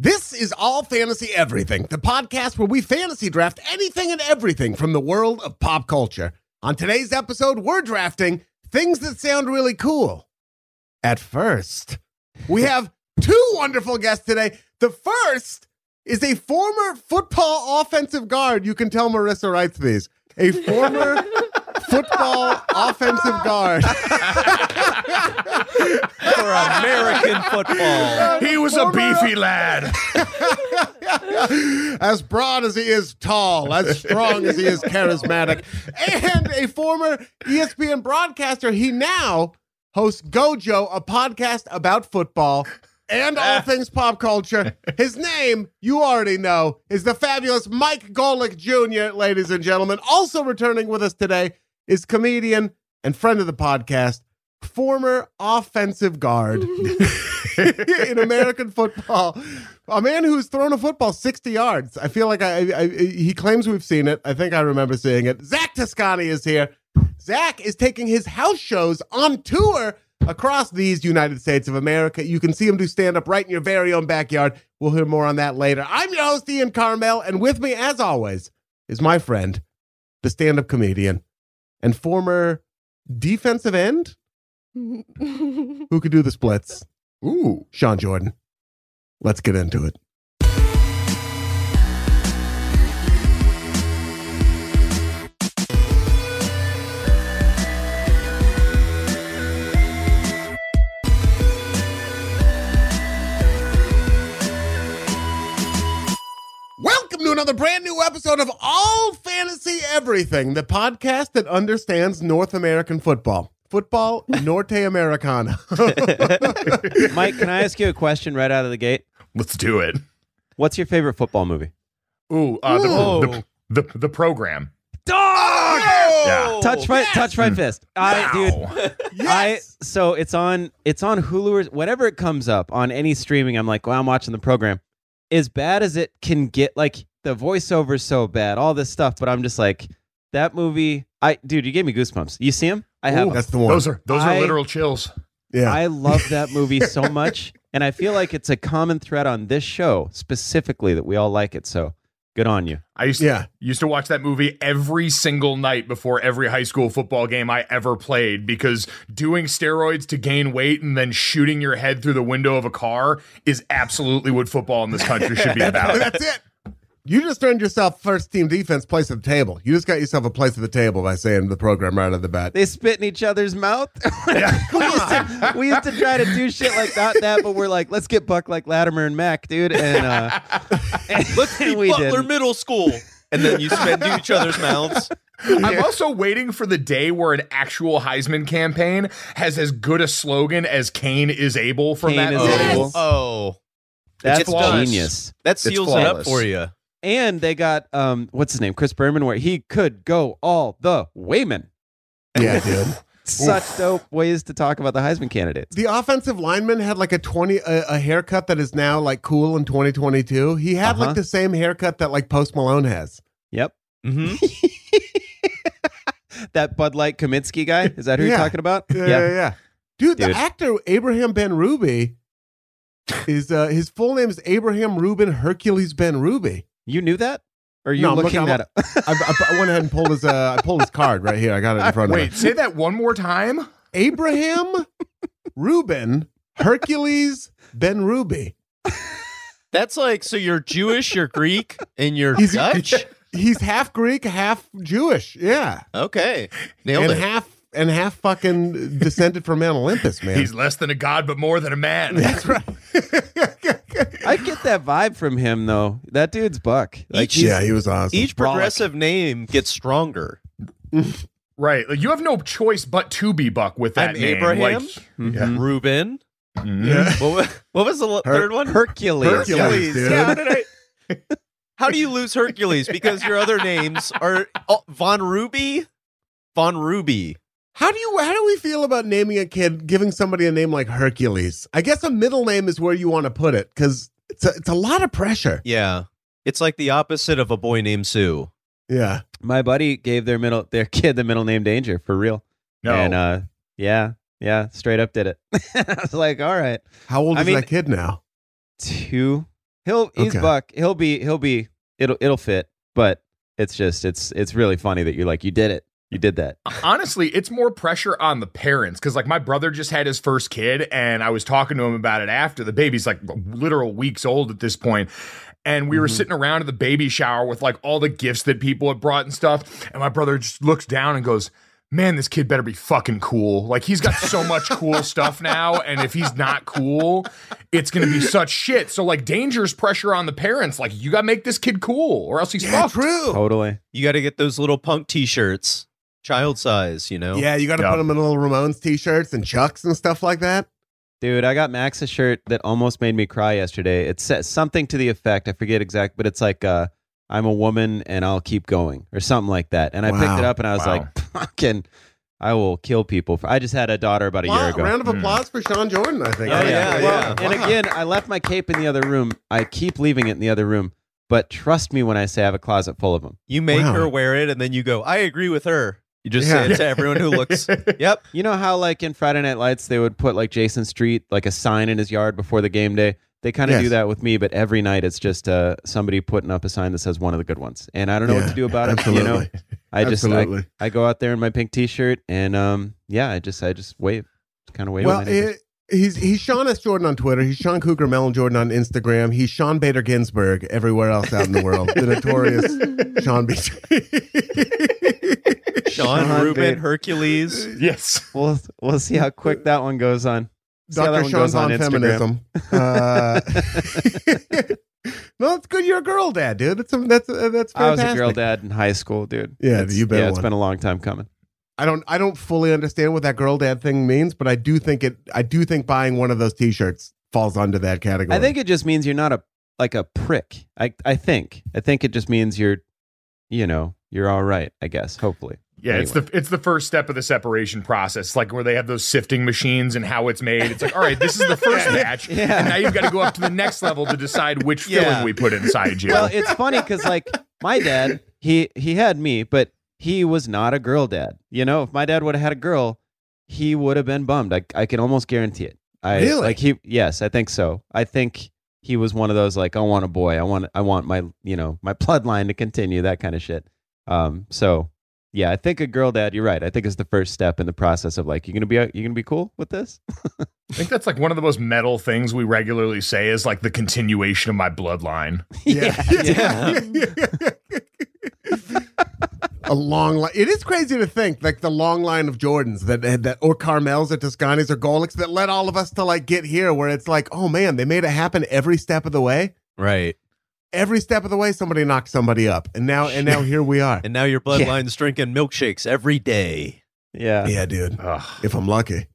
This is All Fantasy Everything, the podcast where we fantasy draft anything and everything from the world of pop culture. On today's episode, we're drafting things that sound really cool. At first, we have two wonderful guests today. The first is a former football offensive guard. You can tell Marissa writes these. A former football offensive guard. for American football. He was a beefy lad. as broad as he is tall, as strong as he is charismatic, and a former ESPN broadcaster. He now hosts Gojo, a podcast about football and all ah. things pop culture. His name, you already know, is the fabulous Mike Golic Jr., ladies and gentlemen. Also returning with us today is comedian and friend of the podcast, former offensive guard in American football. A man who's thrown a football 60 yards. I feel like I, I, I- he claims we've seen it. I think I remember seeing it. Zak Toscani is here. Zak is taking his house shows on tour across these United States of America. You can see him do stand up right in your very own backyard. We'll hear more on that later. I'm your host, Ian Karmel, and with me, as always, is my friend, the stand up comedian and former defensive end who could do the splits, Ooh. Sean Jordan. Let's get into it. Another brand new episode of All Fantasy Everything, the podcast that understands North American football. Football Norte Americana. Mike, can I ask you a question right out of the gate? Let's do it. What's your favorite football movie? Ooh, uh, the, Ooh. the, the the program. Dog! Yeah. Touch my touch my fist. I Wow. dude. I so it's on it's on Hulu or whatever it comes up on any streaming. I'm like, well, I'm watching the program. As bad as it can get, like the voiceover's so bad, all this stuff, but I'm just like, that movie. I dude, you gave me goosebumps. You see him? I have. Ooh, that's the one. Those are those I- are literal chills. yeah. I love that movie so much, and I feel like it's a common thread on this show specifically that we all like it. So good on you. I used Yeah. used to watch that movie every single night before every high school football game I ever played because doing steroids to gain weight and then shooting your head through the window of a car is absolutely what football in this country should be about. That's it. You just earned yourself first team defense place at the table. You just got yourself a place at the table by saying the program right out of the bat. They spit in each other's mouth. we, used to, we used to try to do shit like that, that, but we're like, let's get Buck like Latimer and Mac, dude. And uh, Let's be we Butler didn't. Middle School. And then you spit in each other's mouths. I'm also waiting for the day where an actual Heisman campaign has as good a slogan as Kane is able from Kane that is movie. able. Oh, that's It's genius. that seals it up for you. And they got um, what's his name, Chris Berman, where he could go all the wayman. Yeah, dude. Such dope ways to talk about the Heisman candidates. The offensive lineman had like a 20 a, a haircut that is now like cool in 2022. He had Uh-huh. like the same haircut that like Post Malone has. Yep. hmm That Bud Light Kaminsky guy. Is that who Yeah. you're talking about? Yeah, yeah, yeah. Dude, the actor Abraham Benrubi is uh his full name is Abraham Ruben Hercules Benrubi. You knew that? Or are you No, I'm looking looking- that up? I, I, I went ahead and pulled his uh I pulled his card right here. I got it in front of Wait, me. Wait, say that one more time. Abraham Ruben Hercules Benrubi. That's like, so you're Jewish, you're Greek, and you're He's- Dutch? He's half Greek, half Jewish. Yeah. Okay. Nailed and it. half and half fucking descended from Mount Olympus, man. He's less than a god, but more than a man. That's right. I get that vibe from him though. That dude's buck. Like he's- yeah, he was awesome. Each progressive name gets stronger. right. Like you have no choice but to be Buck with that I'm name. Abraham. Like, Mhm. Reuben. Yeah. What, what was the Her- third one? Hercules. Hercules, dude. Yeah, how did I? How do you lose Hercules? Because your other names are oh, Von Ruby. Von Ruby. How do you how do we feel about naming a kid giving somebody a name like Hercules? I guess a middle name is where you want to put it because it's a, it's a lot of pressure. Yeah. It's like the opposite of a boy named Sue. Yeah. My buddy gave their middle their kid the middle name Danger for real. No. And uh yeah, yeah, straight up did it. I was like, all right. How old I is mean- that kid now? Two. He'll he's Okay. buck. He'll be he'll be it'll it'll fit. But it's just it's it's really funny that you're like, you did it. You did that. Uh, honestly, it's more pressure on the parents because, like, my brother just had his first kid, and I was talking to him about it after the baby's like literal weeks old at this point. And we were mm-hmm. sitting around at the baby shower with like all the gifts that people had brought and stuff. And my brother just looks down and goes, Man, this kid better be fucking cool. Like, he's got so much cool stuff now. And if he's not cool, it's going to be such shit. So, like, dangerous pressure on the parents. Like, you got to make this kid cool or else he's Yeah, fucked. true. Totally. You got to get those little punk t-shirts, child size, you know? Yeah, you got to Yeah. put them in little Ramones t-shirts and chucks and stuff like that. Dude, I got Max a shirt that almost made me cry yesterday. It says something to the effect, I forget exact, but it's like uh I'm a woman and I'll keep going or something like that. And I picked it up and I was Wow. like, fucking I will kill people. For, I just had a daughter about a Wow, year ago. round of applause for Sean Jordan, I think. Oh, yeah, Well, yeah. And again, I left my cape in the other room. I keep leaving it in the other room. But trust me when I say I have a closet full of them. You make Wow. her wear it and then you go, I agree with her. You just Yeah. say it to everyone who looks, yep. You know how like in Friday Night Lights they would put like Jason Street like a sign in his yard before the game day. They kind of Yes. do that with me, but every night it's just uh, somebody putting up a sign that says one of the good ones, and I don't know what to do about absolutely. it. You know, I just I, I go out there in my pink T-shirt, and um, yeah, I just I just wave, kind of wave. Well, at my neighbors. he's he's Sean S. Jordan on Twitter. He's Sean Cougar Melon Jordan on Instagram. He's Sean Bader Ginsburg everywhere else out in the world. the notorious Sean B. Sean, Sean Rubin, Bader. Hercules. yes. we'll we'll see how quick that one goes on. See that Dr. one Sean's goes on on Instagram. feminism. Uh, no, it's good. You're a girl dad, dude. That's that's that's fantastic. I was a girl dad in high school, dude. Yeah, It's- you've been yeah, it's one. been a long time coming. I don't I don't fully understand what that girl dad thing means, but I do think it I do think buying one of those t-shirts falls under that category. I think it just means you're not a like a prick. I I think I think it just means you're, you know, you're all right. I guess hopefully. Yeah, it's the it's the first step of the separation process, like where they have those sifting machines and how it's made. It's like, all right, this is the first batch, Yeah. and now you've got to go up to the next level to decide which Yeah. filling we put inside you. Well, it's funny because like my dad, he he had me, but he was not a girl dad. You know, if my dad would have had a girl, he would have been bummed. I I can almost guarantee it. I Really? like he. Yes, I think so. I think he was one of those like I want a boy. I want I want my you know my bloodline to continue that kind of shit. Um. So yeah, I think a girl dad. You're right. I think is the first step in the process of like you're gonna be you're gonna be cool with this. I think that's like one of the most metal things we regularly say is like the continuation of my bloodline. Yeah. a long line. It is crazy to think like the long line of Jordans that that or Karmels or Toscanis or Golics that led all of us to like get here where it's like, oh man, they made it happen every step of the way. Right. Every step of the way, somebody knocked somebody up, and now and now here we are. And now your bloodline's drinking milkshakes every day. Yeah. Yeah, dude. Ugh. If I'm lucky.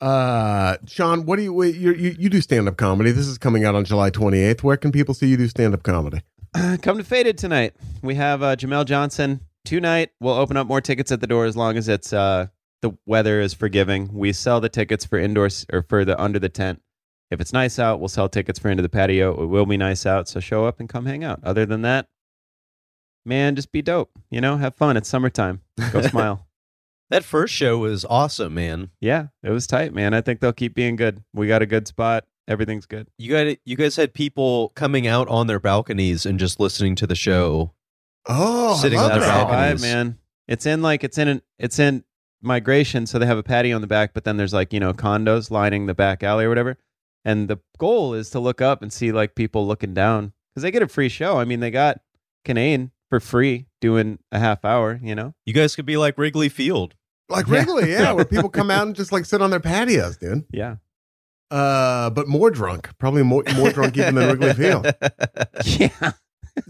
Uh, Sean, what do you wait, you you you do stand up comedy? This is coming out on July 28th. Where can people see you do stand up comedy? Come to Faded tonight. We have uh, Jamel Johnson tonight. We'll open up more tickets at the door as long as it's uh, the weather is forgiving. We sell the tickets for indoors or for the under the tent. If it's nice out, we'll sell tickets for into the patio. It will be nice out, so show up and come hang out. Other than that, man, just be dope. You know, have fun. It's summertime. Go smile. That first show was awesome, man. Yeah, it was tight, man. I think they'll keep being good. We got a good spot. Everything's good. You got you guys had people coming out on their balconies and just listening to the show. Oh, Sitting I love on their that. the balconies. vibe, man. It's in like it's in an, it's in migration, so they have a patio on the back, but then there's like you know condos lining the back alley or whatever. And the goal is to look up and see like people looking down because they get a free show. I mean, they got Canaan for free doing a half hour. You know, You guys could be like Wrigley Field. Like Yeah. Wrigley, yeah, where people come out and just like sit on their patios, dude. yeah, Uh, but more drunk, probably more more drunk even than Wrigley Field. yeah.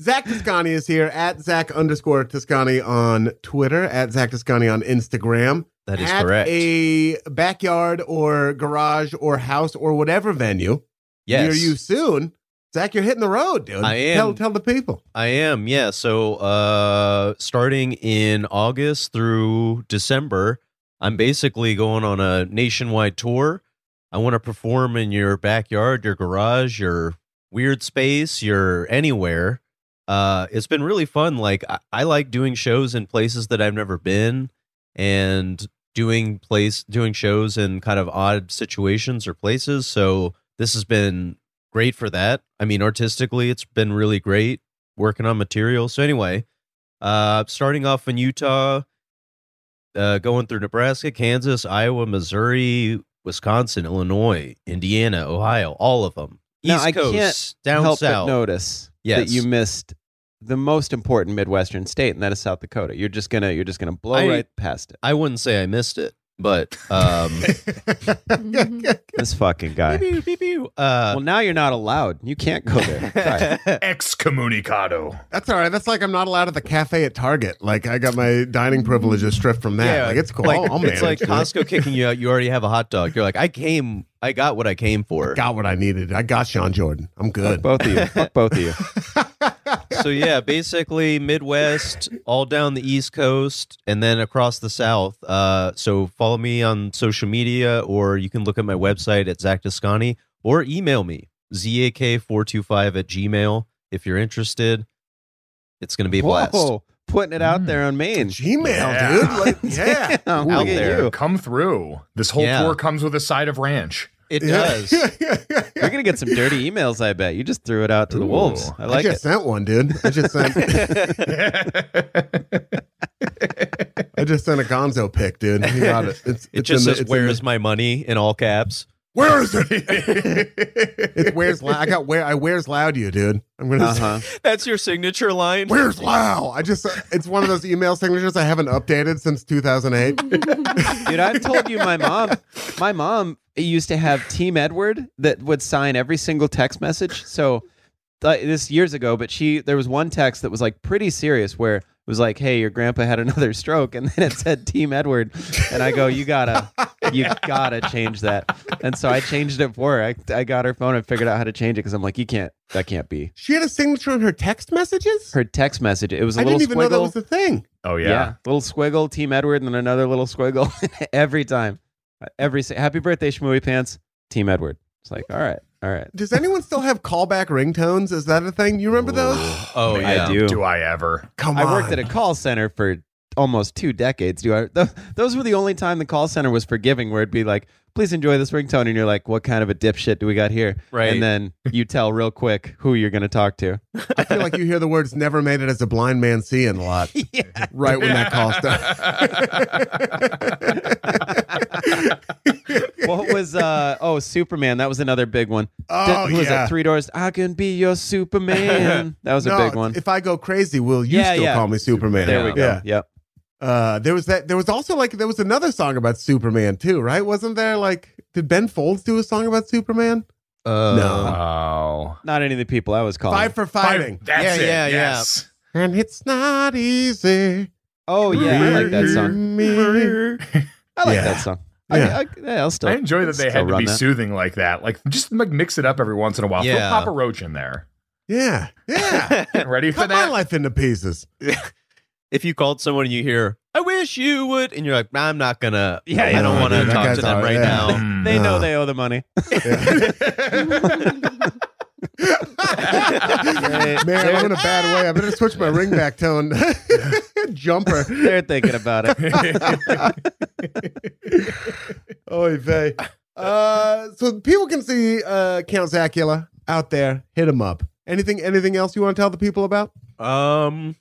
Zak Toscani is here at Zak underscore Toscani on Twitter, at Zak Toscani on Instagram. That is at correct. A backyard or garage or house or whatever venue yes. near you soon. Zak, you're hitting the road, dude. I am. Tell, tell the people. I am, yeah. So uh starting in August through December, I'm basically going on a nationwide tour. I want to perform in your backyard, your garage, your weird space, your anywhere. Uh it's been really fun. Like I, I like doing shows in places that I've never been and doing place doing shows in kind of odd situations or places. So this has been great for that. I mean, artistically, it's been really great working on material. So anyway, uh, starting off in Utah, uh, going through Nebraska, Kansas, Iowa, Missouri, Wisconsin, Illinois, Indiana, Ohio, all of them. Now, I Coast, can't down help south. but notice Yes. that you missed the most important Midwestern state, and that is South Dakota. You're just gonna you're just gonna blow I- right past it. I wouldn't say I missed it, but um, This fucking guy. pew, pew, pew. Uh, well, now you're not allowed. You can't go there. Excommunicado. That's all right. That's like I'm not allowed at the cafe at Target. Like I got my dining privileges stripped from that. like it's cool. Like, I'll, I'll it's like manage. Costco kicking you out. You already have a hot dog. You're like, I came, I got what I came for. got what I needed. I got Sean Jordan. I'm Fuck good. both of you. Fuck both of you. so yeah, basically Midwest, all down the East Coast, and then across the South. Uh, so follow me on social media, or you can look at my website at Zak Toscani, or email me zak425 at gmail if you're interested. It's gonna be a blast. Whoa, putting it out there on Maine. Gmail, Yeah. dude. Like, yeah. Damn, Out there. you. Come through. This whole Yeah. tour comes with a side of ranch. It does. You're gonna get some dirty emails. I bet you just threw it out to the Ooh. wolves. I I like just it. sent one, dude. I just sent. I just sent a Gonzo pic, dude. You got it. It's, It it's just says the- "Where's my money?" in all caps. Where is it? it's where's loud. I got where I where's loud you, dude. I'm gonna. Uh-huh. That's your signature line. Where's loud? I just. It's one of those email signatures I haven't updated since 2008. Dude, I've told you my mom. My mom used to have Team Edward that would sign every single text message. So th- this years ago, but she there was one text that was like pretty serious where it was like, "Hey, your grandpa had another stroke," and then it said Team Edward, and I go, "You gotta, you gotta change that." And so I changed it for her. I, I got her phone and figured out how to change it because I'm like, "You can't. That can't be." She had a signature on her text messages. Her text message. It was a I little didn't even squiggle. know that was the thing. oh yeah. yeah. little squiggle, Team Edward, and then another little squiggle every time. Every sa- happy birthday, Shmooey Pants, Team Edward. It's like, all right, all right. Does anyone still have callback ringtones? Is that a thing? You remember those? Oh I yeah. do. Do I ever? Come on? I on. worked at a call center for almost two decades. Do I? Th- those were the only time the call center was forgiving, where it'd be like, "Please enjoy this ringtone," and you're like, "What kind of a dipshit do we got here?" Right. And then you tell real quick who you're going to talk to. I feel like you hear the words "never made it as a blind man seeing" a lot. Right when that call starts. what was uh oh Superman? That was another big one. Oh, who was yeah. that? Three Doors. I can be your Superman. that was a big one. If I go crazy, will you Yeah, still yeah. call me Superman? There we go. Yeah. Yep. Uh, there was that. There was also like there was another song about Superman too, right? Wasn't there like did Ben Folds do a song about Superman? Uh, No. Not any of the people I was calling. Five for fighting. That's Yeah, it. yeah, yeah. yes. And it's not easy. Oh yeah, I like that song. I like Yeah. that song. Yeah. I, I, yeah, I'll still. I enjoy that they had to be that. soothing like that. Like just like mix it up every once in a while. Throw Yeah. Papa Roach in there. Yeah, yeah. Ready for Cut my that? life into pieces. if you called someone and you hear, "I wish you would," and you're like, "I'm not gonna. Yeah, I don't want to talk to them right now." Mm. They know they owe the money. Man, I'm in a bad way. I better switch my ring back tone. Jumper. They're thinking about it. Oy vey. Uh, so people can see uh, Count Zacula out there. Hit him up. Anything? Anything else you want to tell the people about? Um,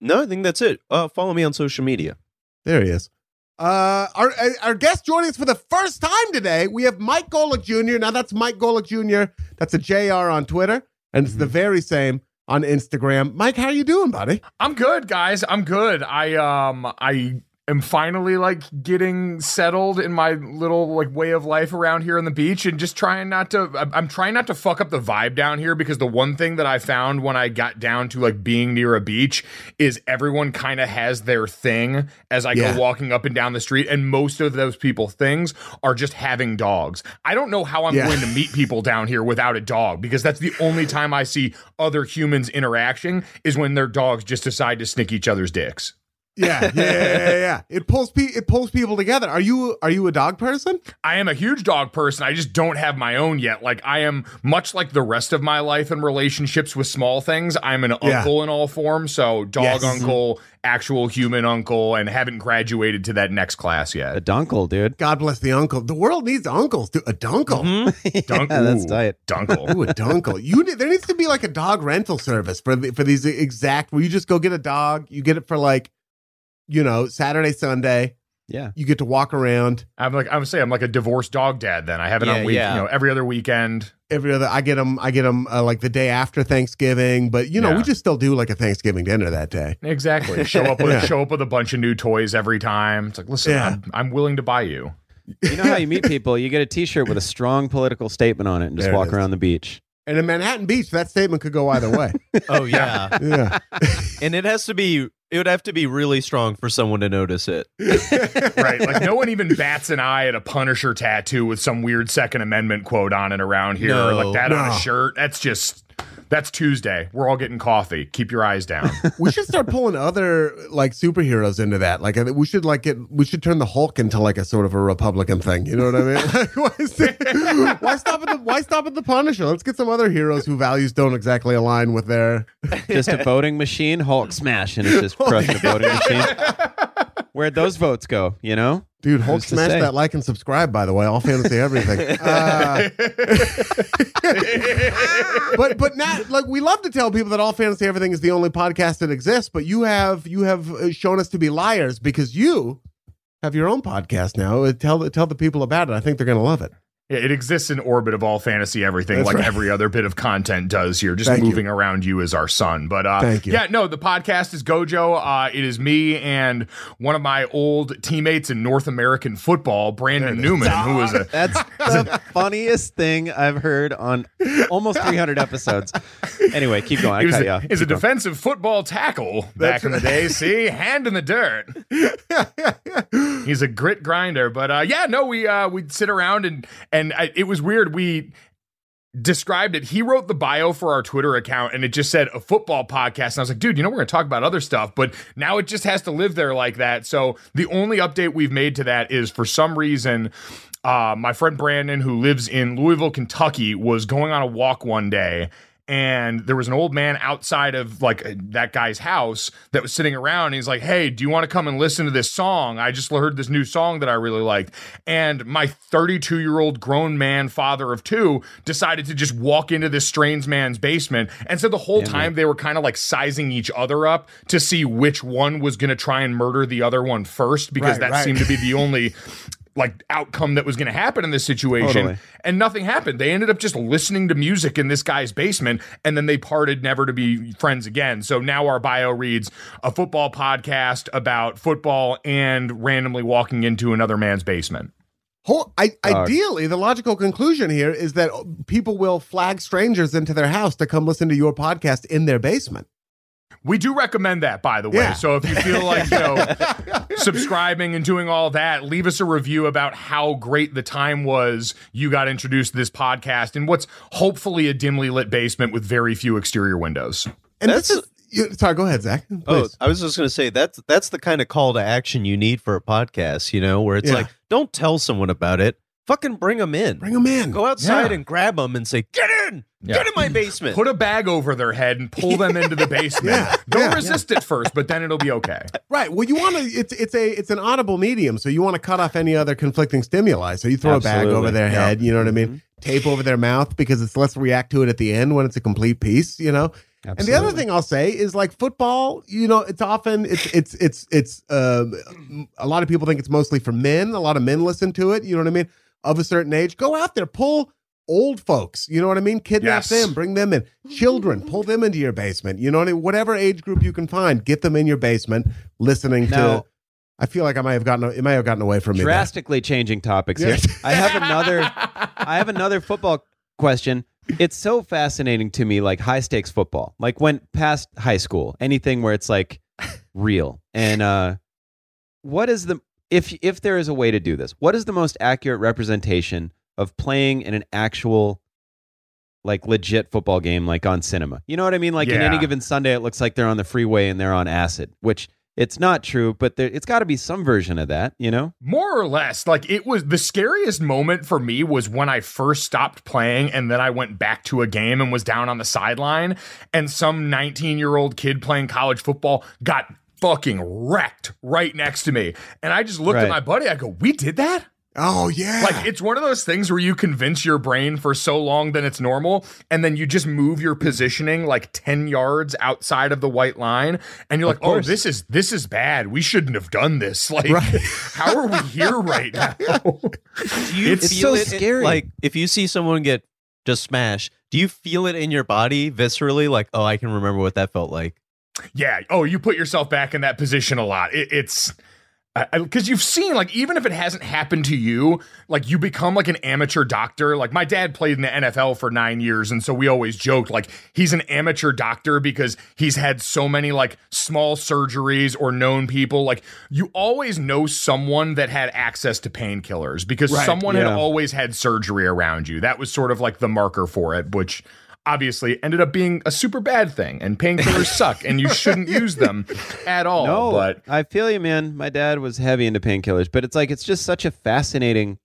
no, I think that's it. Uh, follow me on social media. There he is. Uh, our our guest joining us for the first time today. We have Mike Golic Jr. Now that's Mike Golic Jr. That's a Jr. on Twitter, and it's the very same on Instagram. Mike, how you doing, buddy? I'm good, guys. I'm good. I um I am finally like getting settled in my little like way of life around here on the beach and just trying not to I'm- trying not to fuck up the vibe down here because the one thing that I found when I got down to like being near a beach is everyone kind of has their thing as I Yeah. go walking up and down the street and most of those people things are just having dogs. I don't know how I'm Yeah. going to meet people down here without a dog because that's the only time I see other humans interacting is when their dogs just decide to snick each other's dicks. Yeah, yeah, yeah, yeah, yeah. It pulls pe- it pulls people together. Are you are you a dog person? I am a huge dog person. I just don't have my own yet. Like I am much like the rest of my life and relationships with small things. I'm an Yeah. uncle in all forms. So dog Yes. uncle, actual human uncle, and haven't graduated to that next class yet. A dunkle, dude. God bless the uncle. The world needs uncles. Dude, a dunkle. Dunk- mm-hmm. Yeah, that's ooh, tight. Dunkle. Ooh, a dunkle. You need, there needs to be like a dog rental service for the, for these exact where you just go get a dog. You get it for like, you know, Saturday, Sunday. Yeah. You get to walk around I'm like I'm saying I'm like a divorced dog dad. Then I have it Yeah, on week, yeah. you know, every other weekend. every other. I get them. I get them uh, like the day after Thanksgiving. But you know, Yeah. we just still do like a Thanksgiving dinner that day. Exactly. Show up with Yeah. show up with a bunch of new toys every time. It's like, listen, Yeah. I'm, I'm willing to buy you. You know how you meet people? You get a T-shirt with a strong political statement on it and just There walk around the beach. And in Manhattan Beach, that statement could go either way. Oh yeah. yeah. and it has to be it would have to be really strong for someone to notice it. right. Like no one even bats an eye at a Punisher tattoo with some weird Second Amendment quote on it around here. No, like that on a shirt. That's just that's Tuesday. We're all getting coffee. Keep your eyes down. we should start pulling other like superheroes into that. Like we should like get we should turn the Hulk into like a sort of a Republican thing. You know what I mean? Like, why, it- why stop at the why stop at the Punisher? Let's get some other heroes whose values don't exactly align with their. Just a voting machine, Hulk smash, and it's just crushing a voting machine. Where'd those votes go? You know? Dude, Hulk Who's to smash say? that like and subscribe. By the way, all fantasy everything. Uh, but but not like we love to tell people that all fantasy everything is the only podcast that exists. But you have you have uh, shown us to be liars because you have your own podcast now. Uh, Tell the tell the people about it. I think they're going to love it. Yeah, it exists in orbit of all fantasy everything, That's like right. every other bit of content does here, just Thank you. moving around you as our son. But uh, Thank you. yeah, no, the podcast is Gojo. Uh, it is me and one of my old teammates in North American football, Brandon There it is. Newman, who was a That's the funniest thing I've heard on almost 300 episodes. Anyway, keep going. I he was cut a, you off. is a going. defensive football tackle back in the day. See, hand in the dirt. He's a grit grinder. But uh, yeah, no, we uh, we'd sit around and and I, it was weird. We described it. He wrote the bio for our Twitter account and it just said a football podcast. And I was like, dude, you know, we're going to talk about other stuff, but now it just has to live there like that. So the only update we've made to that is for some reason, uh, my friend Brandon, who lives in Louisville, Kentucky, was going on a walk one day. And there was an old man outside of like that guy's house that was sitting around. And he's like, Hey, do you want to come and listen to this song? I just heard this new song that I really liked. And my 32 year old grown man, father of two, decided to just walk into this strange man's basement. And so the whole time they were kind of like sizing each other up to see which one was going to try and murder the other one first, because Right, that right. seemed to be the only like outcome that was going to happen in this situation Totally. and nothing happened they ended up just listening to music in this guy's basement and then they parted never to be friends again so now our bio reads a football podcast about football and randomly walking into another man's basement Whole, I, Dog. ideally, the logical conclusion here is that people will flag strangers into their house to come listen to your podcast in their basement. We do recommend that by the way Yeah. so if you feel like you know subscribing and doing all that leave us a review about how great the time was you got introduced to this podcast in what's hopefully a dimly lit basement with very few exterior windows And That's- this is. You, sorry, go ahead, Zak. Oh, I was just going to say that's that's the kind of call to action you need for a podcast, you know, where it's Yeah. like don't tell someone about it, fucking bring them in. Bring them in. Go outside Yeah. and grab them and say, "Get in. Get in my basement." put a bag over their head and pull them into the basement. Yeah, They'll yeah, resist it first, but then it'll be okay. Right. Well, you want to. It's it's a it's an audible medium, so you want to cut off any other conflicting stimuli. So you throw a bag over their Yeah. head. You know what I mean? Tape over their mouth because it's let's react to it at the end when it's a complete piece. You know. And the other thing I'll say is like football. You know, it's often it's it's it's it's um, a lot of people think it's mostly for men. A lot of men listen to it. You know what I mean? Of a certain age, go out there, pull old folks. You know what I mean? Kidnap Yes. them, bring them in. Children, pull them into your basement. You know what I mean? Whatever age group you can find, get them in your basement, listening Now- to I feel like I might have gotten it might have gotten away from me. there. drastically changing topics here. Yes. I have another I have another football question. It's so fascinating to me like high stakes football. Like when past high school, anything where it's like real. And uh what is the if if there is a way to do this, what is the most accurate representation of playing in an actual like legit football game like on cinema? You know what I mean? Like in any given Sunday it looks like they're on the freeway and they're on acid, which it's not true, but there, it's got to be some version of that, you know? More or less, like it was the scariest moment for me was when I first stopped playing and then I went back to a game and was down on the sideline and some 19 year old kid playing college football got fucking wrecked right next to me. And I just looked at my buddy, I go, We did that? Oh yeah. Like it's one of those things where you convince your brain for so long that it's normal, and then you just move your positioning like 10 yards outside of the white line, and you're Of like, oh, this is this is bad. We shouldn't have done this. Like, how are we here right now? Do you It's feel so it in- scary. like if you see someone get just smashed, do you feel it in your body viscerally? Like, oh, I can remember what that felt like. Yeah. Oh, you put yourself back in that position a lot. It, it's because you've seen like even if it hasn't happened to you, like you become like an amateur doctor. Like my dad played in the NFL for nine years, and so we always joked like he's an amateur doctor because he's had so many like small surgeries or known people. Like you always know someone that had access to painkillers because Right, someone had always had surgery around you. That was sort of like the marker for it, which obviously ended up being a super bad thing. And painkillers suck, and you shouldn't use them at all. No, but I feel you, man. My dad was heavy into painkillers, but it's like it's just such a fascinating.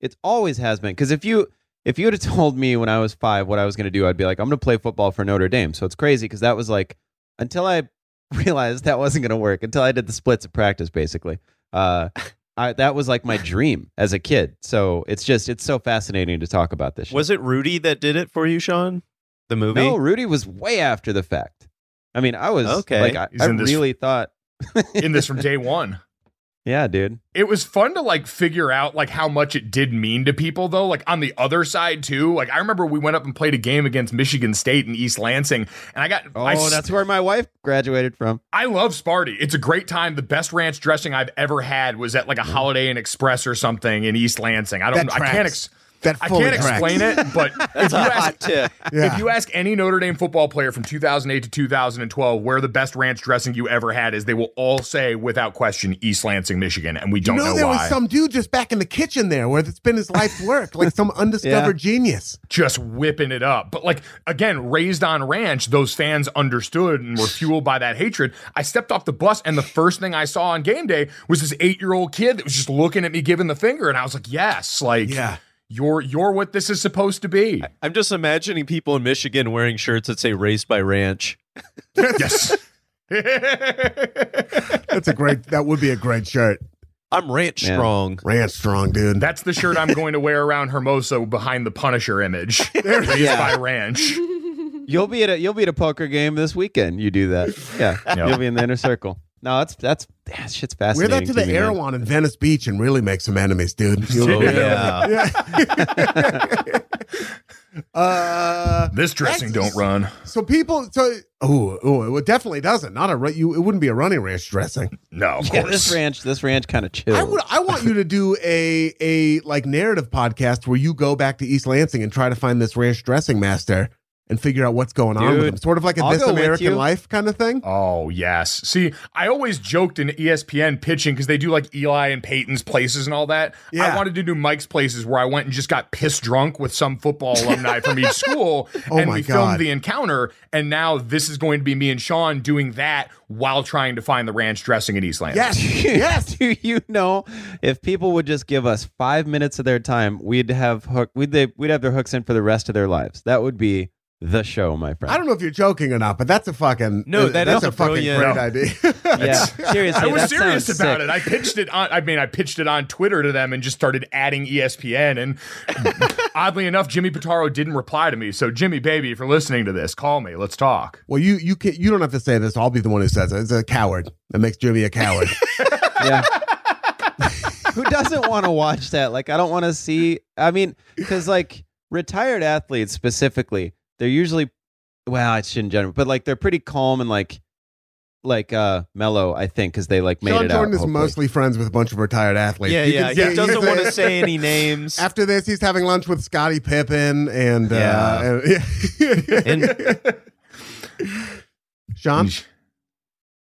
It always has been because if you if you would have told me when I was five what I was going to do, I'd be like, I'm going to play football for Notre Dame. So it's crazy because that was like until I realized that wasn't going to work until I did the splits at practice, basically. Uh, I, that was like my dream as a kid. So it's just it's so fascinating to talk about this. shit. Was it Rudy that did it for you, Sean? The movie? No, Rudy was way after the fact. I mean, I was Okay. Like I, I in this- really thought, in this from day one. Yeah, dude. It was fun to like figure out like how much it did mean to people though. Like on the other side too. Like I remember we went up and played a game against Michigan State in East Lansing, and I got Oh, I, s- that's where my wife graduated from. I love Sparty. It's a great time. The best ranch dressing I've ever had was at like a mm. Holiday Inn Express or something in East Lansing. I don't. That I can't. Ex- that I can't tracks. explain it, but if you ask. Yeah. If you ask any Notre Dame football player from 2008 to 2012 where the best ranch dressing you ever had is, they will all say without question East Lansing, Michigan, and we don't know, know, there why. was some dude just back in the kitchen there where it's been his life's work, like some undiscovered genius. just whipping it up. But like again, raised on ranch, those fans understood and were fueled by that hatred. I stepped off the bus and the first thing I saw on game day was this 8-year-old kid that was just looking at me giving the finger and I was like, "Yes, like Yeah. You're you're what this is supposed to be." I'm just imagining people in Michigan wearing shirts that say "Raised by Ranch." yes. That's a great. That would be a great shirt. I'm ranch Yeah. strong. Ranch strong, dude. That's the shirt I'm going to wear around Hermosa behind the Punisher image. Raised Yeah. by Ranch. You'll be at a you'll be at a poker game this weekend. You do that, yeah. Yep. You'll be in the inner circle. No, that's that's that shit's Wear fascinating. that to the me. Erewhon in Venice Beach and really make some enemies, dude. Oh You'll- yeah. uh, This dressing don't run. so people, so oh, oh, it definitely doesn't. Not a ru- you. It wouldn't be a running ranch dressing. No, of Yeah, course. this ranch, this ranch kind of chill. I would. I want you to do a a like narrative podcast where you go back to East Lansing and try to find this ranch dressing master and figure out what's going on with Dude, him. Sort of like a I'll This American. Life kind of thing. Oh, yes. See, I always joked in ESPN pitching because they do like Eli and Peyton's places and all that. Yeah. I wanted to do Mike's places where I went and just got pissed drunk with some football alumni from each school. Oh and my we God. filmed the encounter. And now this is going to be me and Sean doing that while trying to find the ranch dressing in East Lansing. Yes, yes. Do you know if people would just give us five minutes of their time, we'd have hook, we'd they, we'd have their hooks in for the rest of their lives. That would be the show, my friend. I don't know if you're joking or not, but that's a fucking No, that that's is a a fucking brilliant- great No. idea. Yeah, seriously, I was serious about sick. it. I pitched it on. I mean, I pitched it on Twitter to them and just started adding ESPN. And oddly enough, Jimmy Pitaro didn't reply to me. So, Jimmy, baby, if you're listening to this, call me. Let's talk. well, you you can you don't have to say this. I'll be the one who says it. It's a coward. That makes Jimmy a coward. Yeah. Who doesn't want to watch that? Like, I don't want to see. I mean, because like retired athletes specifically, they're usually, well, I shouldn't general, but like they're pretty calm and like like uh mellow, I think, because they like made Sean it Jordan out. is hopefully. mostly friends with a bunch of retired athletes. Yeah, You yeah. can He see- doesn't want to say any names. After this, he's having lunch with Scottie Pippen and Yeah. uh, and, And- Sean.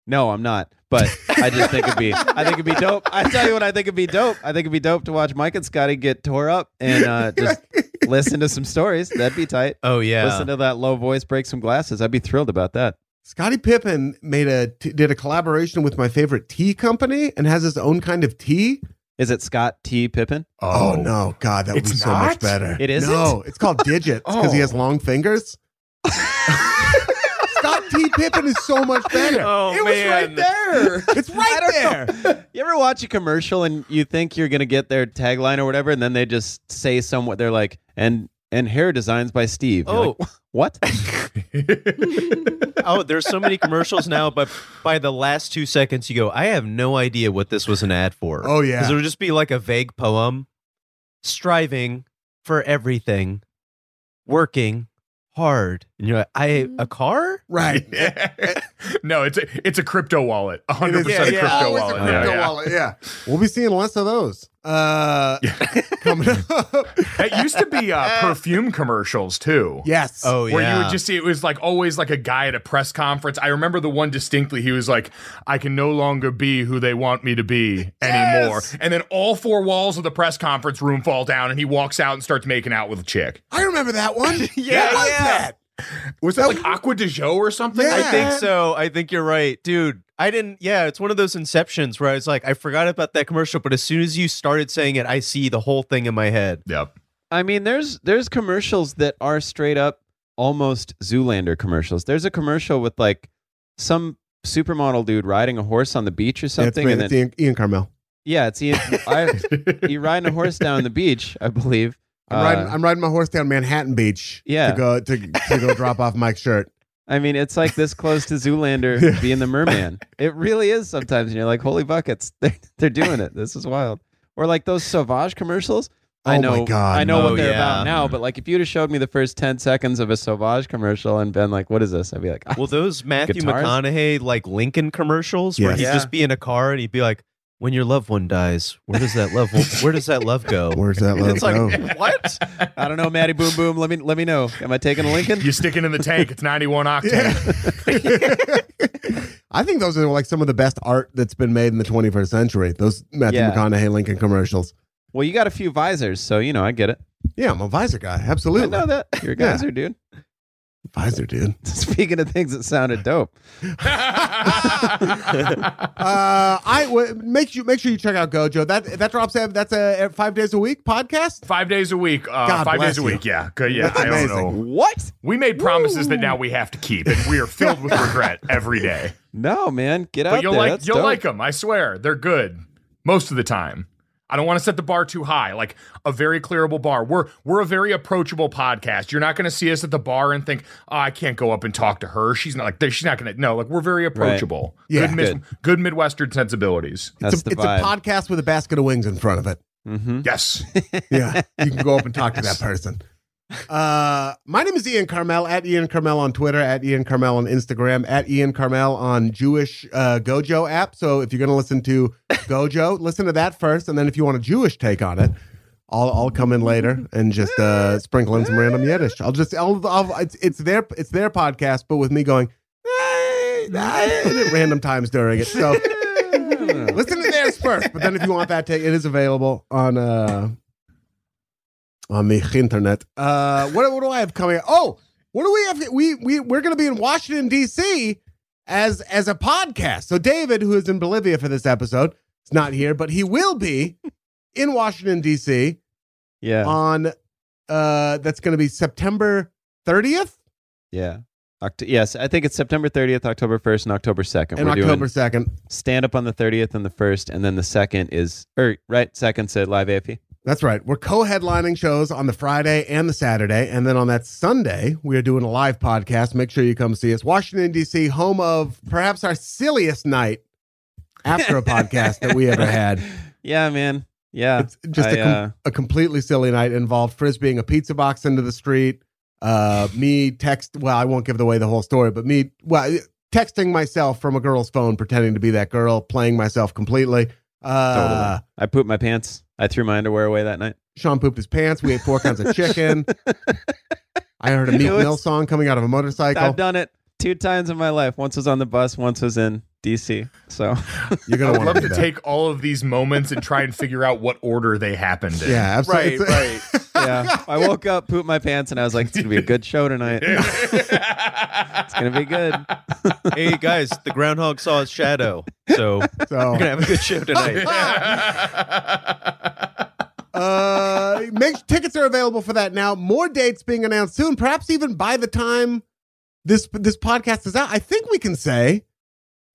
No, I'm not. But I just think it'd be I think it'd be dope. I tell you what I think it'd be dope. I think it'd be dope to watch Mike and Scotty get tore up and uh just listen to some stories. That'd be tight. oh yeah. Listen to that low voice break some glasses. I'd be thrilled about that. Scottie Pippen made a t- did a collaboration with my favorite tea company and has his own kind of tea. Is it Scott T. Pippen? Oh, no, God, that would be so much better. It isn't? No, it's called Digits because he Oh. has long fingers. Scott T. Pippen is so much better. oh it was right there. It's right there. You ever watch a commercial and you think you're gonna get their tagline or whatever, and then they just say somewhat they're like, and and hair designs by Steve. You're Oh. like, what? oh, there's so many commercials now, but by the last two seconds, you go, I have no idea what this was an ad for. Oh, yeah. Because it would just be like a vague poem striving for everything, working hard. And you're like, I, a mm-hmm. car? Right. no, it's a it's a crypto wallet. A hundred It is- percent yeah, crypto Always oh, a wallet. crypto yeah, yeah. wallet. Yeah. We'll be seeing less of those. Uh, coming up. It used to be uh, perfume commercials too. yes. Oh, yeah. Where you would just see it was like always like a guy at a press conference. I remember the one distinctly. He was like, "I can no longer be who they want me to be anymore." Yes! And then all four walls of the press conference room fall down, and he walks out and starts making out with a chick. I remember that one. Yeah, what was yeah. that? Was that like Acqua di Gio or something? Yeah. I think so. I think you're right, dude. I didn't. Yeah, it's one of those inceptions where I was like, I forgot about that commercial, but as soon as you started saying it, I see the whole thing in my head. Yep. I mean, there's there's commercials that are straight up almost Zoolander commercials. There's a commercial with like some supermodel dude riding a horse on the beach or Yeah, it's, something, me. and it's then Ian, Ian Karmel. yeah, it's Ian. I, he riding a horse down the beach, I believe. I'm Uh, riding. I'm riding my horse down Manhattan Beach. Yeah. To go to, to go drop off Mike's shirt. I mean, it's like this close to Zoolander being the merman. It really is sometimes, and you're like, "Holy buckets, they're, they're doing it. This is wild." Or like those Sauvage commercials. I Oh know, my God. I know Oh, what they're yeah. about now, but like if you'd have showed me the first ten seconds of a Sauvage commercial and been like, "What is this?" I'd be like, Well, those Matthew Guitars? McConaughey like Lincoln commercials where Yes. he'd Yeah. just be in a car and he'd be like, "When your loved one dies, where does that love where does that love go?" Where's that love it's like go? what? "I don't know, Maddie Boom Boom. Let me let me know. Am I taking a Lincoln?" You're sticking in the tank. It's 91 octane. I think those are like some of the best art that's been made in the 21st century. Those Matthew Yeah. McConaughey Lincoln commercials. Well, you got a few visors, so you know I get it. Yeah, I'm a visor guy. Absolutely. I Absolutely. know that you're a Yeah. geyser, dude. Visor, dude. Speaking of things that sounded dope, Uh, I w- make you make sure you check out Gojo. That that drops. ev- That's a five days a week podcast. five days a week. Uh, God five bless days a you. week. Yeah. Yeah. That's I don't know. what? We made promises that now we have to keep, and we are filled with regret every day. No, man, get out But you'll there. like That's you'll dope. like them. I swear, they're good most of the time. I don't want to set the bar too high, like a very clearable bar. We're we're a very approachable podcast. You're not going to see us at the bar and think, "Oh, I can't go up and talk to her." She's not like she's not going to. No, like we're very approachable. Yeah. good, mis- Good. good Midwestern sensibilities. That's it's a, the it's a podcast with a basket of wings in front of it. mm-hmm. Yes. Yeah, you can go up and talk to that person. Uh, my name is Ian Karmel at Ian Karmel on Twitter, at Ian Karmel on Instagram, at Ian Karmel on Jewish uh, Gojo app. So if you're going to listen to Gojo, listen to that first, and then if you want a Jewish take on it, I'll I'll come in later and just uh, sprinkle in some random Yiddish. I'll just I'll, I'll it's, it's their it's their podcast, but with me going at random times during it. So listen to theirs first, but then if you want that take, it is available on uh on the internet. Uh, what what do I have coming? Oh, what do we have? We we we're going to be in Washington D.C. as as a podcast. So David, who is in Bolivia for this episode, is not here, but he will be in Washington D.C. Yeah, on uh that's going to be September 30th yeah. Oct- yes, I think it's September 30th, October 1st, and October 2nd. and We're October doing 2nd. stand up on the 30th and the 1st, and then the 2nd is, or right, 2nd said Live AP. That's right. We're co-headlining shows on the Friday and the Saturday, and then on that Sunday we are doing a live podcast. Make sure you come see us. Washington D.C., home of perhaps our silliest night after a podcast that we ever had. Yeah, man. Yeah. It's just I, a, com- uh, a completely silly night. Involved frisbeeing a pizza box into the street. Uh, me text. Well, I won't give away the whole story, but me. Well, texting myself from a girl's phone, pretending to be that girl, playing myself completely. Uh, Totally. I pooped my pants. I threw my underwear away that night. Sean pooped his pants. We ate four kinds of chicken. I heard a Meek was- Mill song coming out of a motorcycle. I've done it two times in my life. Once was on the bus, once was in DC. So You're gonna would want love to to that. take all of these moments and try and figure out what order they happened in. Yeah, absolutely. Right, right. yeah, I woke up, pooped my pants, and I was like, "It's gonna be a good show tonight. It's gonna be good." hey guys, the groundhog saw his shadow, so So we're gonna have a good show tonight. uh make tickets are available for that now more dates being announced soon perhaps even by the time this this podcast is out i think we can say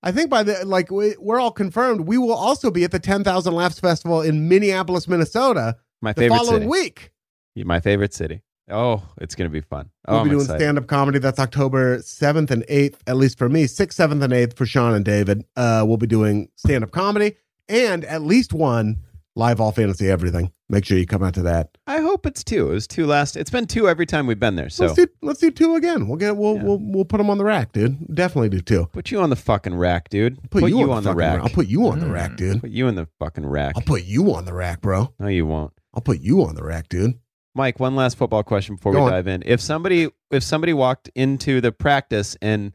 i think by the like we, we're all confirmed we will also be at the 10,000 laughs festival in minneapolis minnesota My the favorite following city. week My favorite city. Oh, it's gonna be fun. Oh, we'll I'm be doing stand-up comedy that's october 7th and 8th at least for me 6th 7th and 8th for sean and david uh we'll be doing stand-up comedy and at least one live all fantasy everything make sure you come out to that I hope it's two. It was two last. It's been two every time we've been there. So let's do let's do two again. We'll get we'll Yeah. we'll we'll put them on the rack, dude. Definitely do two. put you on the fucking rack, dude. Put, you, on, the the rack. rack. I'll put you on the Mm. rack, dude. Put you in the fucking rack. I'll put you on the rack, bro. No, you won't. I'll put you on the rack, dude. Mike, one last football question before Go we on. dive in. If somebody if somebody walked into the practice and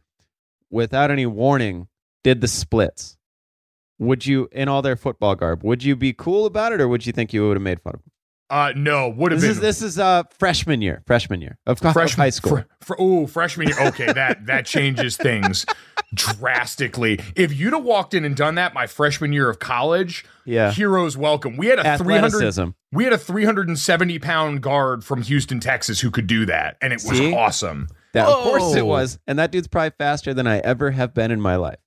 without any warning did the splits, would you in all their football garb, would you be cool about it or would you think you would have made fun of them? uh, no, would have This been is this is uh freshman year. Freshman year of, of high school. Fr- fr- oh, freshman year. Okay, that that changes things drastically. If you'd have walked in and done that my freshman year of college, yeah. heroes welcome. We had a three hundred. We had a 370 pound guard from Houston, Texas, who could do that, and it was See? awesome. That, of course it was. And that dude's probably faster than I ever have been in my life.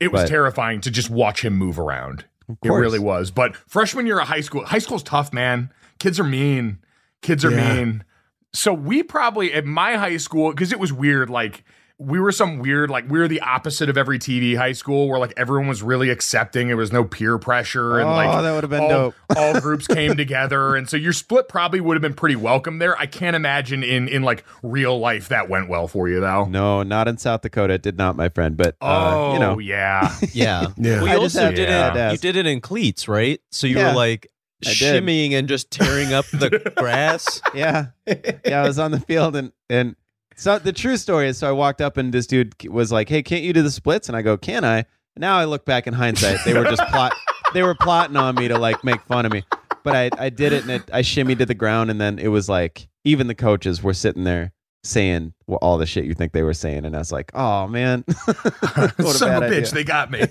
It was But- terrifying to just watch him move around. It really was. But freshman year of high school, high school's tough, man. Kids are mean. Kids are Yeah. mean. So we probably at my high school because it was weird. Like we were some weird, like we were the opposite of every TV high school where like everyone was really accepting. There was no peer pressure and Oh, like that would have been all, dope. all groups came together, and so your split probably would have been pretty welcome there. I can't imagine in in like real life that went well for you though. No, not in South Dakota. It did not, my friend. But uh, oh, you know, yeah. Yeah. Yeah. We I also had- did yeah. it. You did it in cleats, right? So you Yeah. were like I did. shimmying and just tearing up the grass. yeah, yeah. I was on the field and and so the true story is, so I walked up and this dude was like, "Hey, can't you do the splits?" And I go, "Can I?" Now I look back in hindsight, they were just plot. They were plotting on me to like make fun of me, but I I did it and it, I shimmied to the ground and then it was like even the coaches were sitting there saying well, all the shit you think they were saying, and I was like, "Oh man, what a Son of a bitch, idea. they got me.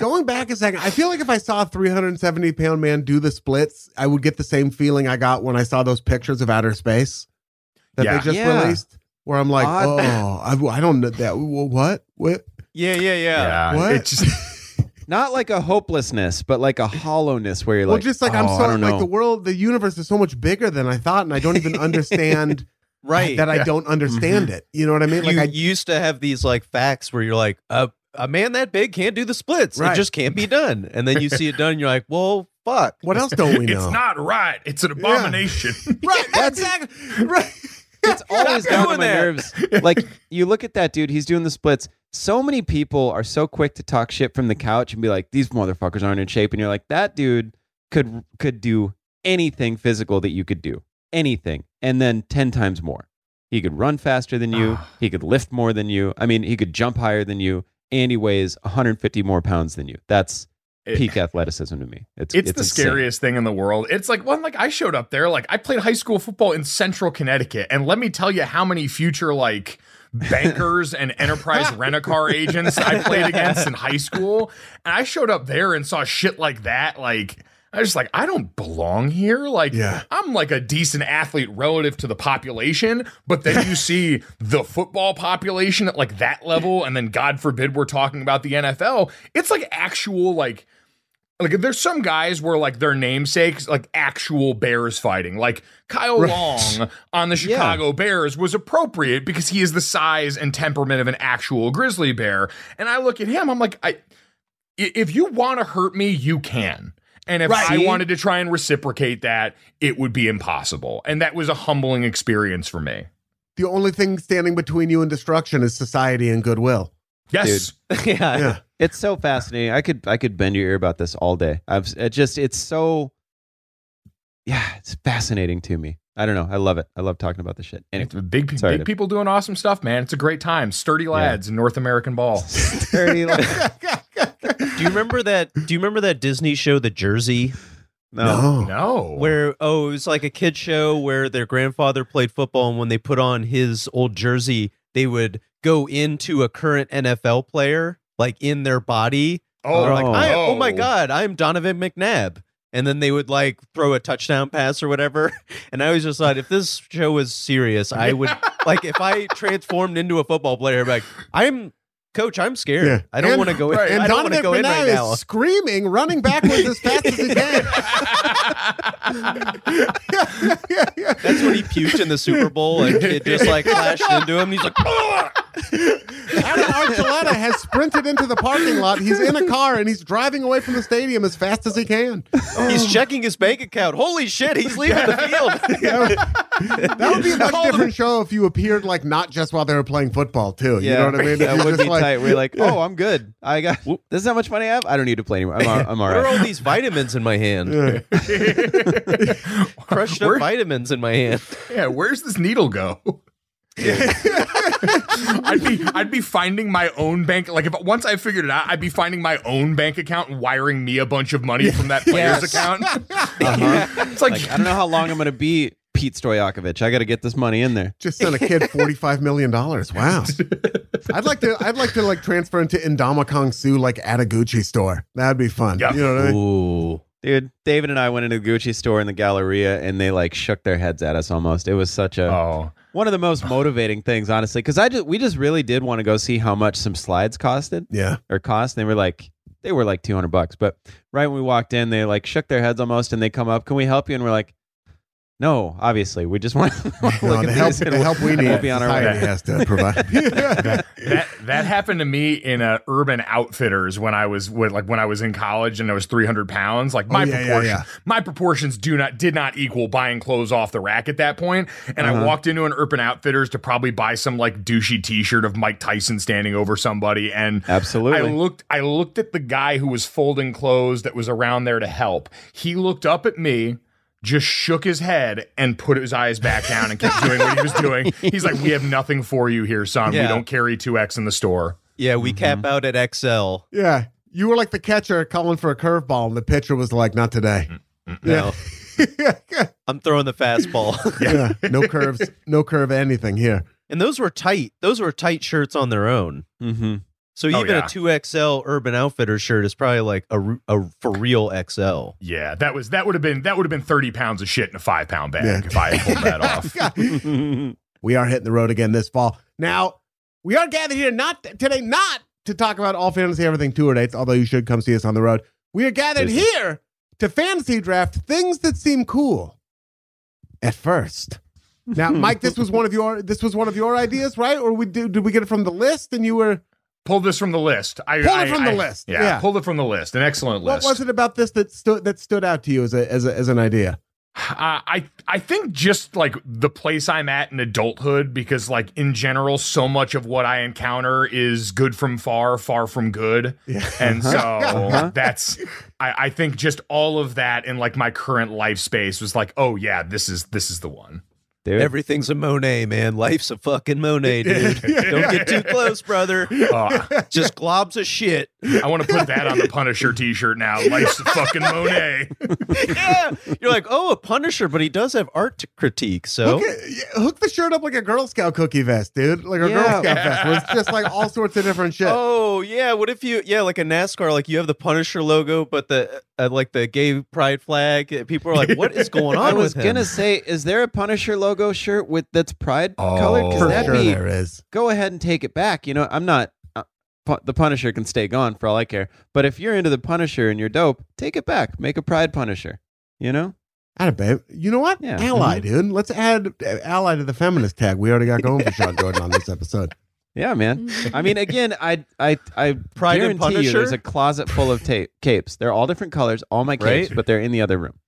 Going back a second, I feel like if I saw a 370 pound man do the splits, I would get the same feeling I got when I saw those pictures of outer space that Yeah. they just Yeah. released, where I'm like, Odd. oh, I, I don't know that. What? What? Yeah, yeah, yeah. What? It just, Not like a hopelessness, but like a hollowness where you're like, well, like, just like oh, I'm I so like the world, the universe is so much bigger than I thought, and I don't even understand Right. that I don't understand it. You know what I mean? Like you I used to have these like facts where you're like, uh, a man that big can't do the splits. Right. It just can't be done. And then you see it done, and you're like, well, fuck. what else don't we know? it's not right. It's an abomination. right. That's exactly right. It's always down to my that. nerves. Like you look at that dude, he's doing the splits. So many people are so quick to talk shit from the couch and be like, "These motherfuckers aren't in shape," and you're like, "That dude could could do anything physical that you could do, anything, and then ten times more. He could run faster than you. he could lift more than you. I mean, he could jump higher than you, and he weighs 150 more pounds than you. That's peak athleticism to me. It's It's, the insane. scariest thing in the world. It's like one like I showed up there, like I played high school football in central Connecticut, and let me tell you how many future like bankers and enterprise rent a car agents I played against in high school. And I showed up there and saw shit like that. Like I was just like, I don't belong here. Like Yeah. I'm like a decent athlete relative to the population, but then you see the football population at like that level, and then God forbid we're talking about the NFL. It's like actual like like there's some guys where like their namesakes like actual bears fighting. Like kyle long on the chicago bears was appropriate because he is the size and temperament of an actual grizzly bear. And i look at him i'm like i i- if you want to hurt me you can. And if i wanted to try and reciprocate that it would be impossible. And that was a humbling experience for me. The only thing standing between you and destruction is society and goodwill. Yes. yeah. Yeah. It's so fascinating. I could I could bend your ear about this all day. I've it just it's so yeah, it's fascinating to me. I don't know. I love it. I love talking about this shit. Anyway, It's big, Sorry big to- people doing awesome stuff, man. It's a great time. Sturdy lads in North American ball. Sturdy lads. Do you remember that? Do you remember that Disney show, The Jersey? no. No. No. Where oh, it was like a kid show where their grandfather played football, and when they put on his old jersey, they would go into a current NFL player, like in their body. Oh, like, Oh. I, oh my Oh. god, I'm Donovan McNabb. And then they would like throw a touchdown pass or whatever. And I always just thought if this show was serious, I would like if I transformed into a football player, I'd be like, I'm coach, I'm scared. Yeah. I don't want to go in. right. And I don't want to go in right is now. screaming, running backwards as fast as he can. That's when he puked in the Super Bowl and it just like flashed into him. He's like, Adam Archuleta has sprinted into the parking lot. He's in a car and he's driving away from the stadium as fast as he can. he's checking his bank account. Holy shit, he's leaving the field. That would be a much different show if you appeared like not just while they were playing football too. You know what I mean? That you're would just be like- tight. We're like, oh, I'm good. I got this is how much money I have. I don't need to play anymore. I'm, all- I'm all What are all these vitamins in my hand? Crushed up Where- vitamins in my hand. yeah, where's this needle go? I'd be I'd be finding my own bank like if once I figured it out, I'd be finding my own bank account and wiring me a bunch of money from that player's Yes. account. Uh-huh. It's like, Like, I don't know how long I'm going to be Pete Stojakovic. I got to get this money in there. Just sent a kid forty-five million dollars. Wow. I'd like to. I'd like to like transfer into Ndamukong Suh like at a Gucci store. That'd be fun. Yeah. You know what I mean? Ooh. Dude, David and I went into the Gucci store in the Galleria and they like shook their heads at us almost. It was such a oh, one of the most motivating things, honestly, because I just we just really did want to go see how much some slides costed Yeah. or cost. And they were like they were like two hundred bucks, but right when we walked in, they like shook their heads almost, and they come up, "Can we help you?" And we're like, "No, obviously, we just want to look No, at the help, the help we we'll need, be on our way." has to provide. that that happened to me in a Urban Outfitters when I was when, like when I was in college and I was 300 pounds. Like my Oh, yeah, yeah, proportion, yeah. my proportions do not did not equal buying clothes off the rack at that point. And Uh-huh. I walked into an Urban Outfitters to probably buy some like douchey T-shirt of Mike Tyson standing over somebody, and Absolutely. I looked I looked at the guy who was folding clothes that was around there to help. He looked up at me. Just shook his head and put his eyes back down and kept doing what he was doing. He's like, "We have nothing for you here, son. We don't carry two X in the store." Yeah, we cap out at XL. yeah. You were like the catcher calling for a curveball, and the pitcher was like, "Not today." No, yeah. I'm throwing the fastball. yeah. No curves. No curve. Anything here. and those were tight. Those were tight shirts on their own. Mm-hmm. So Oh, even yeah. a 2XL Urban Outfitter shirt is probably like a, r- a for real XL. Yeah, that was that would have been that would have been thirty pounds of shit in a five pound bag Yeah. if I had pulled that off. we are hitting the road again this fall. Now, we are gathered here not today, not to talk about all fantasy everything tour dates, although you should come see us on the road. We are gathered here to fantasy draft things that seem cool at first. Now, Mike, this was one of your this was one of your ideas, right? Or we did, did we get it from the list and you were Pulled this from the list. I Pulled it I- from the I- list. Yeah, Yeah. pulled it from the list. An excellent list. what was it about this that stood that stood out to you as a as a, as an idea? Uh, I I think just like the place I'm at in adulthood, because like in general, so much of what I encounter is good from far, far from good, and so Uh-huh. that's I, I think just all of that in like my current life space was like, oh yeah, this is this is the one. Dude. Everything's a Monet, man. Life's a fucking Monet, dude. Don't get too close, brother. Uh, Just globs of shit. I want to put that on the Punisher T-shirt now. Life's a fucking Monet. yeah. You're like, oh, a Punisher, but he does have art to critique. So Hook, it, hook the shirt up like a Girl Scout cookie vest, dude. Like a Girl Yeah. Scout vest, where it's just like all sorts of different shit. Oh yeah, what if you yeah like a NASCAR like you have the Punisher logo but the uh, like the gay pride flag people are like what is going on I was him? gonna say, is there a Punisher logo shirt with that's Pride Oh. colored? Because that'd sure be there is. go ahead and take it back. You know, I'm not. Uh, pu- the Punisher can stay gone for all I care. But if you're into the Punisher and you're dope, take it back. Make a Pride Punisher. You know? Atta babe. You know what? Yeah. Ally, dude. Let's add uh, ally to the feminist tag. We already got going for Sean Jordan on this episode. Yeah, man. I mean, again, I I I Pride and guarantee you, Punisher? there's a closet full of tape capes. They're all different colors, all my capes, Right? but they're in the other room.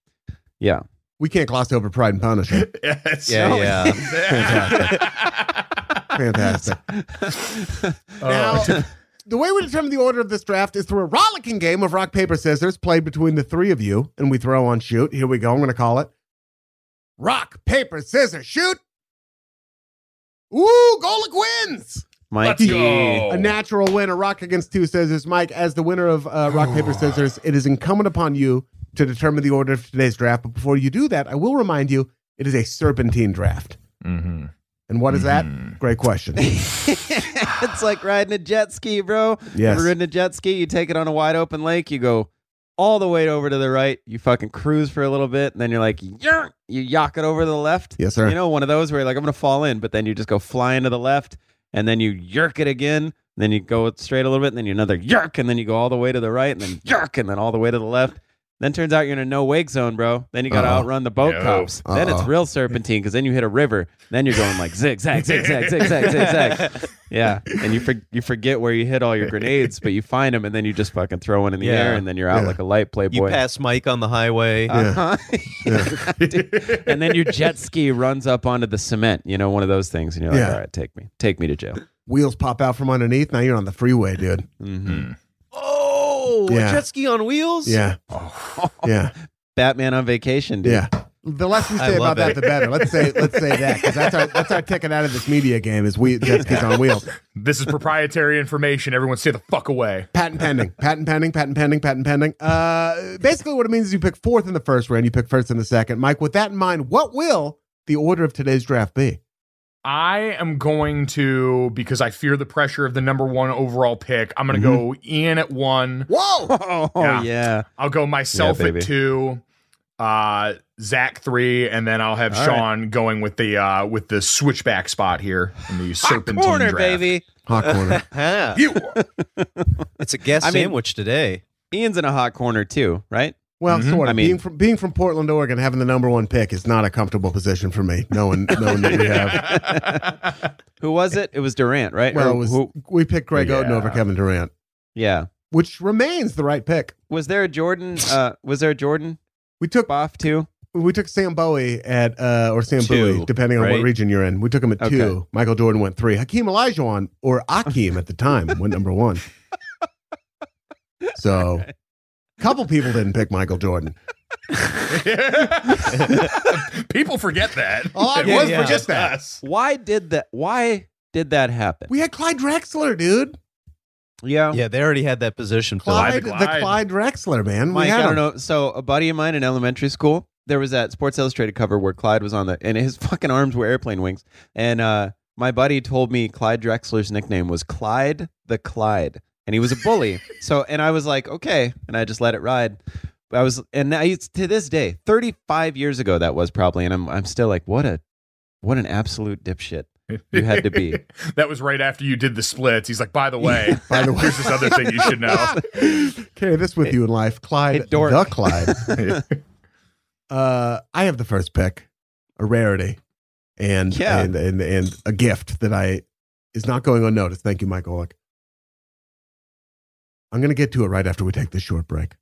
Yeah. We can't gloss over Pride and Punisher. Yes. yeah, yeah. Fantastic. Uh, Now, the way we determine the order of this draft is through a rollicking game of rock, paper, scissors played between the three of you, and we throw on shoot. Here we go. I'm going to call it rock, paper, scissors, shoot. Ooh, Golic wins. Mikey. go. A natural win, a rock against two scissors. Mike, as the winner of uh, rock, paper, scissors, it is incumbent upon you to determine the order of today's draft. But before you do that, I will remind you it is a serpentine draft. Mm-hmm. And what is that? Great question. it's like riding a jet ski, bro. Yes. Ever ridden a jet ski? You take it on a wide open lake, you go all the way over to the right, you fucking cruise for a little bit, and then you're like, Yark! you yock it over to the left. Yes, sir. You know, one of those where you're like, I'm gonna fall in, but then you just go flying to the left, and then you yerk it again, and then you go straight a little bit, and then you another yerk, and then you go all the way to the right, and then yerk, and then all the way to the left. Then turns out you're in a no wake zone, bro. Then you got to Uh-oh. outrun the boat No. cops. Then it's Uh-oh. real serpentine because then you hit a river. Then you're going like zigzag, zigzag, zigzag, zigzag. Yeah, and you for, you forget where you hit all your grenades, but you find them, and then you just fucking throw one in the Yeah. air, and then you're out Yeah. like a light You playboy. pass Mike on the highway. Uh-huh. and then your jet ski runs up onto the cement. You know, one of those things, and you're like, Yeah. all right, take me, take me to jail. Wheels pop out from underneath. Now you're on the freeway, dude. hmm oh, Yeah. jet ski on wheels? Yeah. Yeah. Batman on vacation, dude. Yeah. The less we say about love that, the better. Let's say let's say that because that's our that's our ticket out of this media game is we jet skis on wheels. This is proprietary information. Everyone stay the fuck away. Patent pending, patent pending, patent pending, patent pending. Uh, basically, what it means is you pick fourth in the first round, you pick first in the second. Mike, with that in mind, what will the order of today's draft be? I am going to because I fear the pressure of the number one overall pick. I'm going to go Ian at one. Whoa! Oh Yeah. yeah. I'll go myself Yeah, at two. Uh, Zak three, and then I'll have All Sean going with the uh with the switchback spot here in the Hot serpentine corner, draft. baby. Hot corner. Huh. You. It's a guest I mean- sandwich today. Ian's in a hot corner too, right? Well, Mhm. sort of. I mean- being from being from Portland, Oregon, having the number one pick is not a comfortable position for me. Knowing knowing that we have. Who was it? It was Durant, right? Well, Or it was who- we picked Greg Oden over Kevin Durant, yeah. which remains the right pick. Was there a Jordan? Uh, was there a Jordan We took Boff too? we took Sam Bowie at uh or Sam Two, Bowie, depending on what region you're in. We took him at Okay. two. Michael Jordan went three. Hakeem Olajuwon or Akeem at the time went number one. So, a couple people didn't pick Michael Jordan. People forget that. Oh, it yeah, was yeah. for just that. us. Why did that? Why did that happen? We had Clyde Drexler, dude. Yeah. Yeah, they already had that position filled. Clyde, Clyde. the Clyde Drexler, man. we Mike, had I don't him. know. So a buddy of mine in elementary school, there was that Sports Illustrated cover where Clyde was on the, and his fucking arms were airplane wings. And uh, my buddy told me Clyde Drexler's nickname was Clyde the Clyde, and he was a bully. so, and I was like, okay, and I just let it ride. I was, and now it's to this day, 35 years ago that was probably, and I'm, I'm still like, what a, what an absolute dipshit you had to be. that was right after you did the splits. He's like, by the way, By the way. here's this other thing you should know. Carry this with you in life. Clyde Hey, dork. the Clyde. uh, I have the first pick, a rarity, and Yeah. and, and and a gift that I is not going unnoticed. Thank you, Mike Golic. I'm going to get to it right after we take this short break.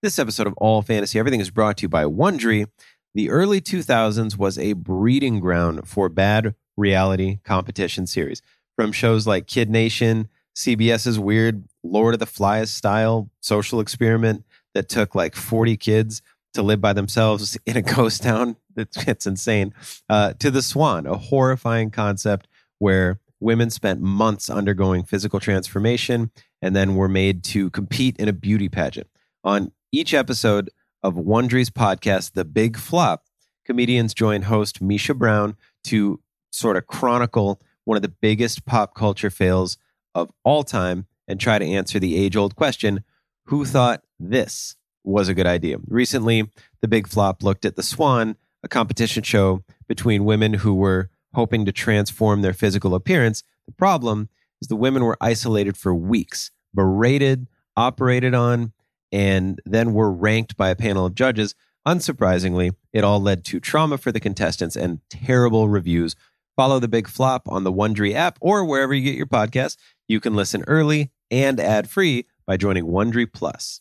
This episode of All Fantasy Everything is brought to you by Wondery. The early 2000s was a breeding ground for bad reality competition series. From shows like Kid Nation, CBS's weird Lord of the Flies style social experiment that took like 40 kids to live by themselves in a ghost town. It's, it's insane. Uh, to The Swan, a horrifying concept where women spent months undergoing physical transformation and then were made to compete in a beauty pageant. On each episode of Wondery's podcast, The Big Flop, comedians join host Misha Brown to sort of chronicle one of the biggest pop culture fails of all time and try to answer the age old question who thought this was a good idea? Recently, The Big Flop looked at The Swan, a competition show between women who were hoping to transform their physical appearance. The problem is the women were isolated for weeks, berated, operated on, and then were ranked by a panel of judges. Unsurprisingly, it all led to trauma for the contestants and terrible reviews. Follow the big flop on the Wondery app or wherever you get your podcasts. You can listen early and ad free by joining Wondery Plus.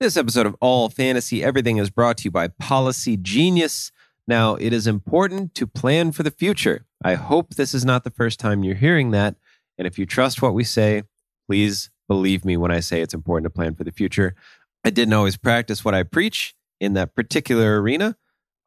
This episode of All Fantasy Everything is brought to you by Policy Genius. Now, it is important to plan for the future. I hope this is not the first time you're hearing that. And if you trust what we say, Please believe me when I say it's important to plan for the future. I didn't always practice what I preach in that particular arena.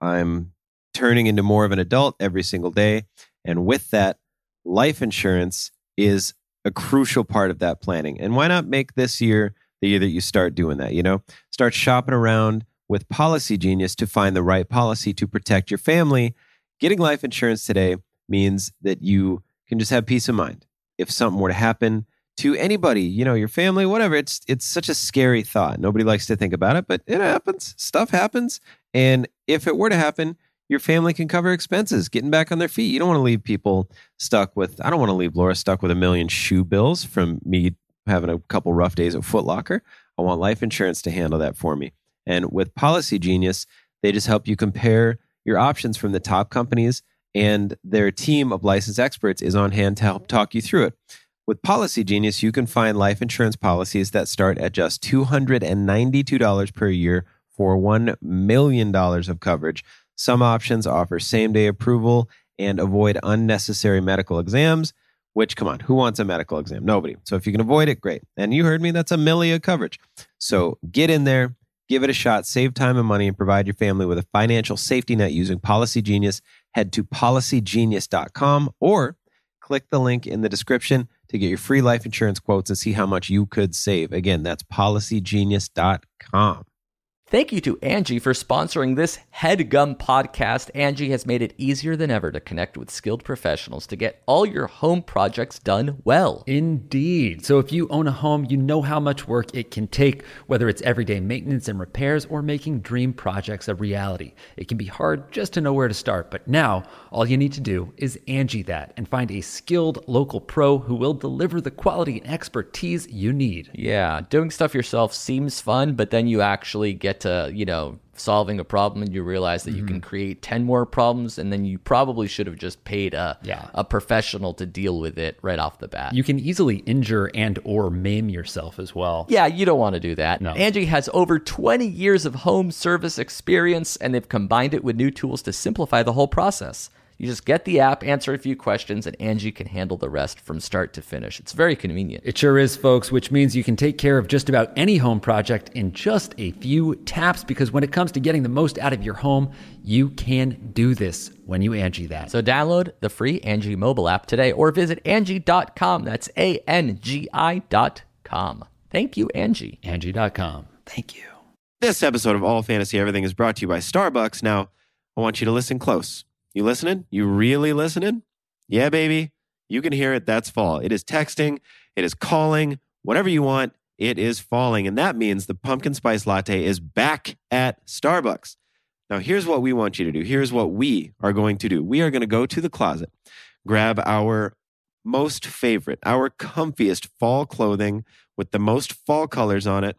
I'm turning into more of an adult every single day. And with that, life insurance is a crucial part of that planning. And why not make this year the year that you start doing that? You know, start shopping around with Policy Genius to find the right policy to protect your family. Getting life insurance today means that you can just have peace of mind. If something were to happen to anybody, you know, your family, whatever, it's it's such a scary thought. Nobody likes to think about it, but it happens. Stuff happens. And if it were to happen, your family can cover expenses getting back on their feet. You don't want to leave people stuck with I don't want to leave Laura stuck with a million shoe bills from me having a couple rough days at Foot Locker. I want life insurance to handle that for me. And with Policy Genius, they just help you compare your options from the top companies, and their team of licensed experts is on hand to help talk you through it. With Policy Genius, you can find life insurance policies that start at just $292 per year for $1 million of coverage. Some options offer same day approval and avoid unnecessary medical exams, which, come on, who wants a medical exam? Nobody. So if you can avoid it, great. And you heard me, that's a millia coverage. So get in there, give it a shot, save time and money, and provide your family with a financial safety net using Policy Genius. Head to policygenius.com or click the link in the description to get your free life insurance quotes and see how much you could save. Again, that's policygenius.com. Thank you to Angie for sponsoring this HeadGum podcast. Angie has made it easier than ever to connect with skilled professionals to get all your home projects done well. Indeed. So if you own a home, you know how much work it can take, whether it's everyday maintenance and repairs or making dream projects a reality. It can be hard just to know where to start, but now all you need to do is Angie that and find a skilled local pro who will deliver the quality and expertise you need. Yeah, doing stuff yourself seems fun, but then you actually get to, you know, solving a problem and you realize that you can mm-hmm. create 10 more problems and then you probably should have just paid a Yeah. a professional to deal with it right off the bat. You can easily injure and or maim yourself as well. yeah, you don't want to do that. No. Angie has over 20 years of home service experience and they've combined it with new tools to simplify the whole process. You just get the app, answer a few questions, and Angie can handle the rest from start to finish. It's very convenient. It sure is, folks, which means you can take care of just about any home project in just a few taps because when it comes to getting the most out of your home, you can do this when you Angie that. So download the free Angie mobile app today or visit Angie.com. That's A N G I dot com. Thank you, Angie. Angie.com. Thank you. This episode of All Fantasy Everything is brought to you by Starbucks. Now, I want you to listen close. You listening? You really listening? Yeah, baby. You can hear it. That's fall. It is texting, it is calling, whatever you want, it is falling. And that means the pumpkin spice latte is back at Starbucks. Now, here's what we want you to do. Here's what we are going to do. We are going to go to the closet, grab our most favorite, our comfiest fall clothing with the most fall colors on it.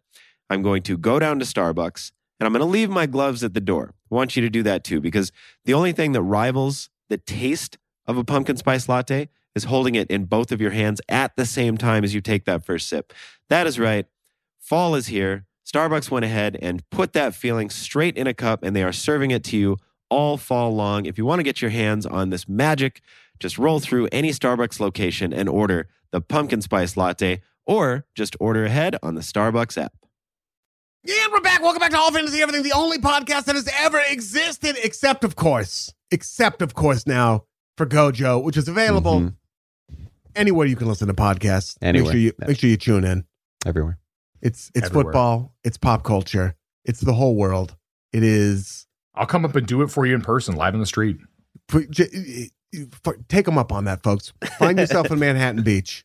I'm going to go down to Starbucks and I'm going to leave my gloves at the door. I want you to do that too, because the only thing that rivals the taste of a pumpkin spice latte is holding it in both of your hands at the same time as you take that first sip. That is right. Fall is here. Starbucks went ahead and put that feeling straight in a cup, and they are serving it to you all fall long. If you want to get your hands on this magic, just roll through any Starbucks location and order the pumpkin spice latte, or just order ahead on the Starbucks app. And we're back. Welcome back to All Fantasy Everything, the only podcast that has ever existed, except of course, except of course now for GoJo, which is available Mhm. anywhere you can listen to podcasts. Anywhere. Make sure you make sure you tune in. everywhere. It's it's Everywhere. football. It's pop culture. It's the whole world. It is. I'll come up and do it for you in person, live on the street. put- j- f- Take them up on that, folks. Find yourself in Manhattan Beach.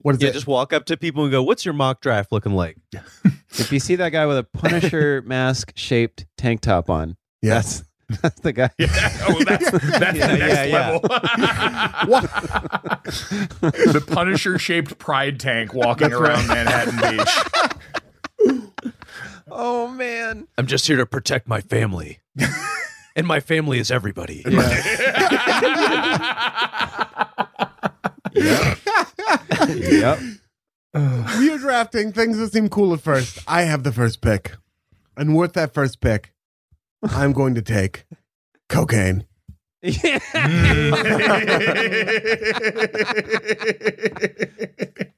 What is Yeah, it? just walk up to people and go, "What's your mock draft looking like?" If you see that guy with a Punisher mask shaped tank top on, yes. that's, that's the guy. Yeah, oh, that's, that's Yeah, the next yeah, level. the Punisher shaped pride tank walking around Manhattan Beach. Oh man. I'm just here to protect my family, and my family is everybody. Yep. we are drafting things that seem cool at first. I have the first pick. And with that first pick, I'm going to take cocaine.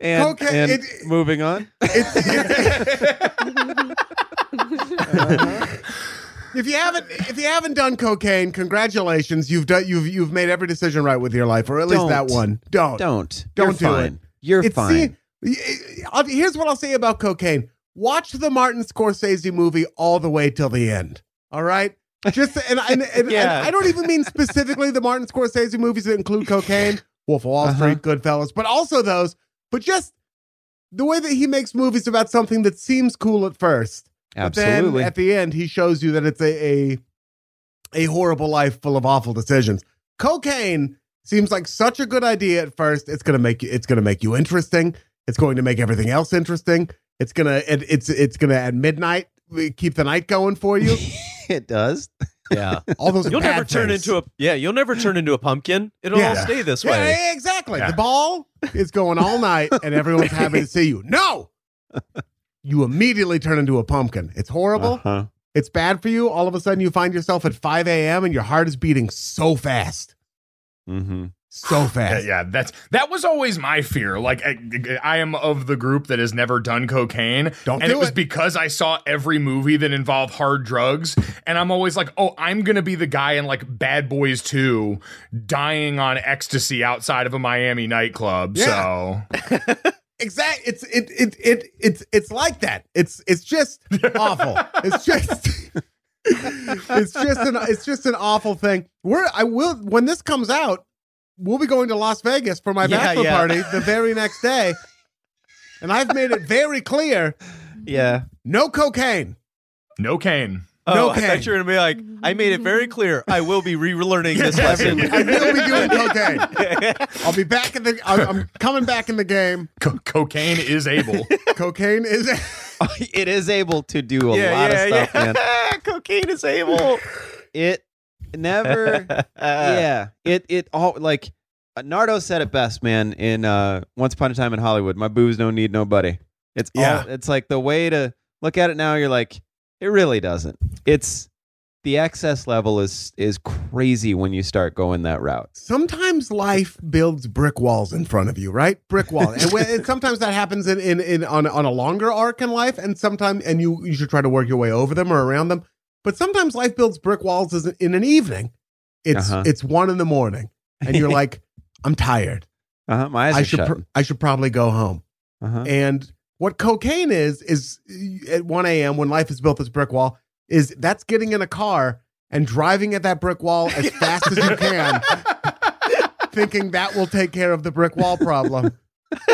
And, Cocaine- and it- moving on. If you haven't, if you haven't done cocaine, congratulations. You've done. You've you've made every decision right with your life, or at least that Don't. one. Don't. Don't. Don't You're do fine. it. You're It's- fine. see, I'll- here's what I'll say about cocaine. Watch the Martin Scorsese movie all the way till the end. All right. Just and, and, and, and I don't even mean specifically the Martin Scorsese movies that include cocaine, Wolf of Wall Uh-huh. Street, Goodfellas, but also those. But just the way that he makes movies about something that seems cool at first, but then at the end he shows you that it's a a, a horrible life full of awful decisions. Cocaine seems like such a good idea at first. It's gonna make you. It's gonna make you interesting. It's going to make everything else interesting. It's gonna. It, it's it's gonna at midnight keep the night going for you. it does. Yeah. All those You'll never turn things. into a yeah. You'll never turn into a pumpkin. It'll Yeah. all stay this Yeah, way. exactly. Yeah. The ball is going all night, and everyone's happy to see you. No, you immediately turn into a pumpkin. It's horrible. Uh-huh. It's bad for you. All of a sudden, you find yourself at 5 a.m. and your heart is beating so fast, Mm-hmm. so fast. yeah, that's that was always my fear. Like I, I am of the group that has never done cocaine, Don't and do it was it. because I saw every movie that involved hard drugs, and I'm always like, oh, I'm gonna be the guy in like Bad Boys Two, dying on ecstasy outside of a Miami nightclub. Yeah. So Exactly. It's it it it it's it's like that. It's it's just awful. It's just it's just an it's just an awful thing. We're I will when this comes out, we'll be going to Las Vegas for my Yeah, bachelor yeah. party the very next day. And I've made it very clear, Yeah. no cocaine. no cane. Oh, No I cane. thought you were gonna be like, I made it very clear. I will be relearning this lesson. I will be doing cocaine. I'll be back in the I'm, I'm coming back in the game. Co- cocaine is able. Cocaine is it is able to do a yeah, lot yeah, of stuff, yeah. man. Cocaine is able. It never yeah. It it all like Nardo said it best, man, in uh Once Upon a Time in Hollywood. My booze don't need nobody. It's all Yeah. it's like the way to look at it now, you're like, it really doesn't. It's the excess level is is crazy when you start going that route. sometimes life builds brick walls in front of you, right? Brick wall, and, when, and sometimes that happens in, in in on on a longer arc in life, and sometimes and you you should try to work your way over them or around them. But sometimes life builds brick walls as in an evening. It's Uh-huh. it's one in the morning, and you're like, I'm tired. Uh-huh. My eyes I are should shut. pr- I should probably go home. uh-huh. And what cocaine is is uh, at 1 a.m. when life has built this brick wall is that's getting in a car and driving at that brick wall as fast as you can, thinking that will take care of the brick wall problem.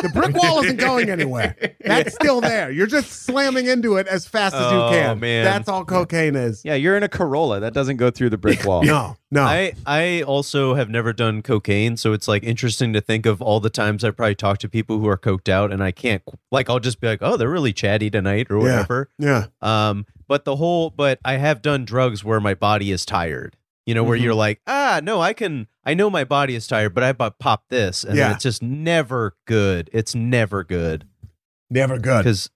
The brick wall isn't going anywhere. That's still there. You're just slamming into it as fast as you Oh, can. man. That's all cocaine is. Yeah, you're in a Corolla. That doesn't go through the brick wall. No, no. I I also have never done cocaine, so it's like interesting to think of all the times I probably talk to people who are coked out, and I can't like I'll just be like, oh, they're really chatty tonight or Yeah. whatever. yeah. Um, but the whole, but I have done drugs where my body is tired. You know, where Mhm. you're like, ah, no, I can, I know my body is tired, but I pop this, and Yeah. it's just never good. It's never good Never good. because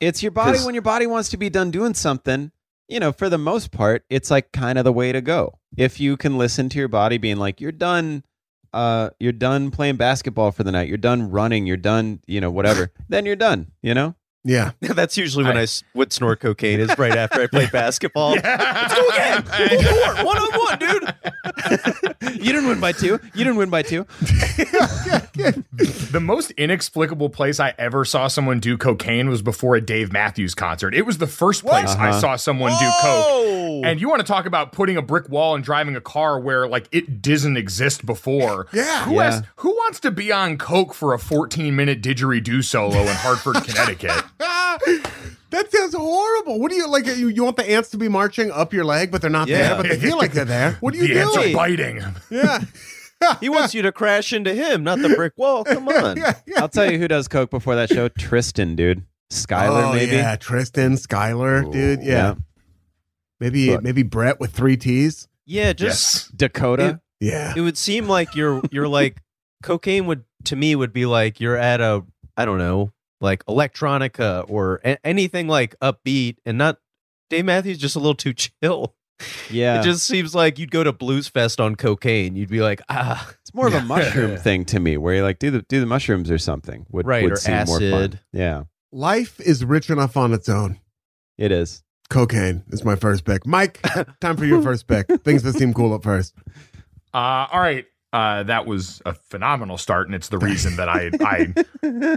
It's your body when your body wants to be done doing something. You know, for the most part, it's like kind of the way to go. If you can listen to your body being like, you're done, uh, you're done playing basketball for the night, you're done running, you're done, you know, whatever, then you're done. You know, Yeah. that's usually when I would snort cocaine is right after I play basketball. Let's go again. Full court, one on one, dude. you didn't win by two. You didn't win by two. The most inexplicable place I ever saw someone do cocaine was before a Dave Matthews concert. It was the first place I Uh-huh. saw someone do coke. And you want to talk about putting a brick wall and driving a car where like it doesn't exist before. Yeah. Who Yeah. has who wants to be on coke for a 14 minute didgeridoo solo in Hartford, Connecticut? that sounds horrible. What do you like? You, you want the ants to be marching up your leg, but they're not Yeah. there, but they feel like they're there. What are you the ants doing? are biting. Yeah. he wants you to crash into him, not the brick wall. Come on. yeah, yeah. I'll tell you who does coke before that show. Tristan, dude. Skylar, oh, maybe. Yeah, Tristan, Skylar, dude. Yeah. yeah. Maybe But- maybe Brett with three T's. Yeah, just Yes. Dakota. Yeah. it would seem like you're you're like cocaine would to me would be like you're at a I don't know like electronica or a- anything like upbeat and not Dave Matthews just a little too chill. Yeah, It just seems like you'd go to Blues Fest on cocaine. You'd be like, ah, it's more of a mushroom thing to me, where you like do the do the mushrooms or something. Would, Right, would or seem more fun. acid. Yeah, Life is rich enough on its own. it is. Cocaine is my first pick. Mike, time for your first pick. Things that seem cool at first. Uh, all right. Uh, that was a phenomenal start, and it's the reason that I, I,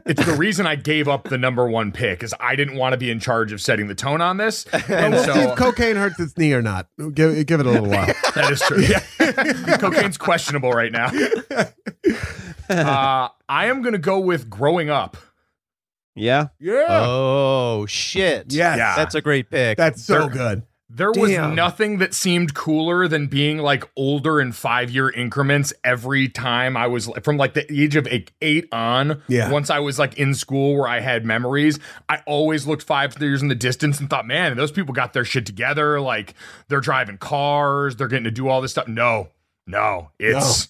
it's the reason I gave up the number one pick is I didn't want to be in charge of setting the tone on this, and We'll see if cocaine hurts its knee or not. Give, give it a little while. that is true. Yeah. Cocaine's questionable right now. Uh, I am gonna go with growing up. Yeah, Yeah. oh shit. Yes. Yeah. That's a great pick. That's so There- good. There was Damn. nothing that seemed cooler than being like older in five year increments every time I was from like the age of eight, eight on. Yeah. Once I was like in school where I had memories, I always looked five years in the distance and thought, man, those people got their shit together. Like they're driving cars, they're getting to do all this stuff. No, no, it's.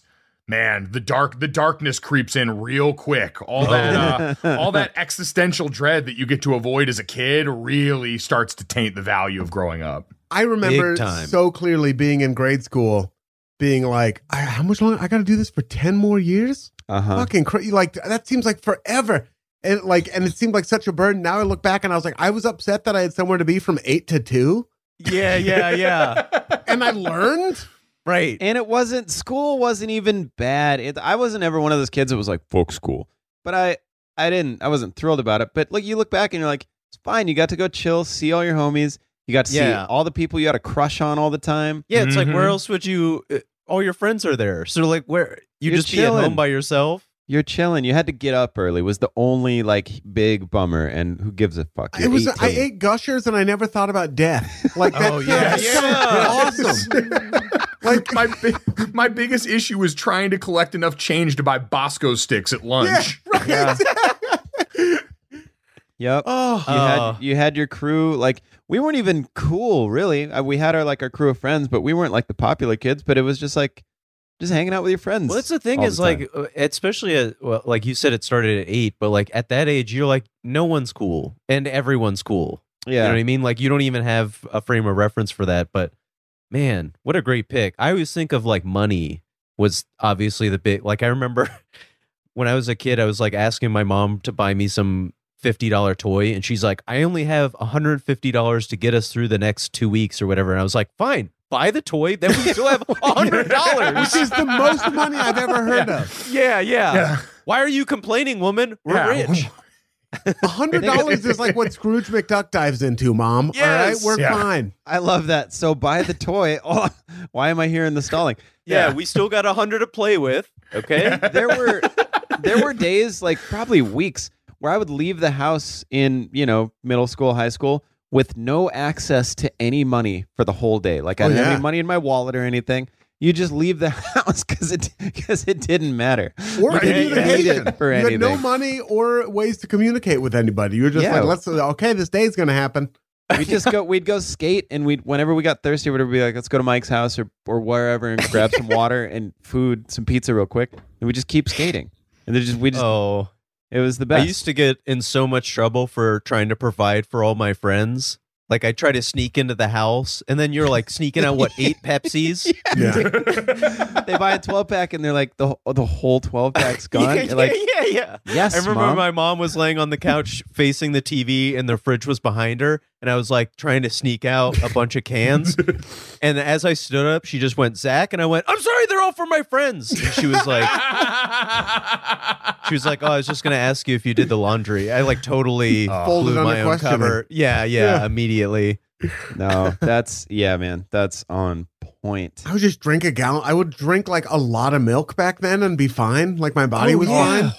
Man, the dark the darkness creeps in real quick. All that uh, all that existential dread that you get to avoid as a kid really starts to taint the value of growing up. I remember so clearly being in grade school, being like, I, "How much longer? I got to do this for ten more years? uh huh. Fucking crazy! Like that seems like forever." And like, and it seemed like such a burden. Now I look back and I was like, I was upset that I had somewhere to be from eight to two, yeah, yeah, yeah. and I learned. Right. And it wasn't school wasn't even bad. It, I wasn't ever one of those kids that was like folk school, but I I didn't I wasn't thrilled about it. But like you look back and you're like, it's fine. You got to go chill, see all your homies. You got to Yeah. see all the people you had a crush on all the time. Yeah, it's like Mhm. where else would you? Uh, all your friends are there, so like where you You're just be at chilling. home by yourself. You're chilling. You had to get up early. Was the only like big bummer. And who gives a fuck? It You're was. I ate gushers and I never thought about death. Like that. Oh, yeah. sounds Yeah. awesome. like my bi- my biggest issue was trying to collect enough change to buy Bosco sticks at yeah, lunch. right. Yep. Oh, you Uh. had you had your crew like we weren't even cool really Uh, we had our like our crew of friends but we weren't like the popular kids but it was just like just hanging out with your friends Well, that's the thing is the like, time. uh, especially at, well, like you said, it started at eight, but like at that age, you're like, no one's cool and everyone's cool. Yeah. You know what I mean? Like you don't even have a frame of reference for that. But man, what a great pick. I always think of like money was obviously the big like I remember when I was a kid, I was like asking my mom to buy me some fifty dollar toy, and she's like, I only have hundred fifty dollars to get us through the next two weeks or whatever. And I was like, fine, buy the toy, then we still have hundred dollars. which is the most money I've ever heard of. Yeah, yeah, Yeah. Why are you complaining, woman? We're Yeah. rich. A hundred dollars is like what Scrooge McDuck dives into, Mom. Yes. All right, we're Yeah. fine. i love that so buy the toy oh why am i hearing the stalling Yeah, Yeah. we still got a hundred to play with. Okay. there were there were days like probably weeks where i would leave the house in you know middle school high school with no access to any money for the whole day like i Oh, didn't have yeah. any money in my wallet or anything you just leave the house because it because it didn't matter Or You didn't need communication. it for you had no money or ways to communicate with anybody. You're just Yeah. like, let's okay, this day's gonna happen. we just go we'd go skate and we'd whenever we got thirsty we'd be like let's go to mike's house or, or wherever and grab some water and food some pizza real quick and we just keep skating and they just we just Oh, it was the best. I used to get in so much trouble for trying to provide for all my friends. Like I try to sneak into the house, and then you're like sneaking out what eight Pepsis? Yeah. they buy a 12 pack and they're like the the whole 12 pack's gone yeah, You're like yeah, yeah. yes I remember mom. my mom was laying on the couch facing the TV, and the fridge was behind her, and I was like trying to sneak out a bunch of cans. and as I stood up, she just went Zak, and I went, "I'm sorry, they're all for my friends." And she was like, she was like, "Oh, I was just gonna ask you if you did the laundry." I like totally Folded blew my own cover. Yeah, yeah, Yeah. immediately. no that's yeah man that's on point I would just drink a gallon. I would drink like a lot of milk back then and be fine. Like my body Oh, was yeah. fine.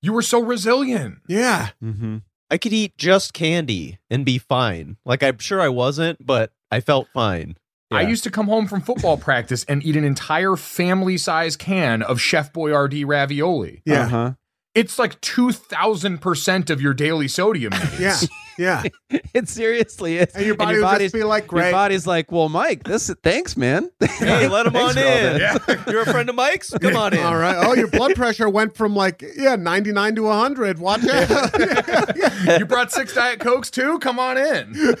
You were so resilient. Yeah. mm-hmm. I could eat just candy and be fine. Like I'm sure I wasn't, but I felt fine. I used to come home from football practice and eat an entire family size can of Chef Boyardee ravioli. Yeah. uh-huh It's like 2000% of your daily sodium needs. Yeah. Yeah. it seriously is And your body would body's- just be like, Great. your body's like well mike this thanks man Hey, let him on in. that. You're a friend of Mike's? Come on in. All right. Oh, your blood pressure went from like, yeah, 99 to 100. Watch out. you brought six Diet Cokes too? Come on in.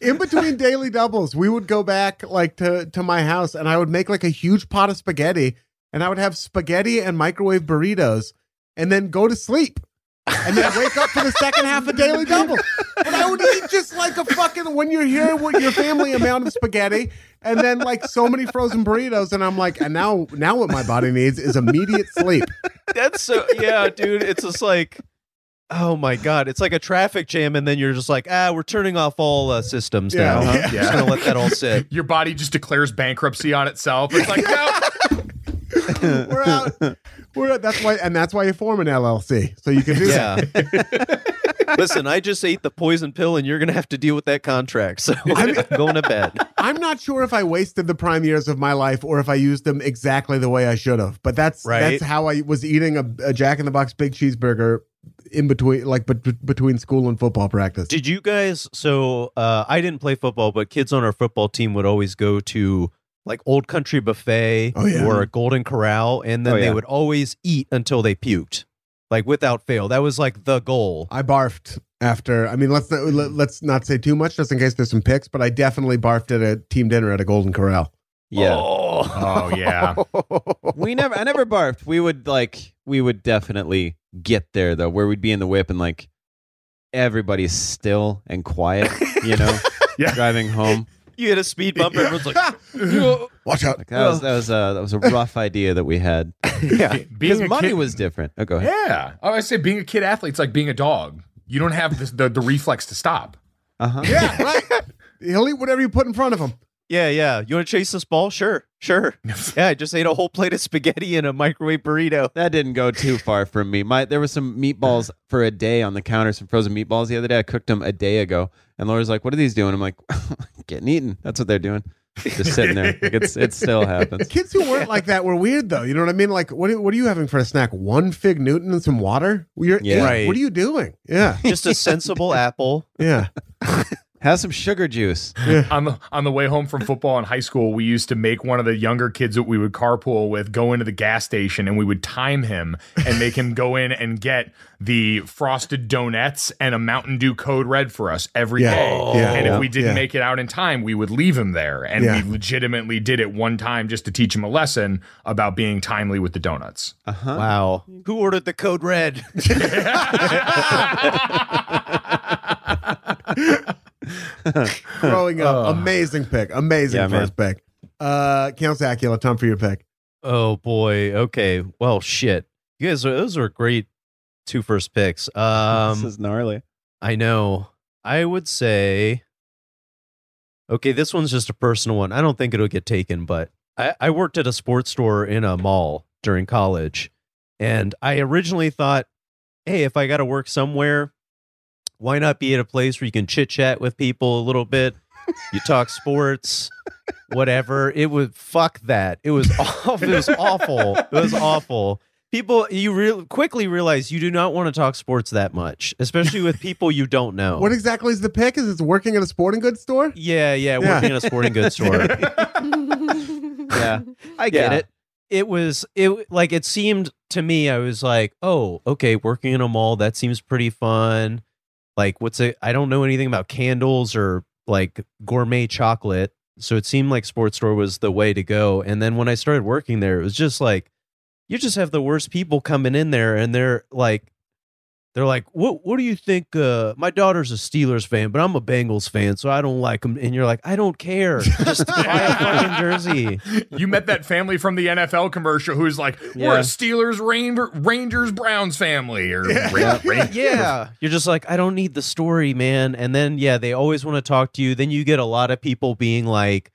in between daily doubles, we would go back like to to my house, and I would make like a huge pot of spaghetti, and I would have spaghetti and microwave burritos, and then go to sleep, and then wake up for the second half of daily double. And I would eat just like a fucking when you're here with your family amount of spaghetti, and then like so many frozen burritos, and I'm like, and now now what my body needs is immediate sleep. That's so yeah, dude. It's just like, oh my god, it's like a traffic jam, and then you're just like, ah, we're turning off all uh, systems Yeah. now. Huh? Yeah. Just gonna let that all sit. Your body just declares bankruptcy on itself. It's like, no. We're out. That's why, and that's why you form an LLC so you can do that. Listen, I just ate the poison pill, and you're gonna have to deal with that contract. So I'm going to bed. I'm not sure if I wasted the prime years of my life or if I used them exactly the way I should have. But that's Right. that's how I was eating a, a Jack in the Box big cheeseburger in between, like bet- between school and football practice. Did you guys? So uh, I didn't play football, but kids on our football team would always go to like Old Country Buffet Oh, yeah. or a Golden Corral, and then Oh, they would always eat until they puked, like without fail. That was like the goal. I barfed after. I mean, let's not, let, let's not say too much, just in case there's some picks. But I definitely barfed at a team dinner at a Golden Corral. Yeah. Oh, oh yeah. we never I never barfed. We would like we would definitely get there though, where we'd be in the whip and like everybody's still and quiet, you know, Yeah. driving home. You hit a speed bump, everyone's like, Watch out! Like that was that was a that was a rough idea that we had. yeah. Because money kid- was different. Oh, go ahead. Yeah. Oh, I say being a kid athlete's like being a dog. You don't have this, the the reflex to stop. Uh huh. Yeah, right. He'll eat whatever you put in front of him. Yeah, yeah. You want to chase this ball? Sure, sure. Yeah, I just ate a whole plate of spaghetti and a microwave burrito. That didn't go too far from me. My there was some meatballs for a day on the counter, some frozen meatballs the other day. I cooked them a day ago, and Laura's like, "What are these doing?" I'm like, "Getting eaten." That's what they're doing. Just sitting there. Like it's it still happens. Kids who weren't like that were weird, though. You know what I mean? Like, what are, what are you having for a snack? One fig Newton and some water? You're, Yeah. Right. What are you doing? Yeah, Just a sensible apple. yeah. Have some sugar juice. on the on the way home from football in high school, we used to make one of the younger kids that we would carpool with go into the gas station, and we would time him and make him go in and get the frosted donuts and a Mountain Dew Code Red for us every Yeah. day. Yeah. and Yeah. if we didn't Yeah. make it out in time, we would leave him there, and Yeah. we legitimately did it one time just to teach him a lesson about being timely with the donuts. Uh huh. Wow. Who ordered the code red? Growing up, Oh. amazing pick, amazing Yeah, man. first pick. Uh, Count Acula, time for your pick. oh boy. Okay. Well, shit. You guys, those were great two first picks. this Um, is gnarly. I know. I would say. Okay, this one's just a personal one. I don't think it'll get taken, but I, I worked at a sports store in a mall during college. And I originally thought, hey, if I got to work somewhere, why not be at a place where you can chit chat with people a little bit? You talk sports, whatever. It was fuck that. It was awful. It was awful. It was awful. People, you real quickly realize you do not want to talk sports that much, especially with people you don't know. What exactly is the pick? Is it working at a sporting goods store? yeah, yeah, Yeah. working in a sporting goods store. Yeah, I get Yeah. it. it was it like it seemed to me i was like oh okay working in a mall that seems pretty fun like what's it i don't know anything about candles or like gourmet chocolate. So it seemed like sports store was the way to go. And then when i started working there it was just like you just have the worst people coming in there and they're like they're like what what do you think uh my daughter's a steelers fan but i'm a bengals fan so i don't like them and you're like i don't care. Just buy a fucking jersey. You met that family from the NFL commercial who's like, we're Yeah. a Steelers, Ranger, Rangers, Browns family. Or Ra- Ra- yeah. You're just like i don't need the story man. And then yeah they always want to talk to you. Then you get a lot of people being like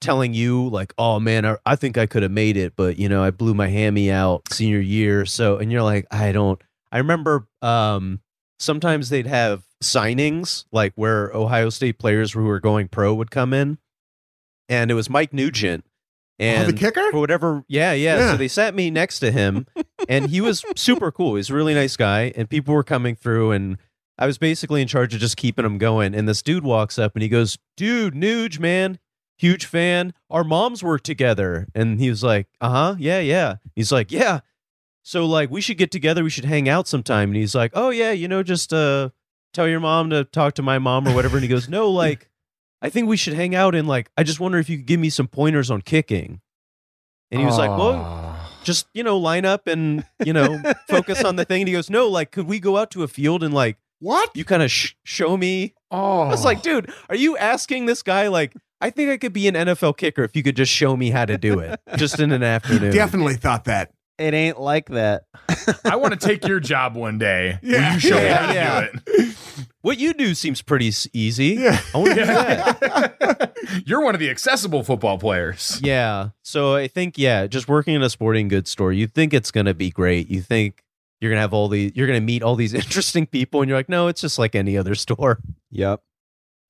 telling you like oh man i, I think i could have made it but you know i blew my hammy out senior year. So and you're like i don't i remember um sometimes they'd have signings like where ohio state players who were going pro would come in. And it was mike nugent and oh, the kicker? for whatever yeah, yeah Yeah. so they sat me next to him and he was super cool. He's a really nice guy and people were coming through and i was basically in charge of just keeping him going. And this dude walks up and he goes dude nuge man huge fan. Our moms work together. And he was like uh-huh yeah yeah. He's like yeah so like we should get together we should hang out sometime and he's like oh yeah you know just uh tell your mom to talk to my mom or whatever and he goes no like I think we should hang out and like I just wonder if you could give me some pointers on kicking. And he was like, Well, just you know, line up and you know, focus on the thing. And he goes, No, like, could we go out to a field and like What? you kind of sh- show me? oh. I was like, dude, are you asking this guy like? I think I could be an NFL kicker if you could just show me how to do it, just in an afternoon. Definitely thought that. It ain't like that. I want to take your job one day. Will you show me Yeah, how to do it? What you do seems pretty easy. Yeah. I want to do that. You're one of the accessible football players. Yeah. So I think yeah, just working in a sporting goods store, you think it's gonna be great. You think you're gonna have all these, you're gonna meet all these interesting people, and you're like, no, it's just like any other store. Yep.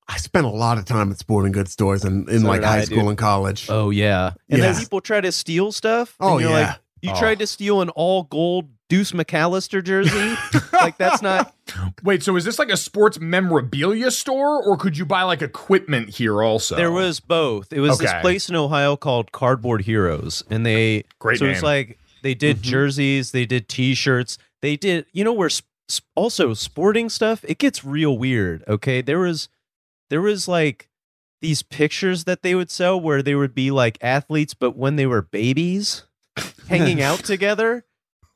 I spent a lot of time at sporting goods stores in, in So like high I, school dude. and college. Oh yeah. And Yeah. then people try to steal stuff. and Oh, you're yeah. Like, you Oh. tried to steal an all gold Deuce McAllister jersey. like that's not. Wait, so is this like a sports memorabilia store, or could you buy like equipment here also? There was both. It was this place in Ohio called Cardboard Heroes, and they Great So it's like they did Mhm. jerseys, they did T-shirts, they did. You know where sp- also sporting stuff it gets real weird. Okay, there was there was like these pictures that they would sell where they would be like athletes, but when they were babies, hanging out together.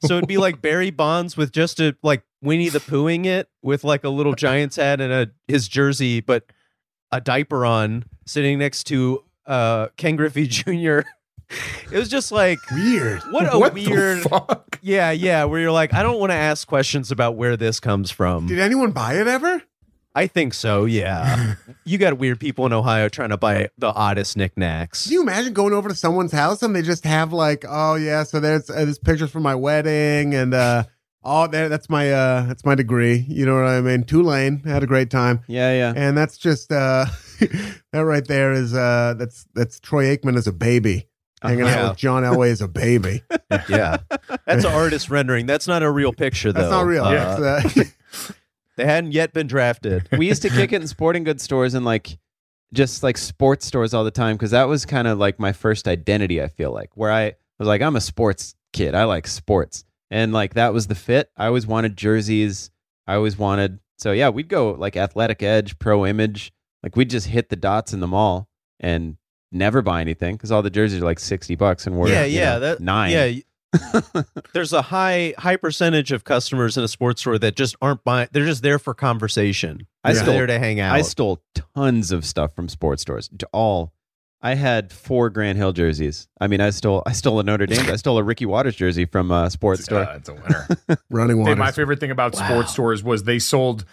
So it'd be like Barry Bonds with just a like Winnie the Poohing it with like a little Giants hat and a his jersey, but a diaper on, sitting next to uh Ken Griffey Jr. It was just like Weird. what a What weird fuck? yeah yeah where you're like I don't want to ask questions about where this comes from. Did anyone buy it ever? I think so. Yeah, you got weird people in Ohio trying to buy the oddest knickknacks. Can you imagine going over to someone's house and they just have like, oh yeah, so there's uh, this pictures from my wedding and uh oh there that's my uh that's my degree. You know what I mean? Tulane had a great time. Yeah, yeah. And that's just uh that right there is uh that's that's Troy Aikman as a baby. Hanging Yeah. out with John Elway as a baby. yeah, that's an artist rendering. That's not a real picture though. That's not real. Uh, uh, they hadn't yet been drafted. we used to kick it in sporting goods stores and like just like sports stores all the time because that was kind of like my first identity. I feel like where I was like, I'm a sports kid. I like sports, and like that was the fit. I always wanted jerseys. I always wanted. So yeah, we'd go like Athletic Edge, Pro Image. Like we'd just hit the dots in the mall and never buy anything because all the jerseys are like sixty bucks and we're yeah, yeah, know, that nine. Yeah, y- there's a high high percentage of customers in a sports store that just aren't buying. They're just there for conversation. I They're stole- there to hang out. I stole tons of stuff from sports stores. To all, I had four Grant Hill jerseys. I mean, I stole I stole a Notre Dame. I stole a Ricky Watters jersey from a sports store. Uh, it's a winner. running Hey, water. my favorite thing about sports stores was they sold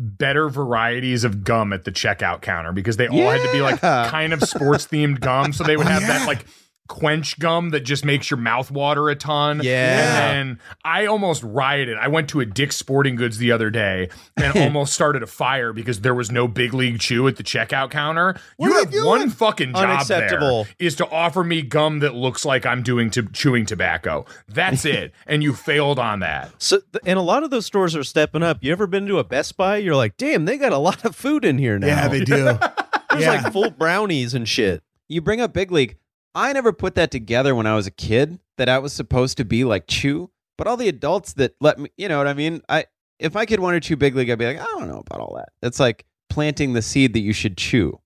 better varieties of gum at the checkout counter because they all had to be like kind of sports themed gum. So they would Oh, have yeah. that like quench gum that just makes your mouth water a ton. Yeah. And I almost rioted. I went to a Dick's Sporting Goods the other day and almost started a fire because there was no Big League Chew at the checkout counter. What you are have they doing? one fucking job Unacceptable. there is to offer me gum that looks like I'm doing to chewing tobacco. That's it. and you failed on that. So, th- and a lot of those stores are stepping up. You ever been to a Best Buy? You're like, damn, they got a lot of food in here now. yeah, they do. There's yeah. like full brownies and shit. You bring up Big League. I never put that together when I was a kid that I was supposed to be like chew. But all the adults that let me, you know what I mean? I if my kid wanted to chew Big League, I'd be like, I don't know about all that. It's like planting the seed that you should chew.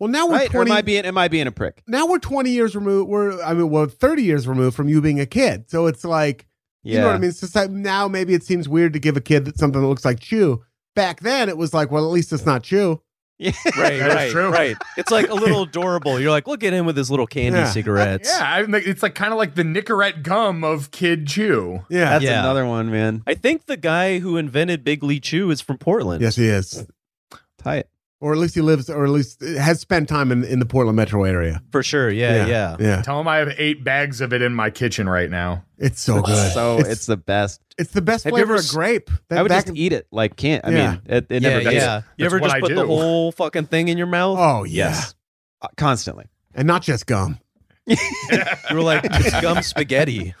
well, now we're Right? Or 20 am I being am I being a prick? now we're 20 years removed. We're, I mean, well, 30 years removed from you being a kid. So it's like, Yeah. you know what I mean? It's just like now maybe it seems weird to give a kid something that looks like chew. Back then it was like, well, at least it's not chew. Yeah. Right, That is right, true. right. It's like a little adorable. You're like, look at him with his little candy Yeah. cigarettes. Yeah, I mean, it's like kind of like the Nicorette gum of kid chew. Yeah. That's Yeah. another one, man. I think the guy who invented Big League Chew is from Portland. yes, he is. Tight. Or at least he lives, or at least has spent time in, in the Portland metro area. For sure. Yeah, yeah. Yeah. Tell him I have eight bags of it in my kitchen right now. It's so good. So it's, it's the best. it's the best Have you flavor ever of grape. That I would back just eat it like can't. I Yeah. mean, it, it yeah, never does. yeah. You That's ever just I put the whole fucking thing in your mouth? Oh, yes. Uh, constantly. And not just gum. You were like, it's gum spaghetti.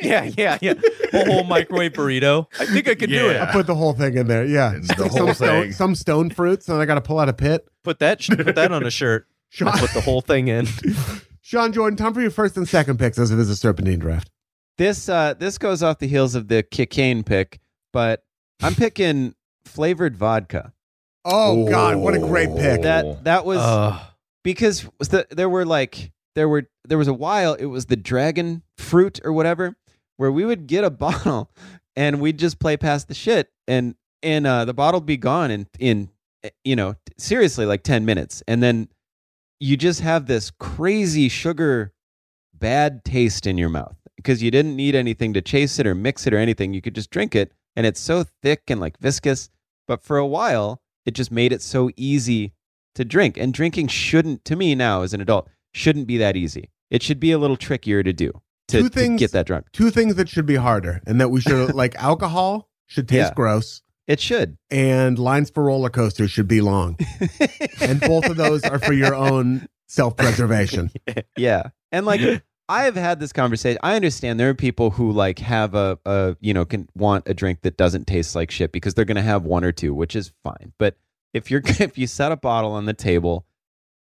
yeah, yeah, yeah. A whole microwave burrito. I think I could do it. I put the whole thing in there. Yeah. It's the some whole stone, thing. some stone fruits, and I got to pull out a pit. Put that put that on a shirt. Sean, I put the whole thing in. Sean Jordan, time for your first and second picks as it is a serpentine draft. This uh this goes off the heels of the cocaine pick, but I'm picking flavored vodka. Oh God, what a great pick. That that was Uh, because the, there were like there were there was a while it was the dragon fruit or whatever where we would get a bottle and we'd just play past the shit and and uh, the bottle would be gone in in eh, you know seriously like 10 minutes and then you just have this crazy sugar bad taste in your mouth because you didn't need anything to chase it or mix it or anything you could just drink it and it's so thick and like viscous but for a while it just made it so easy to drink. And drinking shouldn't, to me now as an adult, shouldn't be that easy. It should be a little trickier to do to, Two to things- get that drunk. Two things that should be harder, and that we should like alcohol should taste Yeah. gross, It should. and lines for roller coasters should be long, and both of those are for your own self preservation. yeah. And like I have had this conversation. I understand there are people who like have a, a you know can want a drink that doesn't taste like shit because they're going to have one or two, which is fine. But if you're if you set a bottle on the table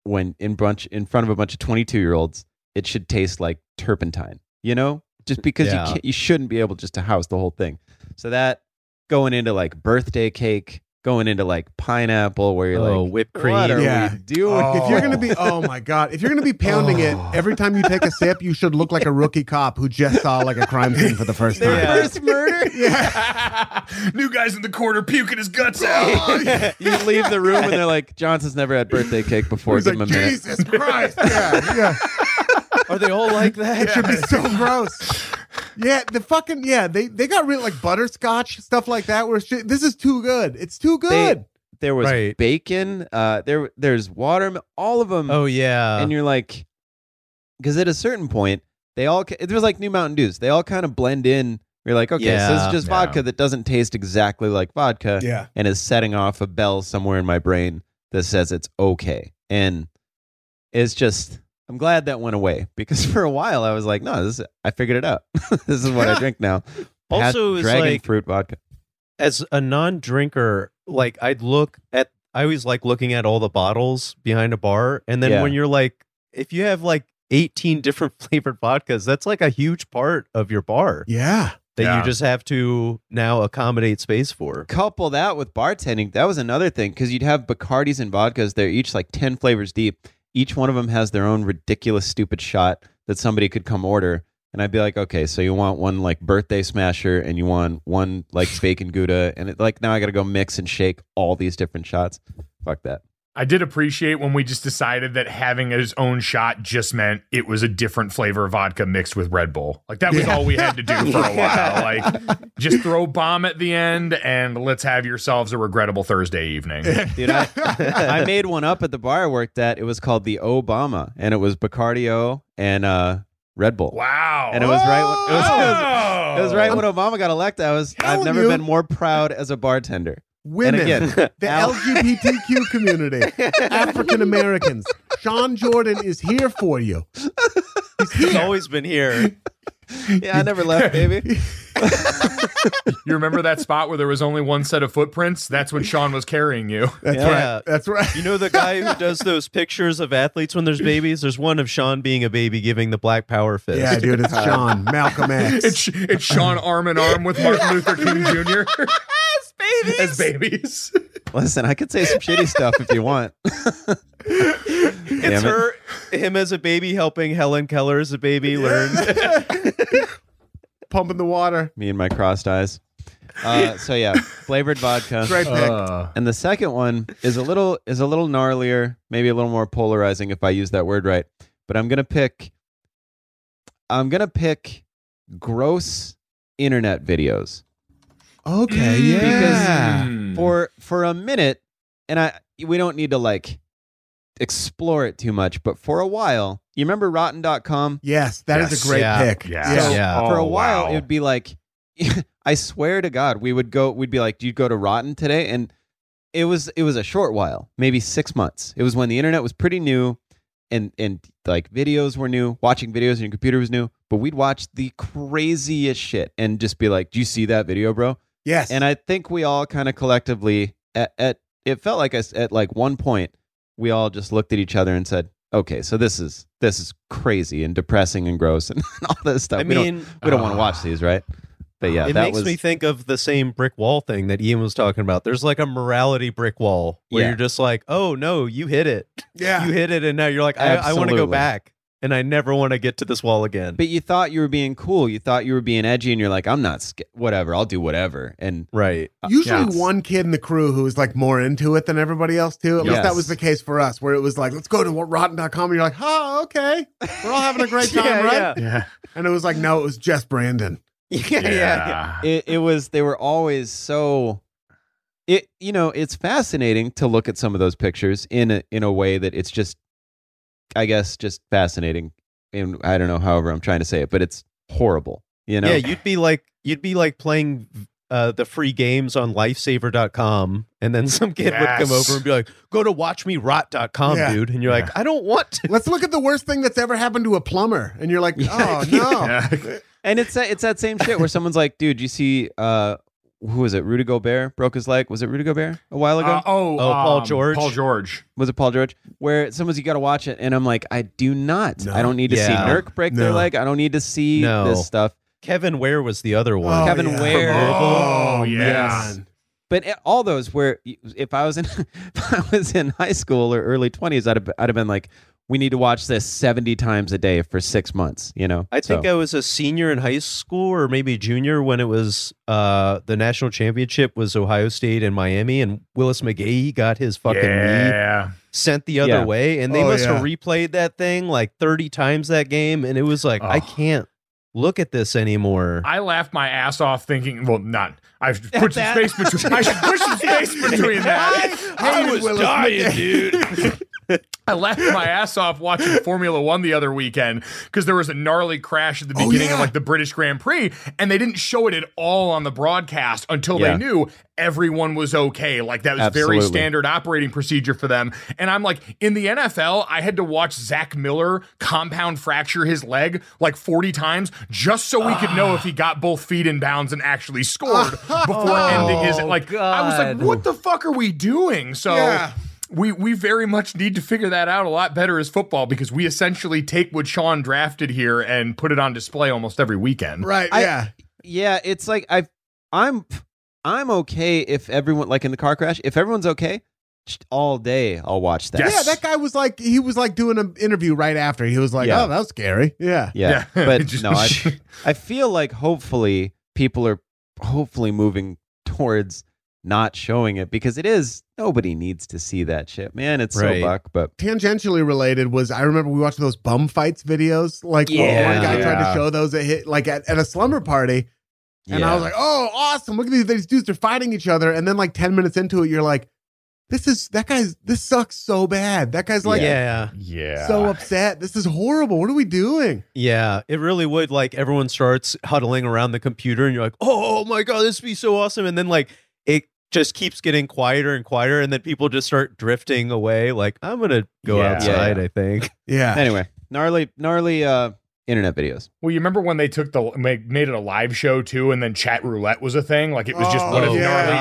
when in brunch in front of a bunch of 22 year olds, it should taste like turpentine. You know, just because Yeah. you can't, you shouldn't be able just to house the whole thing. So that going into like birthday cake, going into like pineapple, where you're oh, like, whipped cream. what are Yeah. we doing? If you're gonna be, oh my god, if you're gonna be pounding it every time you take a sip, you should look like a rookie cop who just saw like a crime scene for the first Their time. first murder. New guys in the corner puking his guts out. Oh, you leave the room and they're like, Johnson's never had birthday cake before. He's Give like, him a minute. Jesus Christ, yeah, yeah. Are they all like that? It should be so gross. Yeah, the fucking yeah, they they got rid like butterscotch stuff like that. Where it's ju- this is too good. It's too good. There was Right. bacon. Uh, there, there's water. All of them. Oh yeah. and you're like, because at a certain point, they all. ca- It was like New Mountain Dews. They all kind of blend in. You're like, okay, so this is Yeah. just Yeah. vodka that doesn't taste exactly like vodka, yeah, and is setting off a bell somewhere in my brain that says it's okay. And it's just, I'm glad that went away because for a while I was like, no, this. Is, I figured it out. this is what I drink now. Also, it's dragon like- fruit vodka. as a non-drinker, like I'd look at I always like looking at all the bottles behind a bar, and then Yeah. when you're like, if you have like 18 different flavored vodkas, that's like a huge part of your bar yeah. that Yeah. you just have to now accommodate space for. couple that with bartending that was another thing because you'd have bacardis and vodkas they're each like 10 flavors deep each one of them has their own ridiculous stupid shot that somebody could come order. And i'd be like okay so you want one like birthday smasher and you want one like bacon gouda. And it, like now i gotta go mix and shake all these different shots. Fuck that I did appreciate when we just decided that having his own shot just meant it was a different flavor of vodka mixed with Red Bull. Like that was all we had to do for a while. Like just throw bomb at the end and let's have yourselves a regrettable Thursday evening. dude I, I made one up at the bar i worked at it was called the obama and it was bacardi and uh red bull Wow. and it was right when, it was, it was. It was right when Obama got elected. I was I've never you. been more proud as a bartender. Women, again, the Al- LGBTQ community, African Americans. Sean Jordan is here for you. He's always been here. Yeah, I never left, baby. You remember that spot where there was only one set of footprints? That's when Sean was carrying you. That's Yeah. right. That's right. You know the guy who does those pictures of athletes when there's babies? There's one of Sean being a baby giving the black power fist. Yeah, dude, it's Sean, Malcolm X. It's it's Sean arm in arm with Martin Luther King Jr. As babies. As babies. Listen, I could say some shitty stuff if you want. It's it. her, him as a baby helping Helen Keller as a baby learn. Pumping the water. Me and my crossed eyes. Uh, so yeah, flavored vodka. Great pick. Uh, And the second one is a little is a little gnarlier, maybe a little more polarizing if I use that word right. But I'm gonna pick. I'm gonna pick gross internet videos. Okay, Mm. yeah. because for for a minute and i we don't need to like explore it too much but for a while you remember rotten.com yes, that is Yes. a great Yeah. pick. Yeah. Yeah. Yeah. for a Oh, while wow. it would be like i swear to god we would go we'd be like do you go to rotten today and it was it was a short while maybe six months it was when the internet was pretty new and and like videos were new watching videos on your computer was new but we'd watch the craziest shit and just be like do you see that video bro Yes. and I think we all kind of collectively at, at it felt like us at like one point we all just looked at each other and said, "Okay, so this is this is crazy and depressing and gross and all this stuff. I we mean, don't we don't want to uh, watch these, right?" But yeah, it that makes was me think of the same brick wall thing that Ian was talking about. There's like a morality brick wall where Yeah. you're just like, oh no, you hit it. Yeah. You hit it, and now you're like, I, I want to go back, and I never want to get to this wall again. But you thought you were being cool. You thought you were being edgy, and you're like, I'm not. scared. whatever. I'll do whatever. And right. Uh, Usually Yeah. one kid in the crew who was like more into it than everybody else too. At least Yes. that was the case for us, where it was like, let's go to rotten.com and you're like, oh, okay. We're all having a great time, Yeah, right? yeah. Yeah. And it was like, no, it was just Brandon. Yeah, yeah, yeah. it, it was. They were always so. It you know it's fascinating to look at some of those pictures in a in a way that it's just, I guess, just fascinating. And I don't know, however I'm trying to say it, but it's horrible. You know. Yeah, you'd be like you'd be like playing uh, the free games on lifesaver.com and then some kid would come over and be like, "Go to watchmerot.com, Yeah. dude." And you're like, "I don't want to." Let's look at the worst thing that's ever happened to a plumber. And you're like, oh, no. Yeah. And it's that, it's that same shit where someone's like, dude, you see, uh, who was it? Rudy Gobert broke his leg. Was it Rudy Gobert a while ago? Uh, oh, Oh, Paul um, George? Paul George. was it Paul George? Where someone's you got to watch it, and I'm like, I do not. No. I don't need to see Yeah. Nurk break their leg. I don't need to see No. this stuff. Kevin Ware was the other one. Oh, Kevin yeah. Ware. Oh, man. yes. But all those where if I was in if I was in high school or early 20s, I'd have, I'd have been like, we need to watch this 70 times a day for six months. You know. I think So- I was a senior in high school or maybe junior when it was uh, the national championship was Ohio State and Miami and Willis McGahee got his fucking knee sent the other Yeah. way and they Oh, must have replayed that thing like 30 times that game and it was like I Oh. can't look at this anymore. I laughed my ass off thinking, well, not. I should put some space between. I should push some space between that. I was dying, dude. I laughed my ass off watching Formula One the other weekend because there was a gnarly crash at the Oh, beginning yeah. of like the British Grand Prix, and they didn't show it at all on the broadcast until Yeah. they knew everyone was okay. Like that was very standard operating procedure for them. And I'm like, in the NFL, I had to watch Zach Miller compound fracture his leg like 40 times just so we could know if ah. he got both feet in bounds and actually scored before ending his oh, like. I was like, what the fuck are we doing? So Yeah. We we very much need to figure that out a lot better as football because we essentially take what Sean drafted here and put it on display almost every weekend. Right. I- yeah. Yeah, it's like I, I'm, I'm okay if everyone like in the car crash. If everyone's okay, all day I'll watch that. Yes. Yeah, that guy was like, he was like doing an interview right after. He was like, Yeah. oh, that was scary. Yeah. Yeah, Yeah. but Just- no, I, I feel like hopefully people are hopefully moving towards not showing it because it is nobody needs to see that shit, man. It's Right. so buck, but Tangentially related was I remember we watched those bum fights videos. Like Yeah. one guy tried to show those at hit like at, at a slumber party. And I was like, oh, awesome. Look at these, these dudes, they're fighting each other. And then like 10 minutes into it, you're like, this is that guy's this sucks so bad. That guy's like yeah. yeah. so upset. This is horrible. What are we doing? Yeah, it really would. Like everyone starts huddling around the computer, and you're like, "Oh my god, this would be so awesome!" And then like it just keeps getting quieter and quieter, and then people just start drifting away. Like I'm gonna go Yeah. outside. Yeah. I think. Yeah. anyway, gnarly, gnarly uh, internet videos. Well, you remember when they took the made, made it a live show too, and then chat roulette was a thing. Like it was just one of Oh, the yeah. gnarly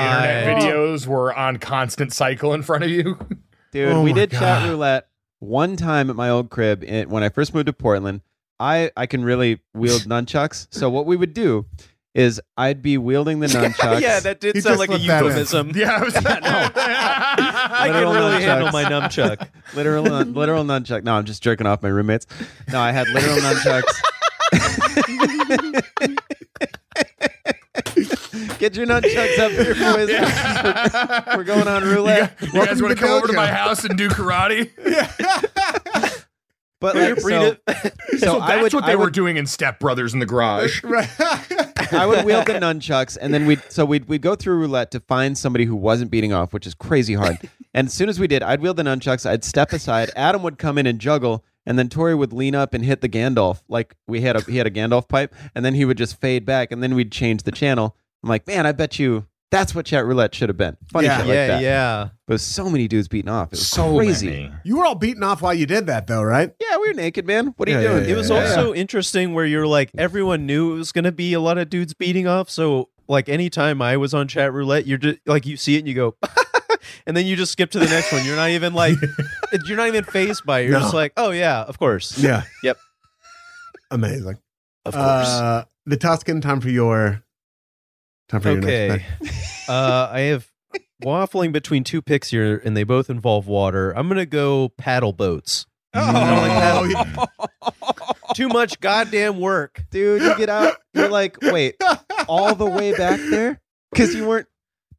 internet Oh. videos were on constant cycle in front of you. Dude, Oh we did God. chat roulette one time at my old crib in, when I first moved to Portland. I I can really wield nunchucks, so what we would do is I'd be wielding the nunchucks. yeah, that did He sound just like a slipped that in. euphemism. yeah, I was, oh, I can Literal really nunchucks. handle my nunchuck. literal nun- literal nunchuck. No, I'm just jerking off my roommates. No, I had literal nunchucks. Get your nunchucks up here, boys. We're going on roulette. You, Welcome guys to want the to come over to dojo. my house and do karate? But like, breed so, so So, I that's would, what they I were doing in Step Brothers in the garage. Right. I would wield the nunchucks, and then we'd so we'd we'd go through roulette to find somebody who wasn't beating off, which is crazy hard. and as soon as we did, I'd wield the nunchucks, I'd step aside, Adam would come in and juggle, and then Tori would lean up and hit the Gandalf like we had a he had a Gandalf pipe, and then he would just fade back, and then we'd change the channel. I'm like, man, I bet you that's what chat roulette should have been. Funny Yeah. shit like yeah, that. yeah. But so many dudes beating off. It was So crazy. many. you were all beaten off while you did that, though, right? Yeah, we were naked, man. What are you doing? yeah, It was yeah, also interesting where you're like everyone knew it was going to be a lot of dudes beating off. So like anytime I was on chat roulette, you're just like you see it and you go, and then you just skip to the next one. You're not even like you're not even phased by it. You're No. just like, oh yeah, of course. Yeah. Yep. Amazing. Of course. Uh, the Tuscan, time for your Time for your next Okay. pick. uh, I have waffling between two picks here, and they both involve water. I'm gonna go paddle boats. I don't like paddle- Too much goddamn work. dude. You get out. You're like, wait, all the way back there because you weren't.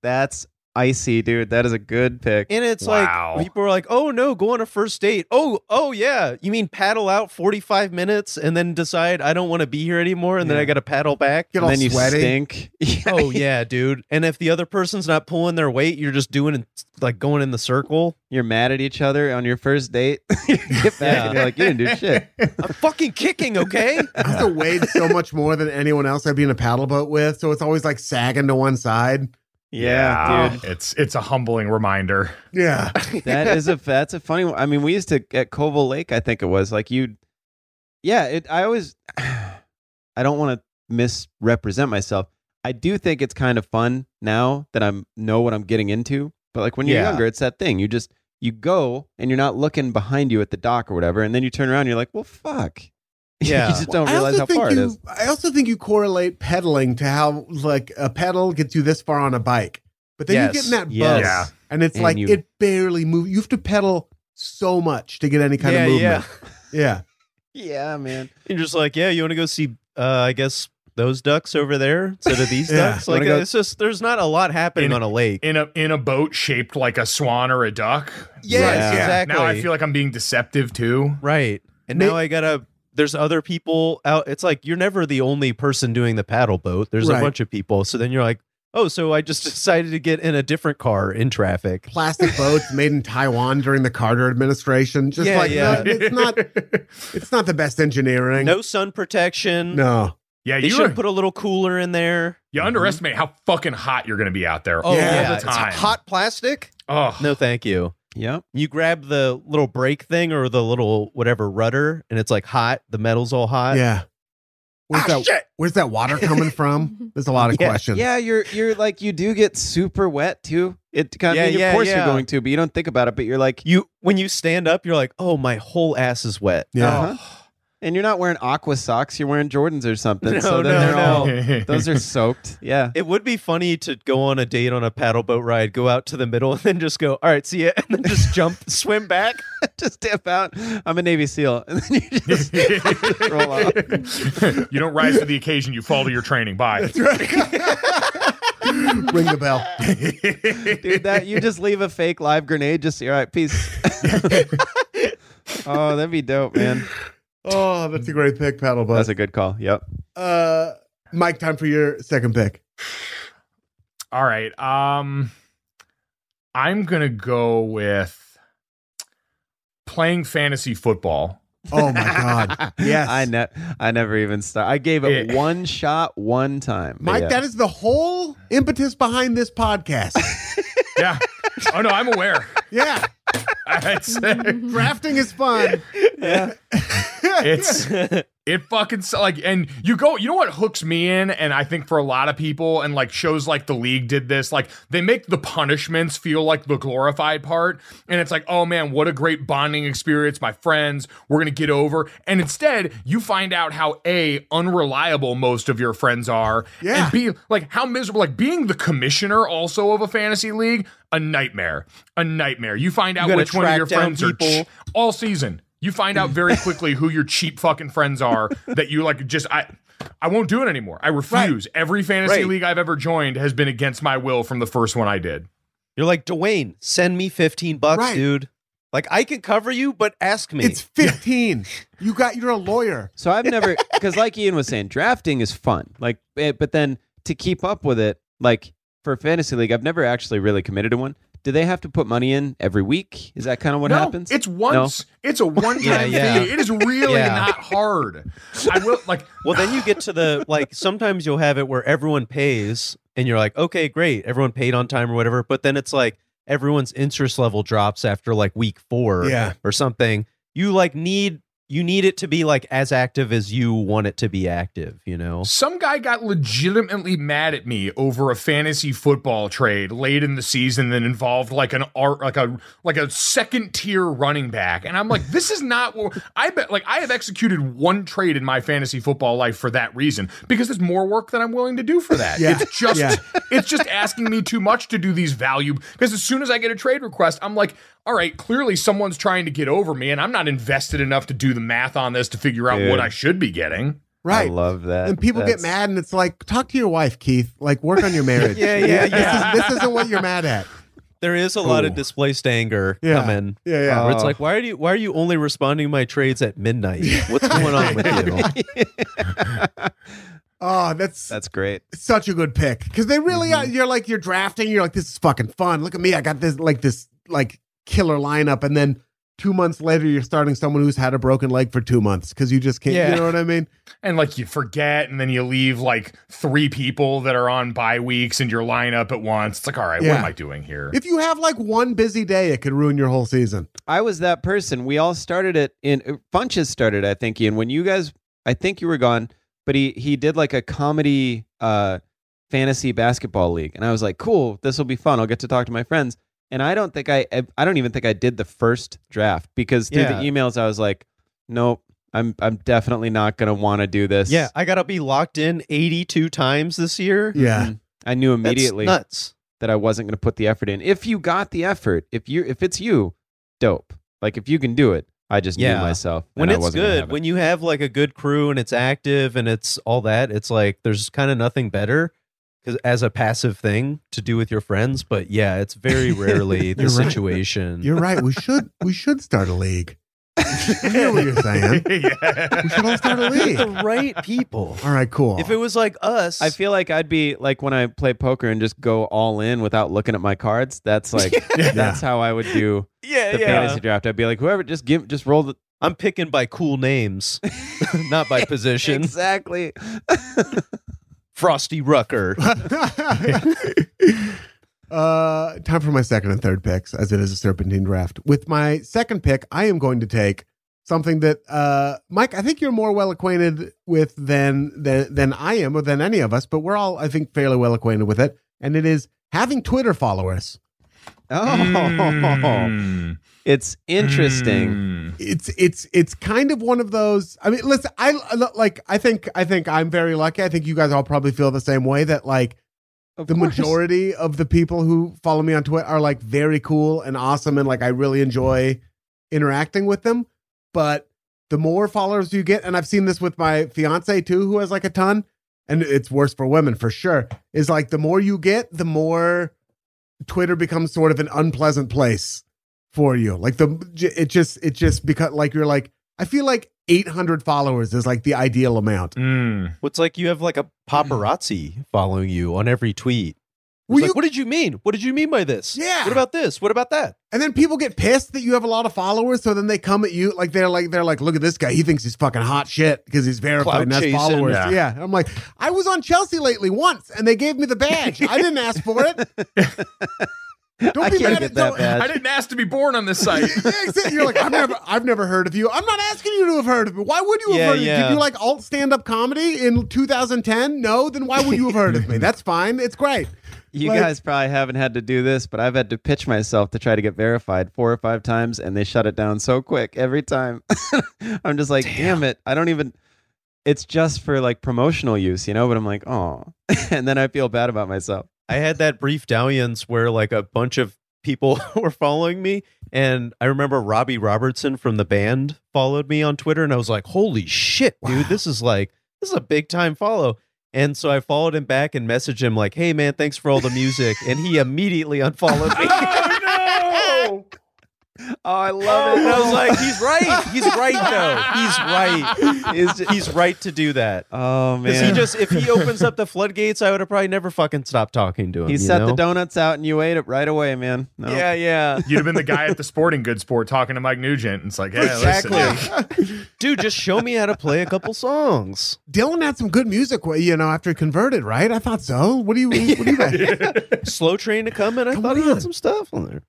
That's icy, dude. That is a good pick. And it's Wow. like people are like, "Oh no, go on a first date." Oh, oh yeah. You mean paddle out 45 minutes and then decide I don't want to be here anymore and then I got to paddle back? Get and all then you sweaty. stink. Oh yeah, dude. And if the other person's not pulling their weight, you're just doing it like going in the circle. You're mad at each other on your first date. get back and you're like, you didn't do shit. I'm fucking kicking, okay? I have to weighed so much more than anyone else I'd be in a paddle boat with, so it's always like sagging to one side. Yeah, dude. It's it's a humbling reminder. Yeah. that is a that's a funny one. I mean, we used to at Koval Lake, I think it was like you. Yeah, it. I always. I don't want to misrepresent myself. I do think it's kind of fun now that I'm know what I'm getting into. But like when you're Yeah. younger, it's that thing. You just you go and you're not looking behind you at the dock or whatever, and then you turn around and you're like, well, fuck. Yeah. you just don't I realize also how think far you, is. I also think you correlate pedaling to how like a pedal gets you this far on a bike, but then you get in that boat, Yes. Yeah. and it's And like you- it barely moves. You have to pedal so much to get any kind yeah, of movement. yeah. Yeah. Yeah, man. You're just like, yeah, you want to go see? Uh, I guess those ducks over there instead of these Yeah. ducks. Like go- it's just there's not a lot happening In- on a lake. In a in a boat shaped like a swan or a duck. Yes, Yeah. exactly. Now I feel like I'm being deceptive too. right. And May- now I gotta. There's other people out. It's like you're never the only person doing the paddle boat. There's Right. a bunch of people. So then you're like, oh, so I just decided to get in a different car in traffic. Plastic boats made in Taiwan during the Carter administration. Just Yeah, like yeah. no, it's not it's not the best engineering. No sun protection. No. Yeah, They you should put a little cooler in there. you mm-hmm. underestimate how fucking hot you're going to be out there Oh all yeah, the it's time. hot plastic. Oh, No, thank you. Yep. You grab the little brake thing or the little whatever rudder, and it's like hot. The metal's all hot. Yeah. Where's Ah, that shit. where's that water coming from? There's a lot of Yeah. questions. Yeah, you're you're like you do get super wet too. It kind Yeah, of, yeah, of course yeah. you're going to, but you don't think about it. But you're like, You when you stand up, you're like, oh, my whole ass is wet. Yeah. Uh-huh. And you're not wearing aqua socks. You're wearing Jordans or something. No, so then no, they're no. all those are soaked. Yeah. It would be funny to go on a date on a paddle boat ride, go out to the middle, and then just go, all right, see ya, and then just jump, swim back. just dip out. I'm a Navy SEAL, and then you just roll off. you don't rise to the occasion. You fall to your training. Bye. Ring the bell. Dude, that you just leave a fake live grenade. Just all right, peace. oh, that'd be dope, man. Oh, that's a great pick, paddle That's a good call. Yep. uh Mike, time for your second pick. All right. Um, I'm gonna go with playing fantasy football. Oh my god. Yes. I ne- I never even start. I gave it Yeah. one shot, one time. Mike, yeah. that is the whole impetus behind this podcast. Yeah. oh no, I'm aware. yeah. It's, Drafting is fun. yeah. it's it fucking like and you go you know what hooks me in and i think for a lot of people and like shows like the league did this like they make the punishments feel like the glorified part and it's like oh man what a great bonding experience my friends we're gonna get over and instead you find out how a unreliable most of your friends are Yeah. and b like how miserable like being the commissioner also of a fantasy league a nightmare a nightmare you find out gotta which one of your friends are ch- all season. You find out very quickly who your cheap fucking friends are that you like just I I won't do it anymore. I refuse. Every fantasy Right. league I've ever joined has been against my will from the first one I did. You're like, Dwayne, send me 15 bucks, Right. dude. Like, I can cover you, but ask me. It's 15. You got you're a lawyer. So I've never because like Ian was saying, drafting is fun. Like, eh, but then to keep up with it, like for fantasy league, I've never actually really committed to one. Do they have to put money in every week? Is that kind of what no, happens? It's once. It's a one time Yeah, yeah. thing. It is really Yeah. not hard. I will like well, then you get to the, like, sometimes you'll have it where everyone pays and you're like, okay, great. Everyone paid on time or whatever. But then it's like everyone's interest level drops after like week four Yeah. or something. You like need, you need it to be like as active as you want it to be active, you know? Some guy got legitimately mad at me over a fantasy football trade late in the season that involved like an art, like a like a second tier running back, and I'm like, this is not what I bet. Like I have executed one trade in my fantasy football life for that reason because there's more work than I'm willing to do for that. Yeah. It's just Yeah. it's just asking me too much to do these value because as soon as I get a trade request, I'm like, all right, clearly someone's trying to get over me, and I'm not invested enough to do the math on this to figure out Dude. what I should be getting. Right. I love that. and people get mad, and it's like, talk to your wife, Keith. Like, work on your marriage. Yeah, yeah, This, yeah. is, this isn't what you're mad at. There is a lot of displaced anger Yeah. coming. Yeah, yeah. Where it's Oh. like, why are you why are you only responding to my trades at midnight? What's going on with you? Oh, that's That's great. such a good pick because they really Mm-hmm. are. You're like you're drafting. You're like this is fucking fun. Look at me. I got this like this like killer lineup, and then two months later you're starting someone who's had a broken leg for two months because you just can't. Yeah. You know what I mean? and like you forget and then you leave like three people that are on bye weeks and your lineup at once it's like all right what am i doing here If you have like one busy day, it could ruin your whole season. I was that person. We all started it in Funches started, I think, Ian. When you guys, I think you were gone, but he he did like a comedy uh fantasy basketball league, and I was like, cool, this will be fun. I'll get to talk to my friends. And I don't think I, I don't even think I did the first draft because through Yeah. the emails I was like, nope, I'm I'm definitely not gonna want to do this. Yeah, I gotta be locked in 82 times this year. Yeah. Mhm. I knew That's immediately nuts. that I wasn't going to put the effort in. If you got the effort, if you if it's you, dope. Like if you can do it, I just Yeah. knew myself. When it's good, it. when you have like a good crew and it's active and it's all that, it's like there's kind of nothing better because as a passive thing to do with your friends. But yeah, it's very rarely the You're right. situation. You're right. We should we should start a league. I hear what you're saying. yeah We should all start a league. the right people. All right, cool. If it was like us, I feel like I'd be like when I play poker and just go all in without looking at my cards. That's like that's how I would do yeah, the yeah. fantasy draft. I'd be like, whoever, just give, just roll the I'm picking by cool names, not by position. exactly. Frosty Rucker. uh, time for my second and third picks, as it is a serpentine draft. With my second pick, I am going to take something that uh, Mike, I think you're more well acquainted with than than than I am, or than any of us. But we're all, I think, fairly well acquainted with it, and it is having Twitter followers. Oh, Mm. it's interesting. Mm. It's it's it's kind of one of those. I mean, listen, I like. I think I think I'm very lucky. I think you guys all probably feel the same way. That like Of the course. majority of the people who follow me on Twitter are like very cool and awesome and like I really enjoy interacting with them. But the more followers you get, and I've seen this with my fiance too, who has like a ton, and it's worse for women for sure, is like the more you get, the more Twitter becomes sort of an unpleasant place for you. Like the it just it just because like you're like I feel like 800 followers is like the ideal amount. Mm. What's like you have like a paparazzi following you on every tweet. It's Will like, you- what did you mean? What did you mean by this? Yeah. What about this? What about that? And then people get pissed that you have a lot of followers, so then they come at you like they're like they're like, look at this guy, he thinks he's fucking hot shit because he's verified Clout and has chasing. followers. Yeah. Yeah. I'm like, I was on Chelsea lately once, and they gave me the badge. I didn't ask for it. Don't I be can't mad get at that don't- i didn't ask to be born on this site Yeah, exactly. You're like, I've never, I've never heard of you. I'm not asking you to have heard of me. Why would you have Yeah, heard of me? yeah. Did you like alt stand up comedy in 2010? No, then why would you have heard of me? That's fine. It's great. You Like- guys probably haven't had to do this, but I've had to pitch myself to try to get verified four or five times, and they shut it down so quick every time. I'm just like, damn. it. I don't even. It's just for like promotional use, you know. But I'm like, oh, and then I feel bad about myself. I had that brief dalliance where like a bunch of people were following me. And I remember Robbie Robertson from the band followed me on Twitter. And I was like, holy shit, dude, this is like, this is a big time follow. And so I followed him back and messaged him like, hey, man, thanks for all the music. and he immediately unfollowed me. oh Oh, I love and I was like, he's right. He's right, though. He's right. He's, he's right to do that. oh Because man, he just, if he opens up the floodgates, I would have probably never fucking stopped talking to him. he you set the donuts out, and you ate it right away, man. No. Yeah, yeah. you'd have been the guy at the sporting goods store talking to mike nugent it's like hey Exactly. listen Dude, just show me how to play a couple songs. Dylan had some good music, you know, after he converted, right? I thought so. What do you, what do you think? Slow train to come in. I Come thought he had some stuff on there.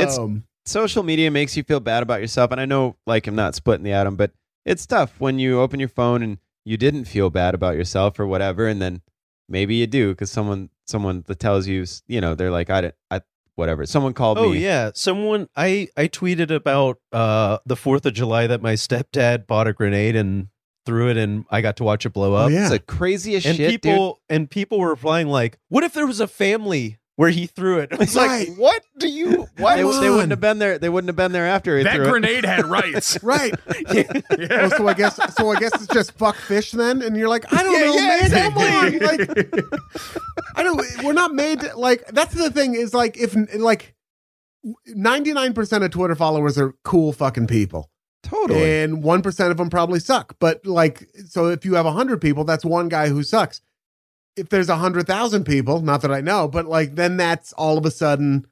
It's- Um, social media makes you feel bad about yourself and i know like i'm not splitting the atom but it's tough when you open your phone and you didn't feel bad about yourself or whatever, and then maybe you do because someone someone that tells you, you know, they're like, I didn't, I whatever. Someone called Oh me. Oh yeah, someone I I tweeted about uh the 4th of July that my stepdad bought a grenade and threw it and I got to watch it blow Oh, up. yeah. It's the craziest And shit, dude. people and people were replying like, "What if there was a family where he threw it?" It's Right. like, "What do you why They, they wouldn't have been there. They wouldn't have been there after he that threw it. grenade had rights. Right. Oh, so I guess so I guess it's just fuck fish then, and you're like, I don't Yeah, know, yeah, man. exactly. Come on. Like, I don't. We're not made to- like. That's the thing is like if like ninety nine percent of Twitter followers are cool fucking people, Totally. and one percent of them probably suck. But like, so if you have hundred people, that's one guy who sucks. If there's a hundred thousand people, not that I know, but like then that's all of a sudden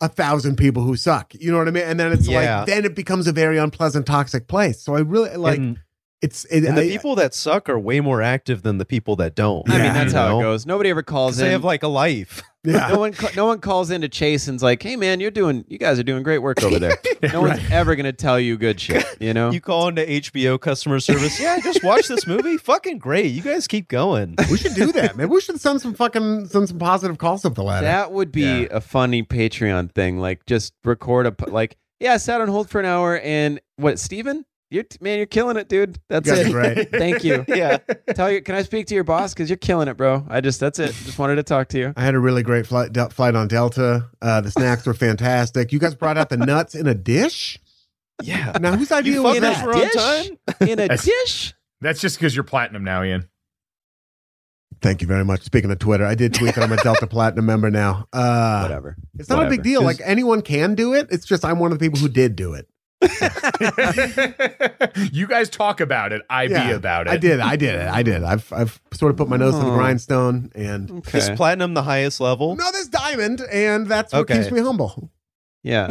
a thousand people who suck. You know what I mean? And then it's Yeah. like then it becomes a very unpleasant, toxic place. So I really like and, it's it, and the I- people that suck are way more active than the people that don't. I mean, that's you how know? it goes. Nobody ever calls in. they have like a life. Yeah. no one, no one calls in to Chase and's like, "Hey, man, you're doing, you guys are doing great work over there." No one's ever gonna tell you good shit. You know, You call into HBO customer service. Yeah, I just watched this movie. Fucking great. You guys keep going. We should do that. Maybe we should send some fucking send some positive calls up the ladder. that would be Yeah. a funny Patreon thing. Like, just record a like, yeah, I sat on hold for an hour, and what, Steven? You're man, you're killing it, dude. That's it. are great. Thank you. yeah. Tell you, can I speak to your boss? Because you're killing it, bro. I just, that's it. Just wanted to talk to you. I had a really great flight del- flight on Delta. Uh, the snacks were fantastic. You guys brought out the nuts in a dish. Yeah. Now, whose idea You was In that? were on dish? time? In a That's- dish? That's just because you're platinum now, Ian. Thank you very much. Speaking of Twitter, I did tweet that I'm a Delta Platinum member now. Uh, Whatever. It's not a big deal. Like anyone can do it. It's just I'm one of the people who did do it. you guys talk about it. I be about it. I did. I did it. I did. I've I've sort of put my nose to the Oh. grindstone and Okay. Is platinum the highest level? no, there's diamond, and that's what Okay. keeps me humble. Yeah.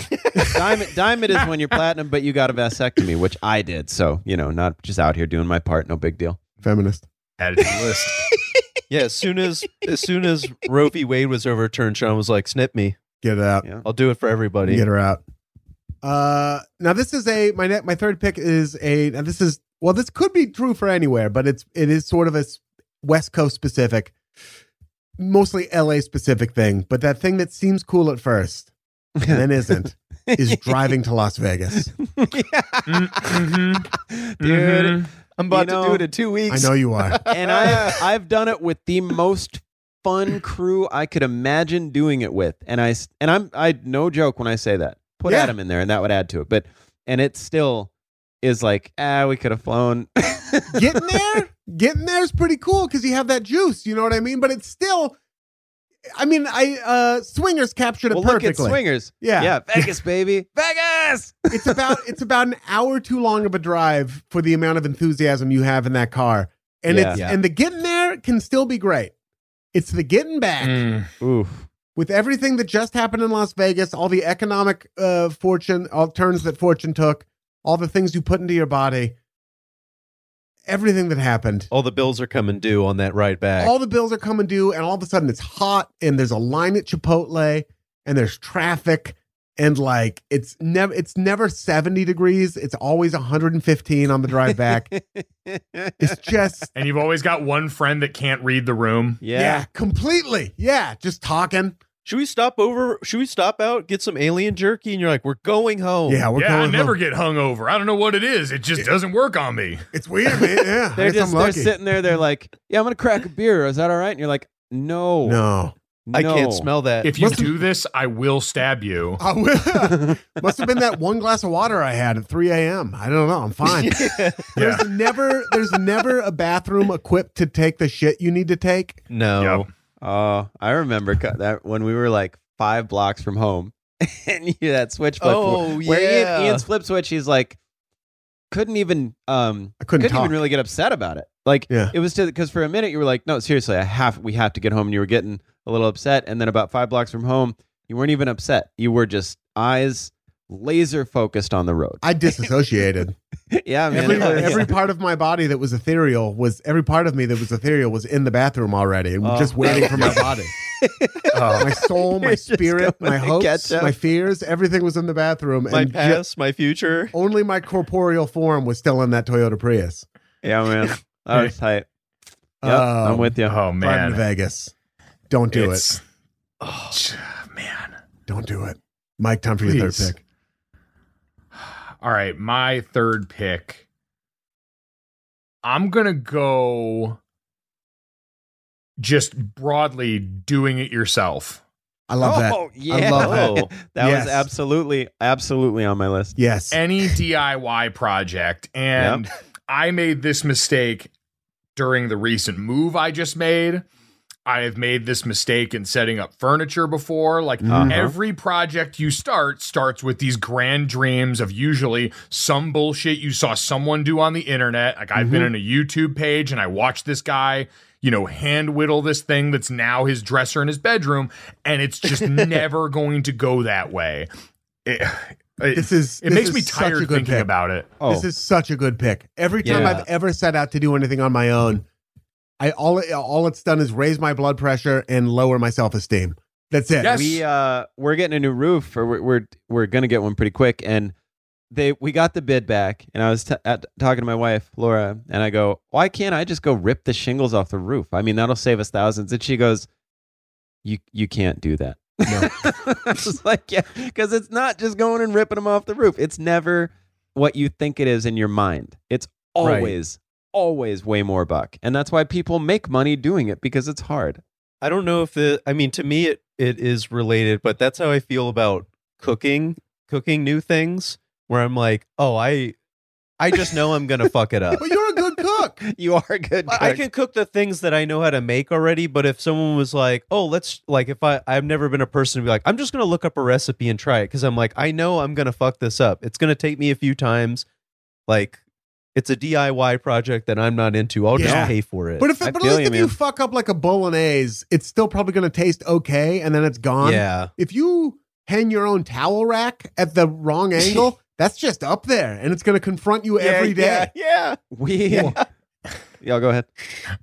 diamond diamond is when you're platinum, but you got a vasectomy, which I did. So, you know, not just out here doing my part. No big deal. Feminist. Added to the list. Yeah, as soon as as soon as Roe v. Wade was overturned, Sean was like, "Snip me. Get it out. Yeah. I'll do it for everybody." Get her out. Uh, now this is a my ne- my third pick is a now this is well this could be true for anywhere, but it's it is sort of a West Coast specific, mostly LA specific thing. But that thing that seems cool at first and then isn't is driving to Las Vegas. Mm-hmm. Dude. I'm about You know- to do it in two weeks. I know you are. And I I've done it with the most fun crew I could imagine doing it with. And I and I'm I no joke when I say that. Put Yeah. Adam in there and that would add to it. But and it still is like, ah, we could have flown. Getting there, getting there is pretty cool because you have that juice. You know what I mean? But it's still. I mean, I uh swingers captured it well, look at perfectly. swingers. Yeah. Yeah, Vegas, baby. Vegas. it's about it's about an hour too long of a drive for the amount of enthusiasm you have in that car and Yeah. it's Yeah. and the getting there can still be great it's the getting back Mm. Oof. With everything that just happened in las vegas all the economic uh fortune all turns that fortune took all the things you put into your body everything that happened All the bills are coming due on that ride back. all the bills are coming due and all of a sudden it's hot and there's a line at chipotle and there's traffic and like it's never it's never 70 degrees it's always 115 on the drive back it's just And you've always got one friend that can't read the room. yeah. Yeah. completely yeah just talking should we stop over? Should we stop out, get some alien jerky? And you're like, we're going home. yeah we're yeah, I never home. get hungover. I don't know what it is. It just doesn't work on me. it's weird man yeah They're I guess just I'm they're sitting there. They're like, "Yeah, I'm gonna crack a beer. Is that all right?" And you're like, "No, no I can't smell that. If you Must- do this, I will stab you. I will. must have been that one glass of water I had at 3 a.m. I don't know. I'm fine. There's never there's never a bathroom equipped to take the shit you need to take. no. Yep. Oh, I remember that when we were like five blocks from home, and you that switch flip. Oh, where yeah. Ian, Ian's flip switch, he's like, couldn't even um, I couldn't talk. even really get upset about it. Like, Yeah. it was to because for a minute you were like, no, seriously, I have we have to get home, and you were getting a little upset, and then about five blocks from home, you weren't even upset. You were just eyes laser focused on the road. I disassociated. yeah, man. every, it was- every part of my body that was ethereal was every part of me that was ethereal was in the bathroom already and Oh. just waiting for my body. Oh, My soul, my You're spirit, my hopes, my fears, everything was in the bathroom. my and ju- my future. only my corporeal form was still in that Toyota Prius. yeah, man. That was tight. Yep, Um, I'm with you. oh man, Driving to Vegas. Don't do it. Oh man. Don't do it. Mike, time for your third pick. All right, my third pick. I'm gonna go just broadly doing it yourself. I love that. Oh, yeah. I love that. Oh, That Yes. was absolutely, absolutely on my list. Yes. Any DIY project. And I made this mistake during the recent move I just made. I have made this mistake in setting up furniture before. Like Mhm. every project you start starts with these grand dreams of usually some bullshit you saw someone do on the internet. Like I've been Mhm. in a YouTube page and I watched this guy, you know, hand whittle this thing that's now his dresser in his bedroom, and it's just never going to go that way. It, it, This is it this makes is me tired thinking pick. about it. Oh, This is such a good pick. Every time Yeah. I've ever set out to do anything on my own, I all all it's done is raise my blood pressure and lower my self esteem. That's it. Yes. we uh we're getting a new roof or we're we're, we're gonna get one pretty quick and they we got the bid back and i was t- at, talking to my wife laura and i go why can't i just go rip the shingles off the roof i mean that'll save us thousands and she goes you you can't do that I was like yeah because it's not just going and ripping them off the roof it's never what you think it is in your mind it's Right. always always way more buck and that's why people make money doing it because it's hard I don't know if the. I mean, to me, it it is related, but that's how I feel about cooking, cooking new things. Where I'm like, oh, I, I just know I'm gonna fuck it up. But you're a good cook. you are a good I I can cook the things that I know how to make already, but if someone was like, "Oh, let's like," if I I've never been a person to be like, "I'm just gonna look up a recipe and try it," because I'm like, I know I'm gonna fuck this up. It's gonna take me a few times. Like, it's a DIY project that I'm not into. I'll Yeah. just pay for it. But if I but at least you, if you fuck up like a bolognese, it's still probably going to taste okay, and then it's gone. yeah, If you hang your own towel rack at the wrong angle, that's just up there, and it's going to confront you every day. Yeah, We, y'all go ahead.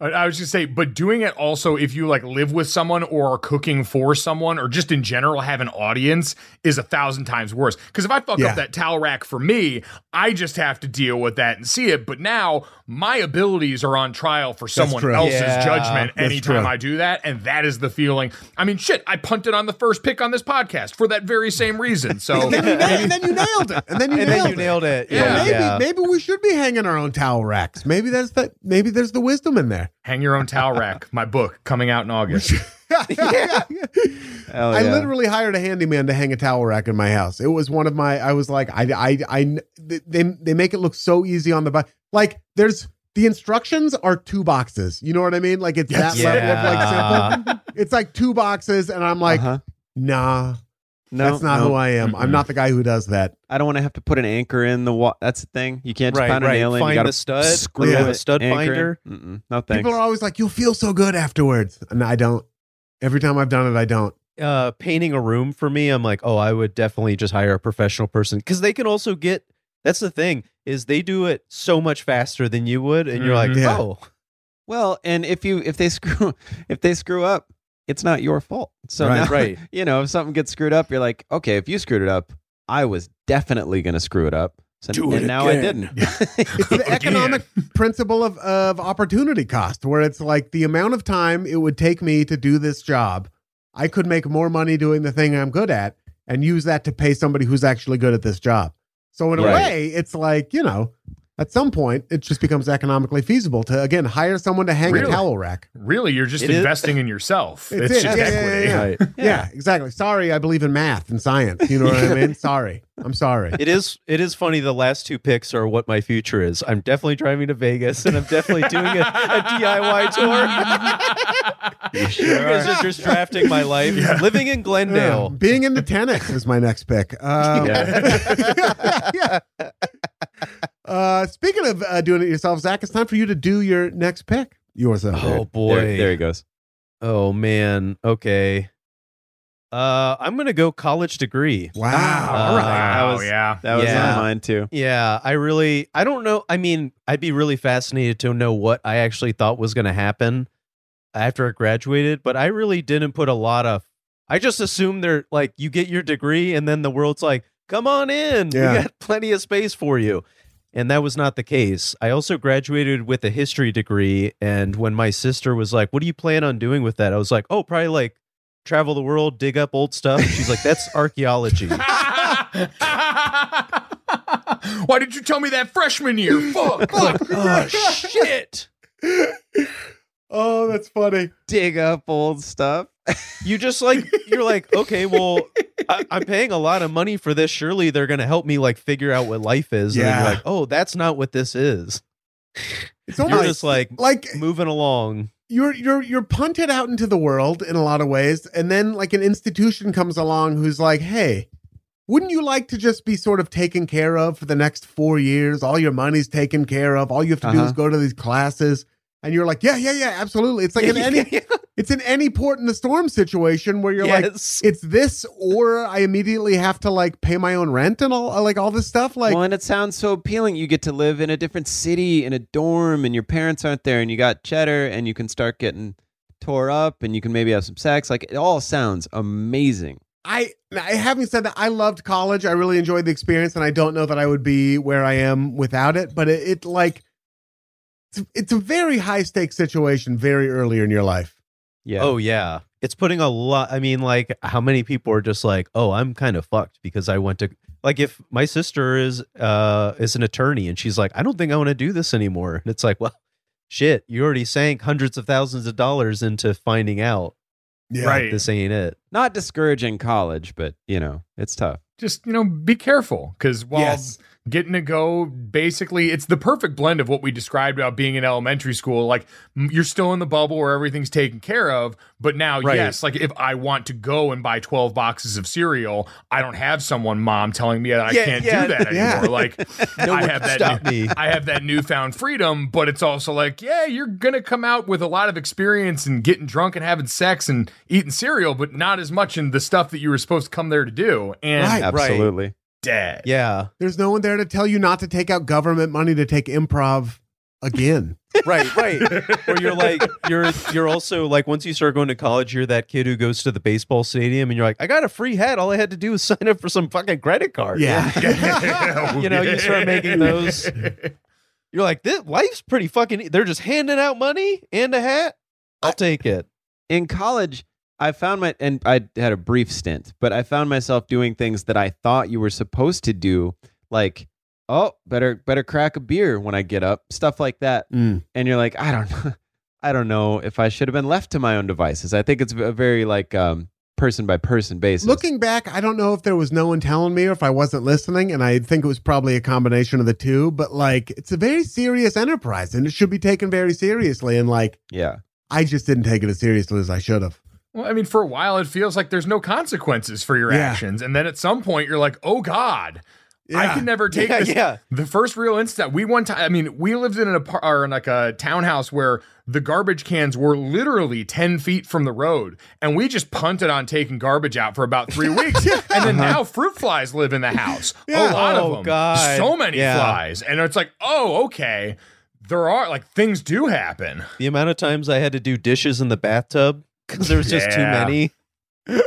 I I was just say, but doing it also if you like live with someone or are cooking for someone or just in general have an audience is a thousand times worse. Because if I fuck Yeah. up that towel rack for me, I just have to deal with that and see it. But now my abilities are on trial for someone else's Yeah, judgment anytime true. I do that, and that is the feeling. I mean, shit, I punted on the first pick on this podcast for that very same reason. So And then, you and then you nailed it. And then you and nailed then you it. nailed it. Yeah. Yeah, maybe yeah. maybe we should be hanging our own towel racks. Maybe that's the maybe there's the wisdom in there. hang your own towel rack. My book coming out in August. Hell I yeah. literally hired a handyman to hang a towel rack in my house. It was one of my. I was like, I, I, I. They they make it look so easy on the back. Like there's the instructions are two boxes. You know what I mean? Like it's that level of like simple. It's like two boxes, and I'm like, Uh-huh. nah, no, that's not no. who I am. I'm not the guy who does that. I don't want to have to put an anchor in the wall. That's the thing. You can't just Right, pound a right. nail in. Find you gotta the stud. Screw Yeah. it. The stud anchor finder. Mm-mm. No thanks. People are always like, you'll feel so good afterwards, and I don't. Every time I've done it, I don't. uh, painting a room for me, I'm like, oh, I would definitely just hire a professional person because they can also get. That's the thing is they do it so much faster than you would, and you're like, Mhm. Yeah. oh, well, and if you if they screw if they screw up, it's not your fault. So Right, now, right. you know, if something gets screwed up, you're like, okay, if you screwed it up, I was definitely going to screw it up. So, Do and it now I didn't. It's the economic principle of, of opportunity cost, where it's like the amount of time it would take me to do this job, I could make more money doing the thing I'm good at and use that to pay somebody who's actually good at this job. So in a Right. way, it's like, you know, at some point it just becomes economically feasible to again hire someone to hang Really? a towel rack. Really, you're just It is- investing in yourself. It's It's, it. just Yeah, yeah, equity. yeah, right. Yeah. exactly. Sorry, I believe in math and science. You know what I mean? Sorry. I'm sorry. It is. It is funny. The last two picks are what my future is. I'm definitely driving to Vegas, and I'm definitely doing a, a DIY tour. you guys are just drafting my life. Living in Yeah. Glendale. Being into tennis is my next pick. Um, yeah. Uh, speaking of uh, doing it yourself, Zak, it's time for you to do your next pick. Yourself. Oh boy. There, there he goes. Oh man. Okay. Uh, I'm gonna go college degree. Wow. Uh, All right. That Oh was- yeah. That was Yeah. on mine too. Yeah, I really, I don't know. I mean, I'd be really fascinated to know what I actually thought was going to happen after I graduated, but I really didn't put a lot of. I just assumed they're like, you get your degree, and then the world's like, come on in. Yeah. We got plenty of space for you. And that was not the case. I also graduated with a history degree. And when my sister was like, what do you plan on doing with that? I was like, oh, probably like travel the world, dig up old stuff. She's like, that's archaeology. Why did you tell me that freshman year? Fuck. oh, shit. Oh, that's funny. Dig up old stuff. You just like you're like okay well I, i'm paying a lot of money for this surely they're gonna help me like figure out what life is and Yeah. you're like oh that's not what this is It's you're almost just like like moving along you're you're you're punted out into the world in a lot of ways, and then like an institution comes along who's like, hey. Wouldn't you like to just be sort of taken care of for the next four years? All your money's taken care of. All you have to do is Uh-huh. go to these classes, and you're like, yeah, yeah, yeah, absolutely. It's like in any, it's in any port in the storm situation where you're like, it's this, or I immediately have to like pay my own rent and all like all this stuff. Like, well, and it sounds so appealing. You get to live in a different city in a dorm, and your parents aren't there, and you got cheddar, and you can start getting tore up, and you can maybe have some sex. Like it all sounds amazing. I, I having said that, I loved college. I really enjoyed the experience, and I don't know that I would be where I am without it. But it, it like, it's, it's a very high stakes situation very early in your life. Yeah. oh yeah it's putting a lot i mean like how many people are just like oh i'm kind of fucked because i went to like if my sister is uh is an attorney and she's like i don't think i want to do this anymore and it's like well shit you already sank hundreds of thousands of dollars into finding out Yeah. Right. this ain't it Not discouraging college, but you know, it's tough. Just, you know, be careful because while Yes. Getting to go, basically, it's the perfect blend of what we described about being in elementary school. Like, you're still in the bubble where everything's taken care of. But now, Right. yes, like if I want to go and buy 12 boxes of cereal, I don't have someone, mom, telling me that I can't yeah, do that yeah. anymore. Like, No I one have that. new- me. I have that newfound freedom, but it's also like, yeah, you're gonna come out with a lot of experience and getting drunk and having sex and eating cereal, but not as much in the stuff that you were supposed to come there to do. And Right. Absolutely. Dead. yeah. There's no one there to tell you not to take out government money to take improv again. right right. Or you're like you're you're also like once you start going to college you're that kid who goes to the baseball stadium and you're like i got a free hat all i had to do was sign up for some fucking credit card. Yeah. you know you start making those. You're like this life's pretty fucking they're just handing out money and a hat? I'll take it. In college, I found my and I had a brief stint, but I found myself doing things that I thought you were supposed to do, like oh, better better crack a beer when I get up, stuff like that. Mm. And you're like, I don't know, I don't know if I should have been left to my own devices. I think it's a very like um person by person basis. Looking back, I don't know if there was no one telling me or if I wasn't listening, and I think it was probably a combination of the two. But like, it's a very serious enterprise, and it should be taken very seriously. And like, yeah, I just didn't take it as seriously as I should have. Well, I mean, for a while, it feels like there's no consequences for your Yeah. actions. And then at some point, you're like, oh God, I can never take Yeah, this. yeah. The first real instance, we one time, I mean, we lived in an apart or in like a townhouse where the garbage cans were literally 10 feet from the road. And we just punted on taking garbage out for about three weeks. And then uh-huh. now fruit flies live in the house. Yeah. A lot Oh, of them. God. So many Yeah. flies. And it's like, oh, okay. There are like things do happen. the amount of times i had to do dishes in the bathtub because there was just too Yeah. many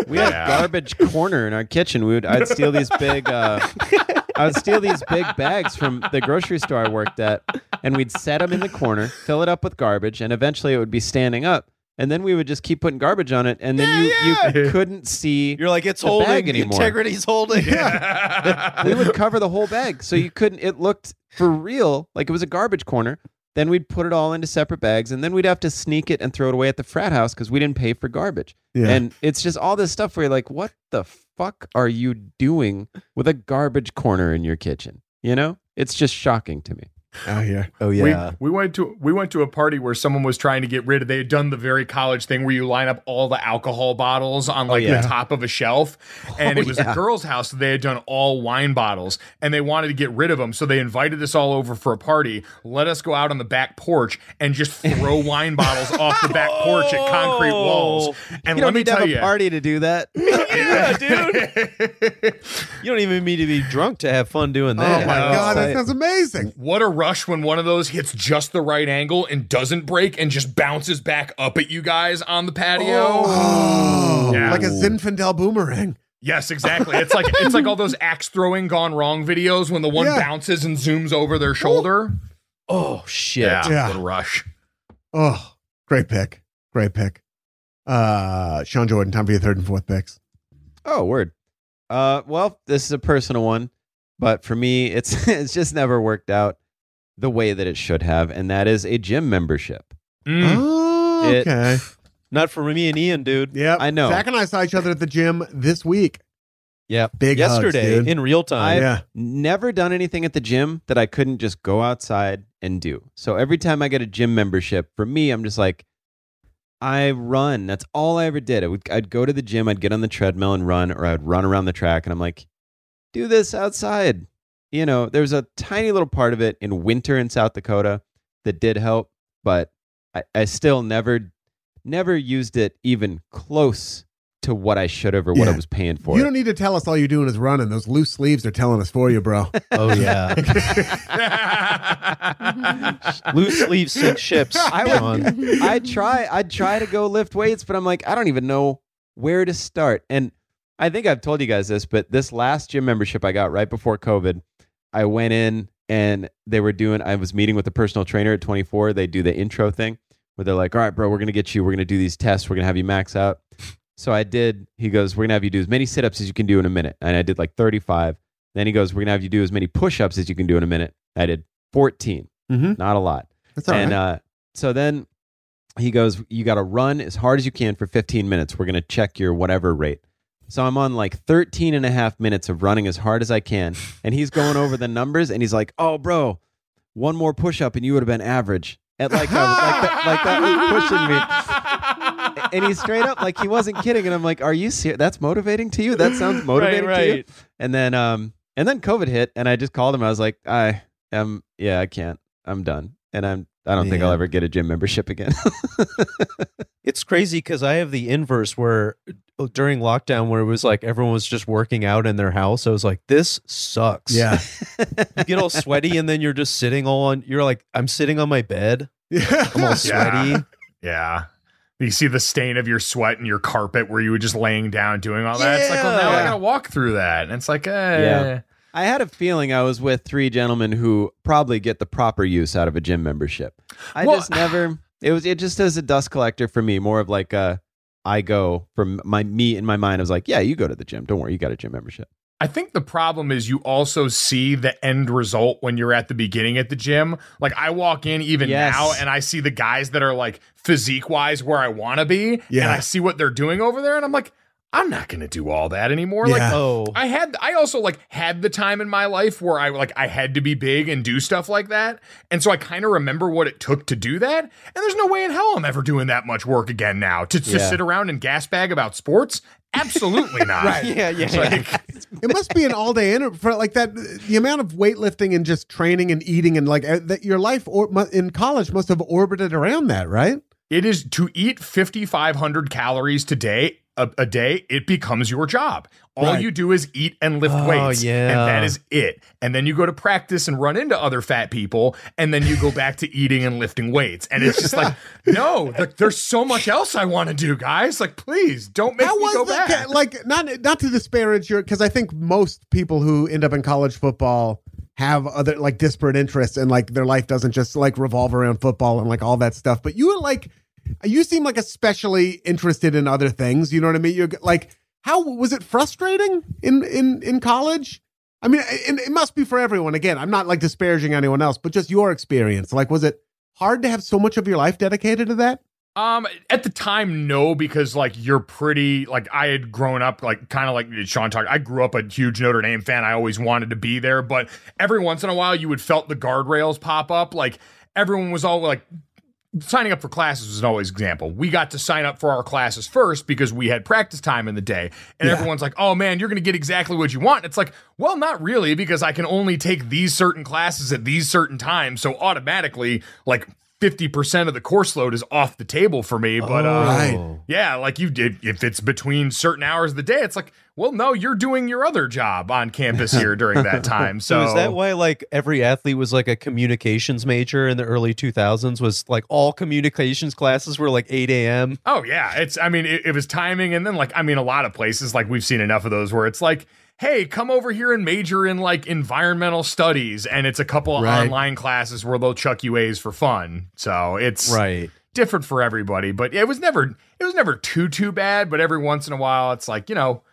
we had Yeah. garbage corner in our kitchen. We would I'd steal these big uh, I would steal these big bags from the grocery store I worked at, and we'd set them in the corner, fill it up with garbage, and eventually it would be standing up. And then we would just keep putting garbage on it, and then you, you couldn't see. you're like it's The holding bag anymore. integrity's holding we would cover the whole bag, so you couldn't. It looked for real like it was a garbage corner. Then we'd put it all into separate bags, and then we'd have to sneak it and throw it away at the frat house because we didn't pay for garbage. Yeah. And it's just all this stuff where you're like, what the fuck are you doing with a garbage corner in your kitchen? You know, it's just shocking to me. Out here. Oh, oh yeah. we went to we went to a party where someone was trying to get rid of. They had done the very college thing where you line up all the alcohol bottles on oh, like yeah. the top of a shelf, and Oh, it was yeah. a girl's house. So they had done all wine bottles, and they wanted to get rid of them. So they invited us all over for a party. Let us go out on the back porch and just throw wine bottles off the back porch at concrete oh. walls. And you don't let me need to tell have you, a party to do that. yeah, dude. You don't even need to be drunk to have fun doing that. Oh my Yeah. god, that sounds amazing. What a rush when one of those hits just the right angle and doesn't break and just bounces back up at you guys on the patio. Oh, Yeah. like a Zinfandel boomerang. Yes, exactly. It's like it's like all those axe throwing gone wrong videos when the one Yeah. bounces and zooms over their shoulder. Oh shit. Yeah, Yeah. what a rush. Oh, great pick. Great pick. Uh, Sean Jordan, time for your third and fourth picks. Oh, word. Uh, well, this is a personal one, but for me, it's it's just never worked out the way that it should have, and that is a gym membership. Mm. Oh, It- okay. Not for me and Ian, dude. Yep. I know. Zak and I saw each other at the gym this week. Yeah. Big hugs, Yesterday dude. in real time. I've yeah. never done anything at the gym that I couldn't just go outside and do. So every time I get a gym membership, for me, I'm just like, I run. That's all I ever did. I would, I'd go to the gym, I'd get on the treadmill and run, or I'd run around the track, and I'm like, do this outside. You know, there's a tiny little part of it in winter in South Dakota that did help, but I, I still never, never used it even close to what I should have or what I was paying for. You it. don't need to tell us all you're doing is running. Those loose sleeves are telling us for you, bro. Oh yeah. Loose sleeves sink ships. I would, I'd try, I'd try to go lift weights, but I'm like, I don't even know where to start. And I think I've told you guys this, but this last gym membership I got right before COVID, I went in and they were doing, I was meeting with a personal trainer at 24. They do the intro thing where they're like, all right, bro, we're going to get you, we're going to do these tests. We're going to have you max out. So I did, he goes, we're going to have you do as many sit ups as you can do in a minute. And I did like 35. Then he goes, we're going to have you do as many push ups as you can do in a minute. I did 14, Mhm. not a lot That's all right. and uh, so then he goes, You got to run as hard as you can for 15 minutes. We're going to check your whatever rate. So I'm on like 13 and a half minutes of running as hard as I can. And he's going over the numbers and he's like, Oh, bro, one more push up and you would have been average. At like, like, that, like that was pushing me. And he's straight up like he wasn't kidding. And I'm like, Are you serious? That's motivating to you? That sounds motivating to you? And then um and then COVID hit and I just called him. I was like, I am yeah, I can't. I'm done. And I'm I don't think I'll ever get a gym membership again. It's crazy because I have the inverse where uh, during lockdown where it was like everyone was just working out in their house. I was like, this sucks. yeah. You get all sweaty and then you're just sitting all on you're like, I'm sitting on my bed. Yeah. I'm all sweaty. Yeah. You see the stain of your sweat and your carpet where you were just laying down doing all that. It's like, well, now I gotta walk through that. And it's like, eh. Yeah. I had a feeling I was with three gentlemen who probably get the proper use out of a gym membership. I Well- just never it was it just as a dust collector for me, more of like a I go from my me in my mind I was like, Yeah, you go to the gym. Don't worry, you got a gym membership. I think the problem is you also see the end result when you're at the beginning at the gym. Like I walk in even Yes. now and I see the guys that are like physique wise where I want to be. Yeah. And I see what they're doing over there and I'm like, I'm not going to do all that anymore. Like Oh. I had I also like had the time in my life where I like I had to be big and do stuff like that. And so I kind of remember what it took to do that. And there's no way in hell I'm ever doing that much work again now. To, to Yeah. sit around and gas bag about sports? Absolutely not. Right. Yeah, yeah. It's like, it must be an all day inter for like that. The amount of weightlifting and just training and eating and like uh, that your life or, in college must have orbited around that, right? It is to eat 5,500 calories today a, a day. It becomes your job. All Right. you do is eat and lift Oh, weights, yeah. and that is it. And then you go to practice and run into other fat people, and then you go back to eating and lifting weights. And it's just like, no, th- there's so much else I want to do, guys. Like, please don't make How me go back. Like not not to disparage your because I think most people who end up in college football have other like disparate interests and like their life doesn't just like revolve around football and like all that stuff. But you were like you seem like especially interested in other things. You know what I mean? You're like how was it frustrating in in in college? I mean, it, it must be for everyone. Again, I'm not like disparaging anyone else, but just your experience. Like, was it hard to have so much of your life dedicated to that? Um, at the time, no, because like you're pretty like I had grown up like kind of like Sean talked. I grew up a huge Notre Dame fan. I always wanted to be there, but every once in a while, you would felt the guardrails pop up. Like everyone was all like signing up for classes was always an example. We got to sign up for our classes first because we had practice time in the day. And Yeah. everyone's like, oh man, you're going to get exactly what you want. It's like, well, not really, because I can only take these certain classes at these certain times. So automatically, like, 50% of the course load is off the table for me. But uh, Right. yeah, like you did, if it's between certain hours of the day, it's like, well, no, you're doing your other job on campus here during that time. So, So is that why like every athlete was like a communications major in the early 2000s? Was like all communications classes were like 8 a.m. Oh yeah, it's. I mean, it, it was timing, and then like, I mean, a lot of places like we've seen enough of those where it's like, hey, come over here and major in like environmental studies, and it's a couple of Right. online classes where they'll chuck you A's for fun. So it's Right. different for everybody, but it was never it was never too too bad. But every once in a while, it's like you know.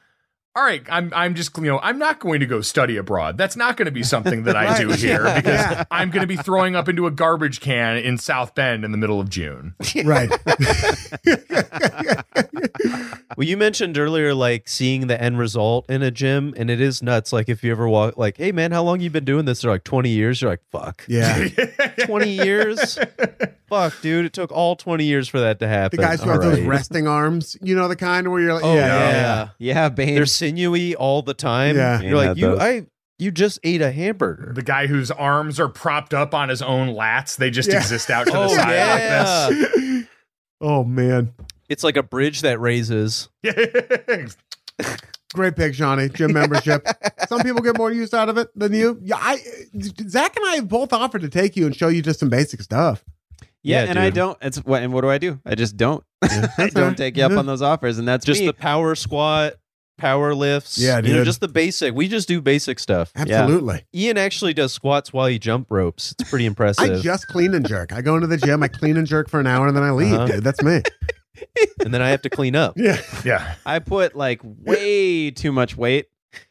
All right, I'm I'm just you know I'm not going to go study abroad. That's not going to be something that I do here Yeah, because yeah. I'm going to be throwing up into a garbage can in South Bend in the middle of June. Right. Well, you mentioned earlier like seeing the end result in a gym, and it is nuts. Like if you ever walk, like, hey man, how long you been doing this? They're like 20 years. You're like, fuck, Yeah. 20 years. fuck, dude, it took all 20 years for that to happen. The guys who have those resting arms, you know, the kind where you're like, Oh yeah, yeah, Yeah, Bane. they're sinewy all the time. Yeah. you're like you, those. I, you just ate a hamburger. the guy whose arms are propped up on his own lats. They just Yeah. exist out to the Oh, side yeah. like this. Oh man, It's like a bridge that raises. great pick, Johnny. Gym membership. Some people get more use out of it than you. Yeah, I Zak and I have both offered to take you and show you just some basic stuff. yeah, Yeah, and I don't. It's what and what do I do? I just don't. I don't take you up Yeah. on those offers, and that's Just me. the power squat, power lifts. Yeah, you know, dude. just the basic. We just do basic stuff. Absolutely. Ian actually does squats while he jump ropes. It's pretty impressive. I just clean and jerk. I go into the gym, I clean and jerk for an hour, and then I leave. Uh-huh. Dude, that's me. and then I have to clean up. Yeah. yeah. I put like way too much weight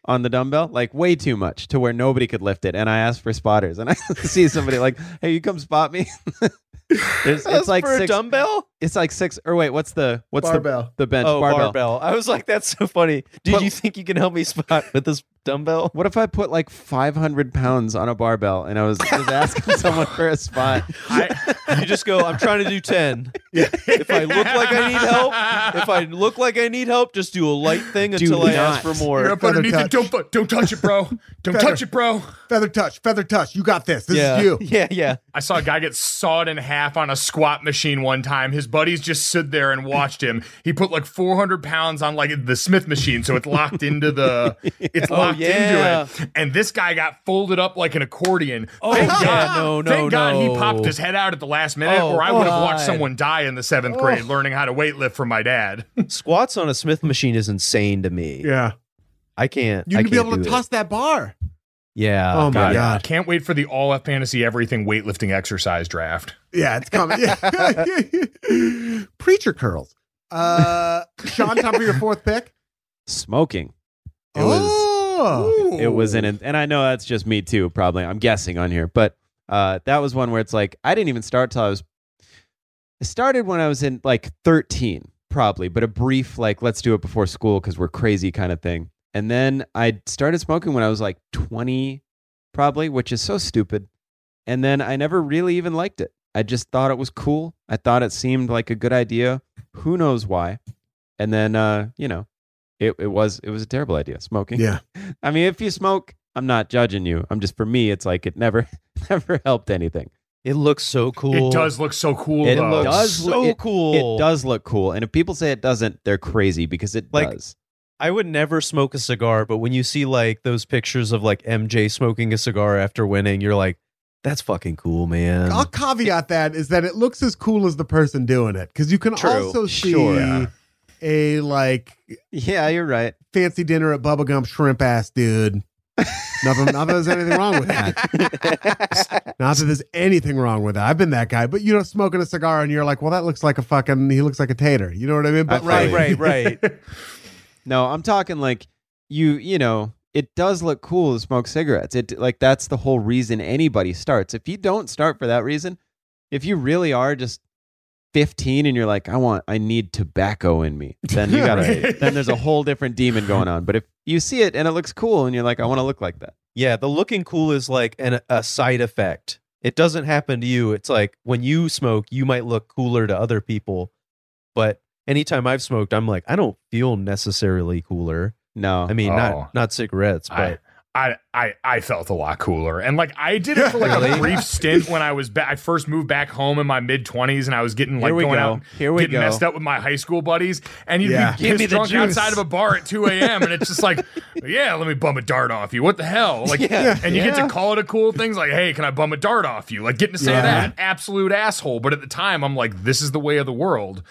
on the dumbbell, like way too much to where nobody could lift it. And I asked for spotters, and I see somebody like, "Hey, you come spot me." There's, it's like a six. dumbbell. It's like six. Or wait, what's the what's Barbell. the the bench Oh, barbell? barbell. I was like, that's so funny. Did But- you think you can help me spot with this dumbbell? What if I put like 500 pounds on a barbell and I was, was asking someone for a spot? I, You just go, I'm trying to do 10. If I look like I need help, if I look like I need help, just do a light thing Do until I ask not. for you're more. up underneath Feather it. Don't, don't touch it, bro. Don't Feather. touch it, bro. Feather touch, feather touch. You got this. This yeah. is you. Yeah, yeah. I saw a guy get sawed in half on a squat machine one time. His buddies just stood there and watched him. He put like 400 pounds on like the Smith machine, so it's locked into the, it's Oh, locked yeah. into it. And this guy got folded up like an accordion. Oh, Thank yeah, God, no, no, Thank God he popped his head out at the last minute, Oh, or I would have watched someone die in the seventh grade learning how to weightlift from my dad. Squats on a Smith machine is insane to me. Yeah. I can't. You I need to be able to do toss that bar. It. Yeah. Oh, my God, God. Can't wait for the all F fantasy everything weightlifting exercise draft. Yeah, it's coming. Yeah. Preacher curls. Uh, Sean, time for your fourth pick. Smoking. It was oh. it was in it, and I know that's just me too. Probably, I'm guessing on here, but uh, that was one where it's like I didn't even start till I was. I started when I was in like 13, probably, but a brief like let's do it before school because we're crazy kind of thing. And then I started smoking when I was like 20, probably, which is so stupid. And then I never really even liked it. I just thought it was cool. I thought it seemed like a good idea. Who knows why? And then, uh, you know, it, it was it was a terrible idea. Smoking. Yeah. I mean, if you smoke, I'm not judging you. I'm just for me, it's like it never never helped anything. It looks so cool. It does look so cool. It though. looks- does so look- it- cool. It does look cool, and if people say it doesn't, they're crazy because it Like, does. I would never smoke a cigar, but when you see like those pictures of like MJ smoking a cigar after winning, you're like, that's fucking cool, man. I'll caveat that is that it looks as cool as the person doing it because you can True. also see Sure. Yeah. a like Yeah, you're right. fancy dinner at Bubba Gump shrimp ass dude. Nothing, not that there's anything wrong with that. Not that there's anything wrong with that. I've been that guy, but you know, smoking a cigar and you're like, well, that looks like a fucking. He looks like a tater. You know what I mean? But I right, feel you. right, right. No, I'm talking like you. You know, it does look cool to smoke cigarettes. It like that's the whole reason anybody starts. If you don't start for that reason, if you really are just 15 and you're like, I want, I need tobacco in me. Then you gotta, Right. then there's a whole different demon going on. But if you see it and it looks cool and you're like, I want to look like that. Yeah, the looking cool is like an, a side effect. It doesn't happen to you. It's like when you smoke, you might look cooler to other people. But anytime I've smoked, I'm like, I don't feel necessarily cooler. No. I mean, Oh. not not cigarettes, but I, I, I felt a lot cooler. And like I did it for like a brief stint when I was back. I first moved back home in my mid 20s and I was getting like going go. out, Here we getting go. messed up with my high school buddies. And you'd Yeah. be Give pissed drunk juice. outside of a bar at 2 a.m. And it's just like, yeah, let me bum a dart off you. What the hell? Like, Yeah. and you get to call it a cool things like, hey, can I bum a dart off you? Like getting to say Yeah. that, absolute asshole. But at the time, I'm like, this is the way of the world.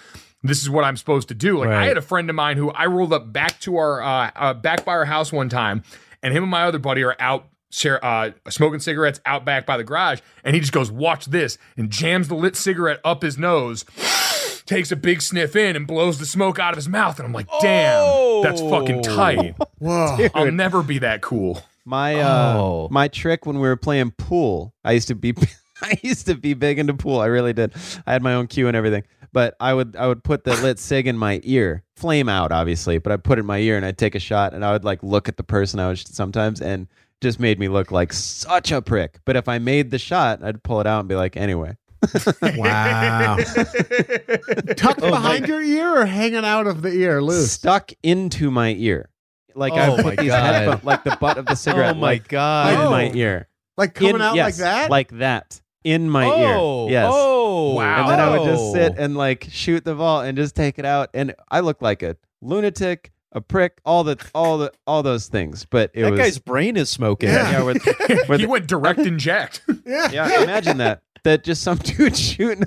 This is what I'm supposed to do. Like I had a friend of mine who I rolled up back to our uh, uh, back by our house one time, and him and my other buddy are out share, uh, smoking cigarettes out back by the garage, and he just goes, "Watch this," and jams the lit cigarette up his nose. Takes a big sniff in and blows the smoke out of his mouth, and I'm like, "Damn, that's fucking tight." Whoa. I'll never be that cool. My uh Oh. my trick when we were playing pool, I used to be I used to be big into pool. I really did. I had my own cue and everything. But I would I would put the lit cig in my ear, flame out obviously, but I put it in my ear and I'd take a shot and I would like look at the person I was sometimes and just made me look like such a prick. But if I made the shot, I'd pull it out and be like, anyway. Wow. Tucked oh, behind your ear or hanging out of the ear loose? Stuck into my ear. Like I Oh put these headphones, like the butt of the oh, cigarette oh my like, god. in my Oh. ear. Like coming In- out yes, like that? Like that. In my oh, ear. Yes. Oh, Wow. and then I would just sit and like shoot the ball and just take it out. And I look like a lunatic, a prick, all the all the all those things. But it that was guy's brain is smoking. Yeah. yeah, with, with he went direct inject. yeah. yeah. Imagine that that just some dude shooting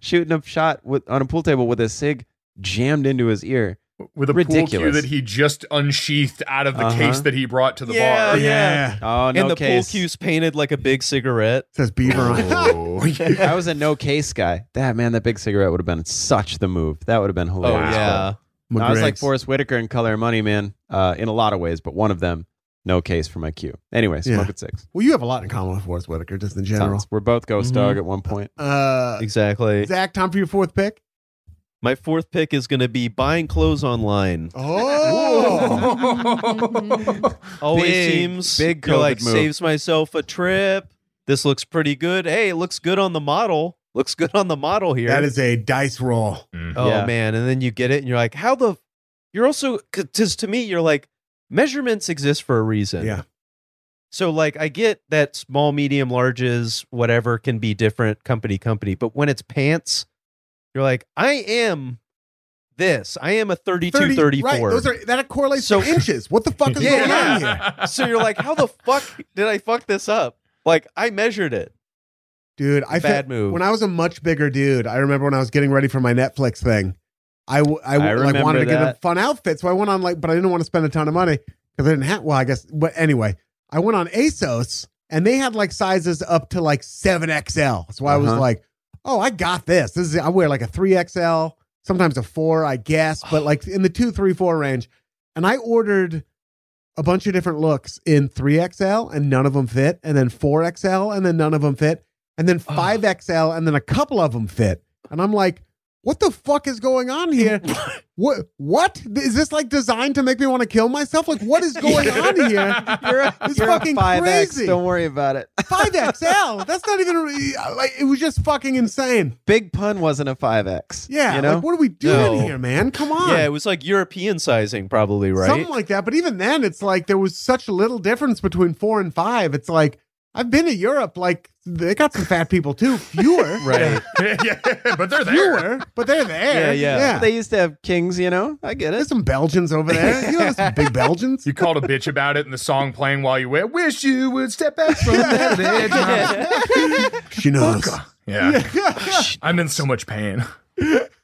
shooting a shot with on a pool table with a cig jammed into his ear. With a pool cue that he just unsheathed out of the Uh-huh. case that he brought to the Yeah, bar. Yeah. Oh no and the case. pool cue's painted like a big cigarette. Says beaver on it. Oh, I was a no case guy. That man, that big cigarette would have been such the move. That would have been hilarious. Oh hilarious. yeah. No, I was like McGriggs. Forest Whitaker in Color of Money, man, uh, in a lot of ways, but one of them, no case for my cue. Anyway, smoke Yeah. at six. Well, you have a lot in common with Forest Whitaker, just in general. Tons. We're both ghost Mhm. dog at one point. Uh, Exactly. Zak, time for your fourth pick. My fourth pick is going to be buying clothes online. Oh, Always Big, seems big you're like move. saves myself a trip. This looks pretty good. Hey, it looks good on the model. Looks good on the model here. that is a dice roll. Mm-hmm. oh Yeah. man, and then you get it, and you're like, how the? You're also because to me, you're like, measurements exist for a reason. Yeah. So like, I get that small, medium, larges, whatever can be different company company, but when it's pants, you're like, I am this. I am a 32, 30 34. Right. Those are that correlates So- to inches. What the fuck is going on here? so you're like, how the fuck did I fuck this up? Like I measured it. Dude, I Bad move. When I was a much bigger dude, I remember when I was getting ready for my Netflix thing, I, w- I, w- I like wanted to get a fun outfit, so I went on like, but I didn't want to spend a ton of money because I didn't have. Well, I guess, but anyway, I went on ASOS and they had like sizes up to like seven XL. So I was Uh-huh. like, oh, I got this. This is I wear like a three XL, sometimes a four, I guess, but oh. like in the two, three, four range. And I ordered a bunch of different looks in 3XL and none of them fit, and then 4XL and then none of them fit, and then 5XL and then a couple of them fit. And I'm like, what the fuck is going on here? what what is this like designed to make me want to kill myself? Like what is going on here? You're a, It's you're fucking a 5X. crazy. Don't worry about it. 5XL. That's not even like it was just fucking insane. Big pun wasn't a 5X. Yeah, You know? like what are we doing No. here, man? Come on. Yeah, it was like European sizing, probably, right? Something like that. But even then, it's like there was such a little difference between four and five. It's like I've been to Europe. Like they got some fat people too. Fewer, right. yeah, but they're there. fewer, but they're there. Yeah, yeah. They used to have kings, you know? I get There's it. some Belgians over there. You know, some big Belgians. You called a bitch about it and the song playing while you went, Wish you would step back from that edge. She knows. Yeah. I'm in so much pain.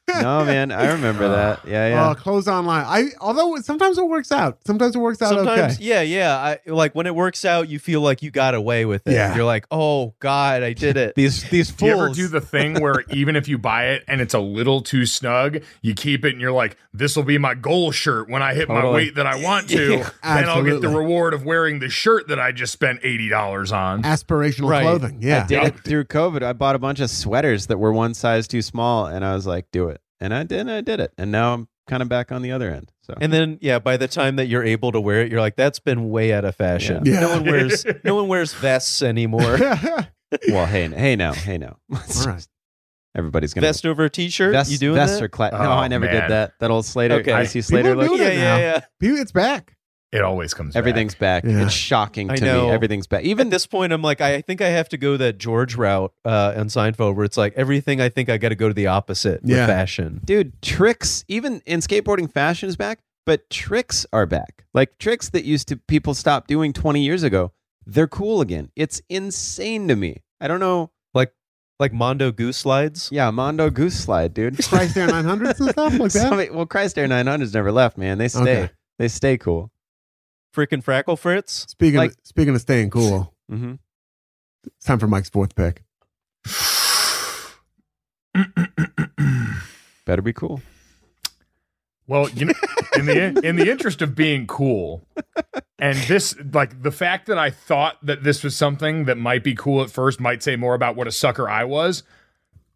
No, man, I remember that. Yeah, yeah. Oh, clothes online. I although sometimes it works out. Sometimes it works out Sometimes, okay. yeah, yeah. I like when it works out, you feel like you got away with it. Yeah. You're like, oh God, I did it. these these Do you ever do the thing where even if you buy it and it's a little too snug, you keep it and you're like, this will be my goal shirt when I hit my weight that I want to. Yeah, then I'll get the reward of wearing the shirt that I just spent $80 on. Aspirational Right. clothing. Yeah. I did it through COVID. I bought a bunch of sweaters that were one size too small, and I was like, "Do it," and I did. And I did it, and now I'm kind of back on the other end. So And then, yeah, by the time that you're able to wear it, you're like, that's been way out of fashion. Yeah. No one wears no one wears vests anymore. well, hey, hey, now, hey, now. All right. Everybody's gonna Vest over a t-shirt. Vest, you doing vests that? are cla- No, Oh, I never man. did that. That old Slater, Okay. I see Slater look. doing yeah, it now. yeah, yeah. It's back. It always comes back. Everything's back. Yeah. It's shocking I to know. me. Everything's back. Even Even at this point, I'm like, I think I have to go that George route uh, on Seinfeld, where it's like everything. I think I got to go to the opposite Yeah. with fashion. dude, tricks, even in skateboarding, fashion is back, but tricks are back. Like tricks that used to people stop doing 20 years ago, they're cool again. It's insane to me. I don't know. Like Mondo goose slides. Yeah, Mondo Goose Slide, dude. Christ Air 900s and stuff like that. Somebody- well, Christ Air 900s never left, man. They stay. Okay. They stay cool. Frickin' Frackle Fritz. Speaking Like- of, speaking of staying cool, mm-hmm. it's time for Mike's fourth pick. Better be cool. Well, you know, in the in the interest of being cool, and this like the fact that I thought that this was something that might be cool at first might say more about what a sucker I was.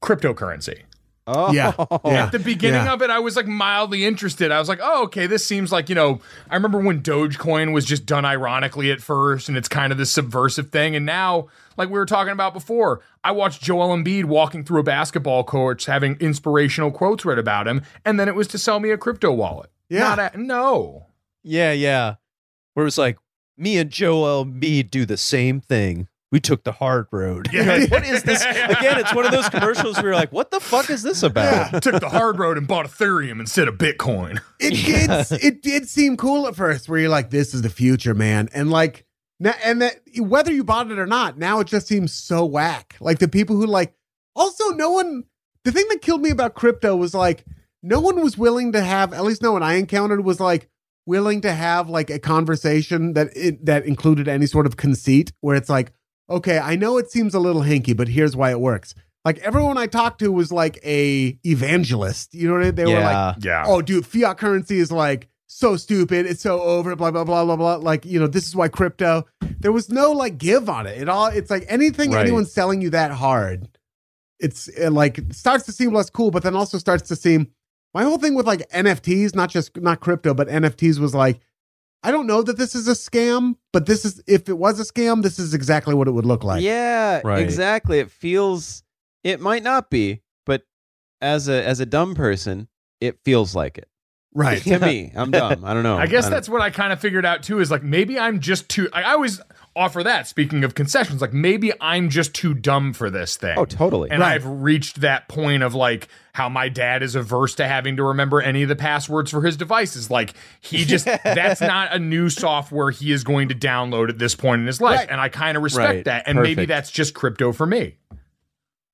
Cryptocurrency. Oh, Yeah. Yeah. At the beginning Yeah. of it, I was like mildly interested. I was like, oh, okay, this seems like, you know, I remember when Dogecoin was just done ironically at first, and it's kind of this subversive thing. And now, like we were talking about before, I watched Joel Embiid walking through a basketball court having inspirational quotes read about him, and then it was to sell me a crypto wallet. Yeah. Not a, no. Yeah, yeah. Where it was like, me and Joel Embiid do the same thing. We took the hard road. Yeah. Like, what is this? Again, it's one of those commercials where you're like, what the fuck is this about? Took the hard road and bought Ethereum instead of Bitcoin. It did. it did seem cool at first, where you're like, "This is the future, man," and like, now, and that whether you bought it or not, now it just seems so whack. Like the people who like. Also, no one. The thing that killed me about crypto was like, no one was willing to have. At least no one I encountered was like willing to have like a conversation that it, that included any sort of conceit, where it's like, okay, I know it seems a little hinky, but here's why it works. Like everyone I talked to was like a evangelist. You know what I mean? They were like, yeah. Yeah. oh, dude, fiat currency is like so stupid. It's so over. Blah blah blah blah blah. Like you know, this is why crypto. There was no like give on it. It all. It's like anything Right. anyone's selling you that hard. It's it, like starts to seem less cool, but then also starts to seem. My whole thing with like NFTs, not just not crypto, but NFTs was like, I don't know that this is a scam, but this is if it was a scam, this is exactly what it would look like. yeah, Right. exactly. It feels. It might not be, but as a as a dumb person, it feels like it. Right. To me, I'm dumb. I don't know. I guess don't- that's what I kind of figured out too is like maybe I'm just too I I always offer that speaking of concessions like maybe I'm just too dumb for this thing. Oh, totally. And Right. I've reached that point of like how my dad is averse to having to remember any of the passwords for his devices. Like he just that's not a new software he is going to download at this point in his life. Right. And I kind of respect Right. that. And maybe that's just crypto for me.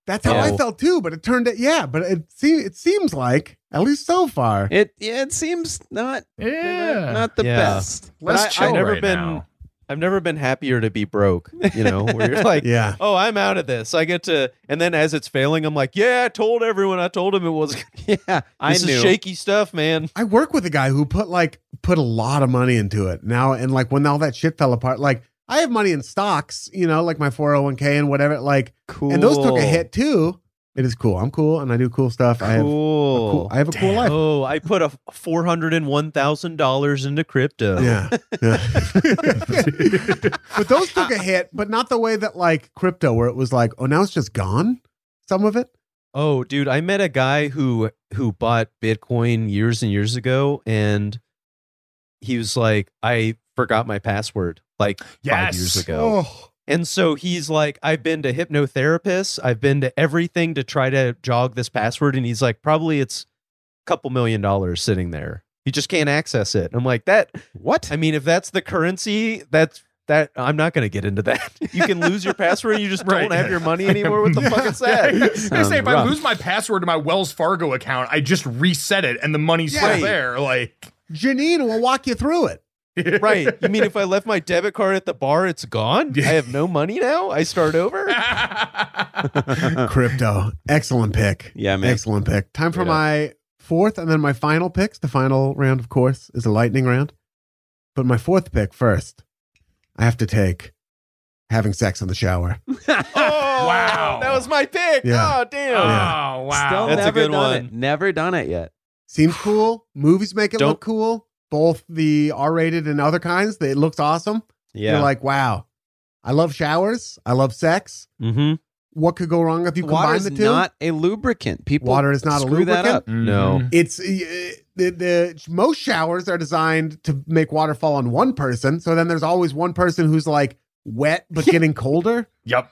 That's how I felt too. But it turned out, yeah. But it seems it seems like at least so far. It yeah, it seems not Yeah. not the Yeah. best. But Less I- chill I, I've never right been now. I've never been happier to be broke, you know, where you're like, Yeah. oh, I'm out of this. I get to and then as it's failing, I'm like, yeah, I told everyone. I told him it was yeah, I this knew. is shaky stuff, man. I work with a guy who put like put a lot of money into it now, and like when all that shit fell apart, like I have money in stocks, you know, like my four hundred one k and whatever, like, Cool. and those took a hit too. It is cool. I'm cool, and I do cool stuff. I have a Cool. cool, I have a cool life. Oh, I put a four hundred and one thousand dollars into crypto. Yeah. yeah. but those took a hit, but not the way that like crypto, where it was like, oh, now it's just gone. Some of it. Oh, dude, I met a guy who who bought Bitcoin years and years ago, and he was like, I forgot my password like five years ago. Oh, And so he's like, I've been to hypnotherapists, I've been to everything to try to jog this password, and he's like, probably it's a couple million dollars sitting there. You just can't access it. I'm like, that What? I mean, if that's the currency, that's that I'm not going to get into that. You can lose your password. and You just Right. don't have your money anymore. What the fuck is that? I say if I lose my password to my Wells Fargo account, I just reset it and the money's Yeah. still there. Like Janine will walk you through it. Right. You mean if I left my debit card at the bar, it's gone? I have no money now? I start over? Crypto. Excellent pick. Yeah, man. Excellent pick. Time for Yeah. my fourth and then my final picks. The final round, of course, is a lightning round. But my fourth pick first, I have to take having sex in the shower. Oh, Wow. That was my pick. Yeah. Oh, damn. Yeah. Oh wow. Still That's a never good done one. it. Never done it yet. Seems cool. Movies make it Don't- look cool. Both the R-rated and other kinds. It looks awesome. Yeah. You're like, wow. I love showers. I love sex. Mm-hmm. What could go wrong if you combine Water's the two? not a lubricant. People Water is not a screw that lubricant? up. No. Mhm. it's uh, the, the most showers are designed to make water fall on one person. So then there's always one person who's like wet but getting colder. Yep.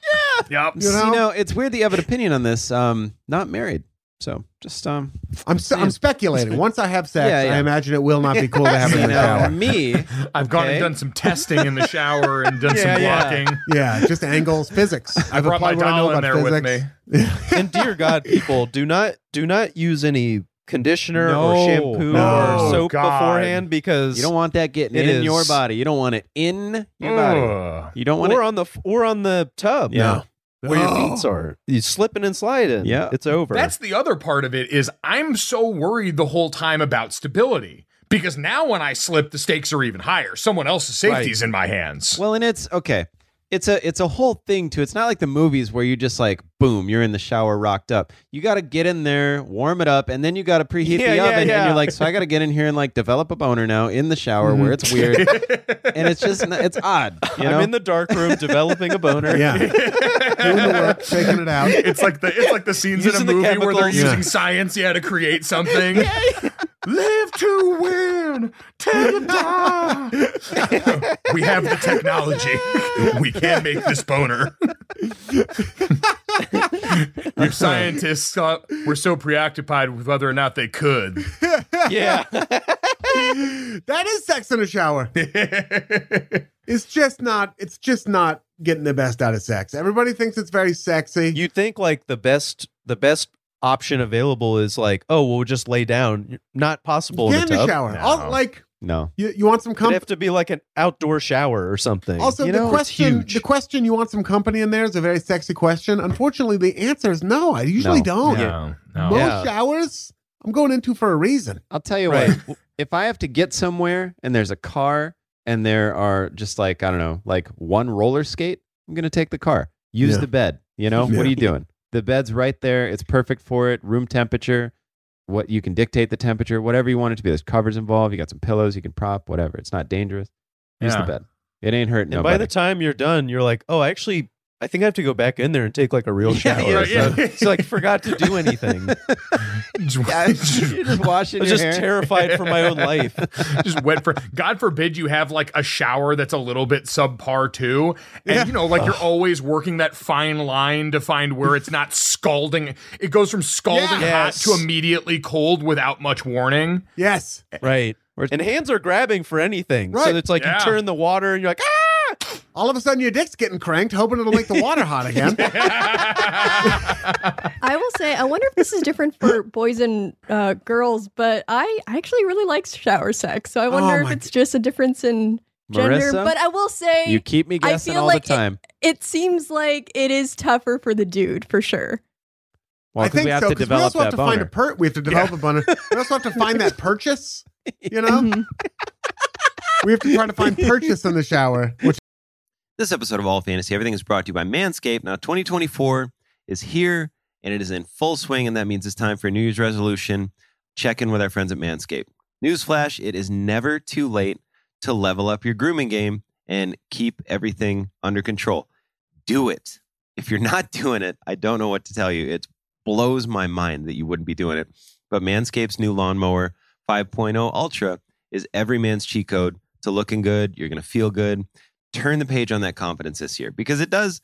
Yeah. Yep. You You know? know, it's weird that you have an opinion on this. Um, not married, so just um. I'm s I'm speculating. Once I have sex, Yeah, yeah. I imagine it will not be cool to have it You in the know, shower. me, I've gone and done some testing in the shower and done Yeah, some yeah. blocking. Yeah, just angles, physics. I I've brought my applied what I know doll in about there with me. And dear God, people, do not do not use any conditioner No. or shampoo No. or soap God. beforehand because you don't want that getting It in your body. You don't want it in your body. You don't want or it. on the or on the tub. Yeah. Where your Oh. feet are. You slipping and sliding. Yeah. It's over. That's the other part of it is I'm so worried the whole time about stability because now when I slip, the stakes are even higher. Someone else's safety's in my hands. Well, and it's okay. It's a it's a whole thing too. It's not like the movies where you just like boom, you're in the shower rocked up. You got to get in there, warm it up, and then you got to preheat Yeah, the yeah, oven. And you're like, so I got to get in here and like develop a boner now in the shower where it's weird, and it's just it's odd. You know, I'm in the dark room developing a boner. Yeah, doing the work, shaking it out. it's like the it's like the scenes in a Using the movie where they're using Yeah. science yeah to create something. Live to win, till you die. we have the technology. We can make this boner. Your scientists uh, were so preoccupied with whether or not they could. Yeah. that is sex in a shower. It's just not. It's just not getting the best out of sex. Everybody thinks it's very sexy. you think like the best the best option available is like, oh, we'll just lay down. Not possible Get in the in the shower. No. All, like no. you, you want some company. have to be like an outdoor shower or something. Also, you the know, question, huge. the question, you want some company in there is a very sexy question. Unfortunately, the answer is no. I usually No. don't. No, no. Most Yeah. showers, I'm going into for a reason. I'll tell you Right. what. If I have to get somewhere and there's a car and there are just like I don't know, like one roller skate, I'm gonna take the car. Use Yeah. the bed. You know Yeah. what are you doing? The bed's right there. It's perfect for it. Room temperature. What you can dictate the temperature, whatever you want it to be. There's covers involved. You got some pillows you can prop, whatever. It's not dangerous. Use Yeah. the bed. It ain't hurting and nobody. by the time you're done, you're like, oh, I actually, I think I have to go back in there and take like a real shower. yeah, So, yeah. so, like forgot to do anything. yeah, you're just washing I was your just hair. terrified for my own life. just wet for God forbid you have like a shower that's a little bit subpar too. And Yeah. you know, like you're always working that fine line to find where it's not scalding. It goes from scalding Yeah. hot to immediately cold without much warning. Yes. Right. And hands are grabbing for anything. Right. So it's like Yeah. you turn the water and you're like, ah! All of a sudden, your dick's getting cranked, hoping it'll make the water hot again. I will say, I wonder if this is different for boys and uh, girls, but I actually really like shower sex. So I wonder if my it's just a difference in gender. Marissa? But I will say, You keep me I guessing feel all like the time. it seems like it is tougher for the dude for sure. well, I 'cause think we have so to because we also have that to find a boner. per. We have to develop a boner. We also have to find that purchase. You know, Mhm. we have to try to find purchase in the shower, which This episode of All Fantasy Everything is brought to you by Manscaped. Now, 2024 is here and it is in full swing, and that means it's time for a New Year's resolution. Check in with our friends at Manscaped. Newsflash it is never too late to level up your grooming game and keep everything under control. Do it. If you're not doing it, I don't know what to tell you. It blows my mind that you wouldn't be doing it. But Manscaped's new lawnmower 5.0 Ultra is every man's cheat code to looking good. You're going to feel good turn the page on that confidence this year because it does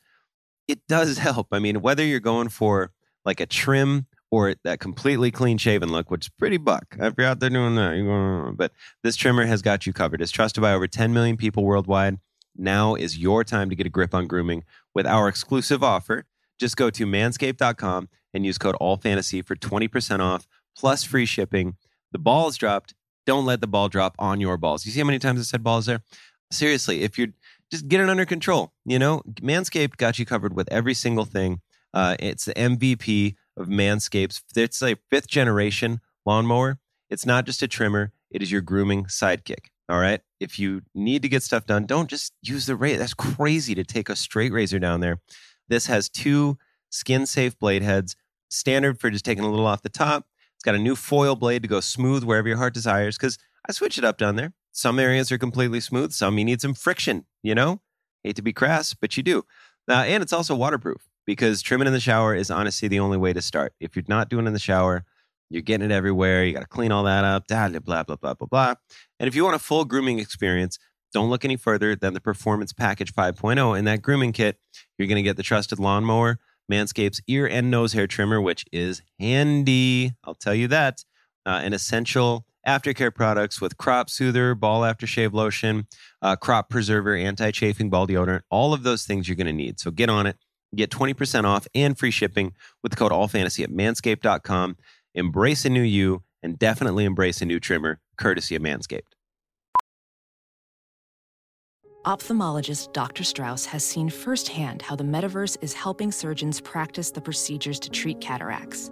it does help. I mean, whether you're going for like a trim or that completely clean shaven look, which is pretty buck. If you're out there doing that, but this trimmer has got you covered. It's trusted by over 10 million people worldwide. Now is your time to get a grip on grooming with our exclusive offer. Just go to manscaped.com and use code ALLFANTASY for 20% off plus free shipping. The ball is dropped. Don't let the ball drop on your balls. You see how many times I said balls there? Seriously, if you're just get it under control, you know, Manscaped got you covered with every single thing. Uh, it's the MVP of Manscaped's. It's a fifth generation lawnmower. It's not just a trimmer, it is your grooming sidekick. All right. If you need to get stuff done, don't just use the razor. That's crazy to take a straight razor down there. This has two skin safe blade heads, standard for just taking a little off the top. It's got a new foil blade to go smooth wherever your heart desires. Because I switch it up down there. Some areas are completely smooth, some you need some friction, you know? Hate to be crass, but you do. Uh, and it's also waterproof because trimming in the shower is honestly the only way to start. If you're not doing it in the shower, you're getting it everywhere. You got to clean all that up, blah, blah, blah, blah, blah, blah. And if you want a full grooming experience, don't look any further than the Performance Package 5.0. In that grooming kit, you're going to get the trusted lawnmower, Manscapes ear and nose hair trimmer, which is handy. I'll tell you that. Uh, an essential aftercare products with crop soother, ball aftershave lotion, uh, crop preserver, anti chafing ball deodorant, all of those things you're going to need. So get on it. Get 20% off and free shipping with the code ALLFANTASY at manscaped.com. Embrace a new you and definitely embrace a new trimmer, courtesy of Manscaped. Ophthalmologist Dr. Strauss has seen firsthand how the metaverse is helping surgeons practice the procedures to treat cataracts.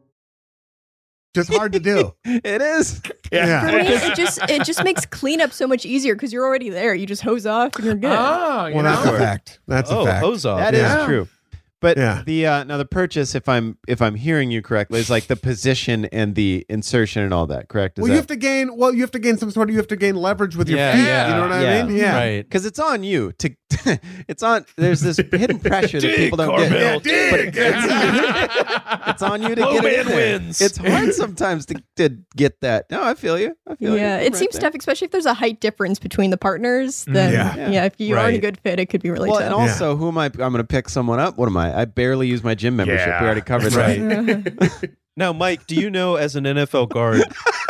Just hard to do. it is. Yeah. For me, it just it just makes cleanup so much easier because you're already there. You just hose off and you're good. Ah, you Well, that's know? a fact. That's oh, a fact. hose off. That is Yeah. true. But Yeah. the uh, now the purchase, if I'm if I'm hearing you correctly, is like the position and the insertion and all that. Correct? Is well, you have to gain. Well, you have to gain some sort of. You have to gain leverage with your Yeah, feet. yeah, you know what I yeah, mean? Yeah. Right. because it's on you to. it's on. There's this hidden pressure that people don't get. Karmel, But it's, it's on you to Low get it man in there. wins. It's hard sometimes to, to get that. No, I feel you. I feel you. Yeah, I'm it right seems there. tough, especially if there's a height difference between the partners. Then Yeah. yeah, if you aren't a good fit, it could be really Well, tough. and also, who am I? I'm going to pick someone up. What am I? I barely use my gym membership. Yeah. We already covered Right. that. Now, Mike, do you know as an NFL guard,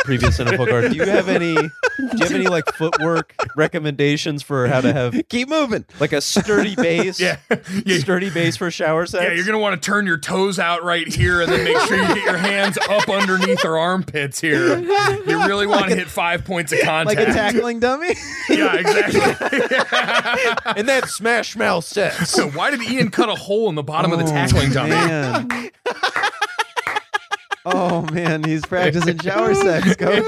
previous NFL guard, do you have any do you have any like footwork recommendations for how to have Keep moving. like a sturdy base? Yeah. yeah. Sturdy base for shower sex? Yeah, you're gonna want to turn your toes out right here, and then make sure you get your hands up underneath our armpits here. You really want to hit five points of contact. Like a tackling dummy. Yeah, exactly. and that smash mouth sex. so why did Ian cut a hole in the bottom of the oh, tackling dummy? Man. oh man, he's practicing shower sex, coach.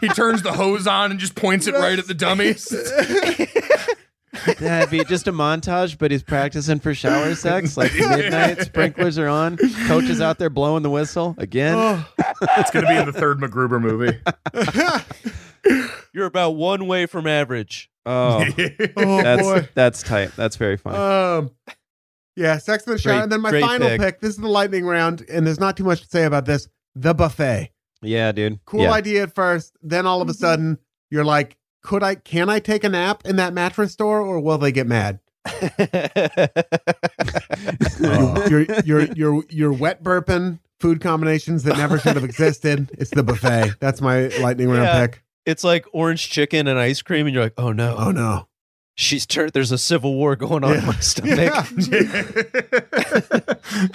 he turns the hose on and just points it right at the dummies. That'd be just a montage, but he's practicing for shower sex. Like midnight, sprinklers are on. Coach is out there blowing the whistle again. It's gonna be in the third MacGruber movie. You're about one way from average. Oh, Oh that's boy. that's tight. That's very funny. Um, yeah, sex in the shower. Great- and then my great final pick. pick. This is the lightning round, and there's not too much to say about this. The buffet. yeah, dude. Cool Yeah. idea at first. Then all of a mm-hmm. sudden, you're like, could I? Can I take a nap in that mattress store, or will they get mad? Oh. You're you're you're you're wet burping food combinations that never should have existed. It's the buffet. That's my lightning round Yeah. pick. it's like orange chicken and ice cream, and you're like, oh no, Oh no. She's turned. There's a civil war going on in my stomach. Yeah.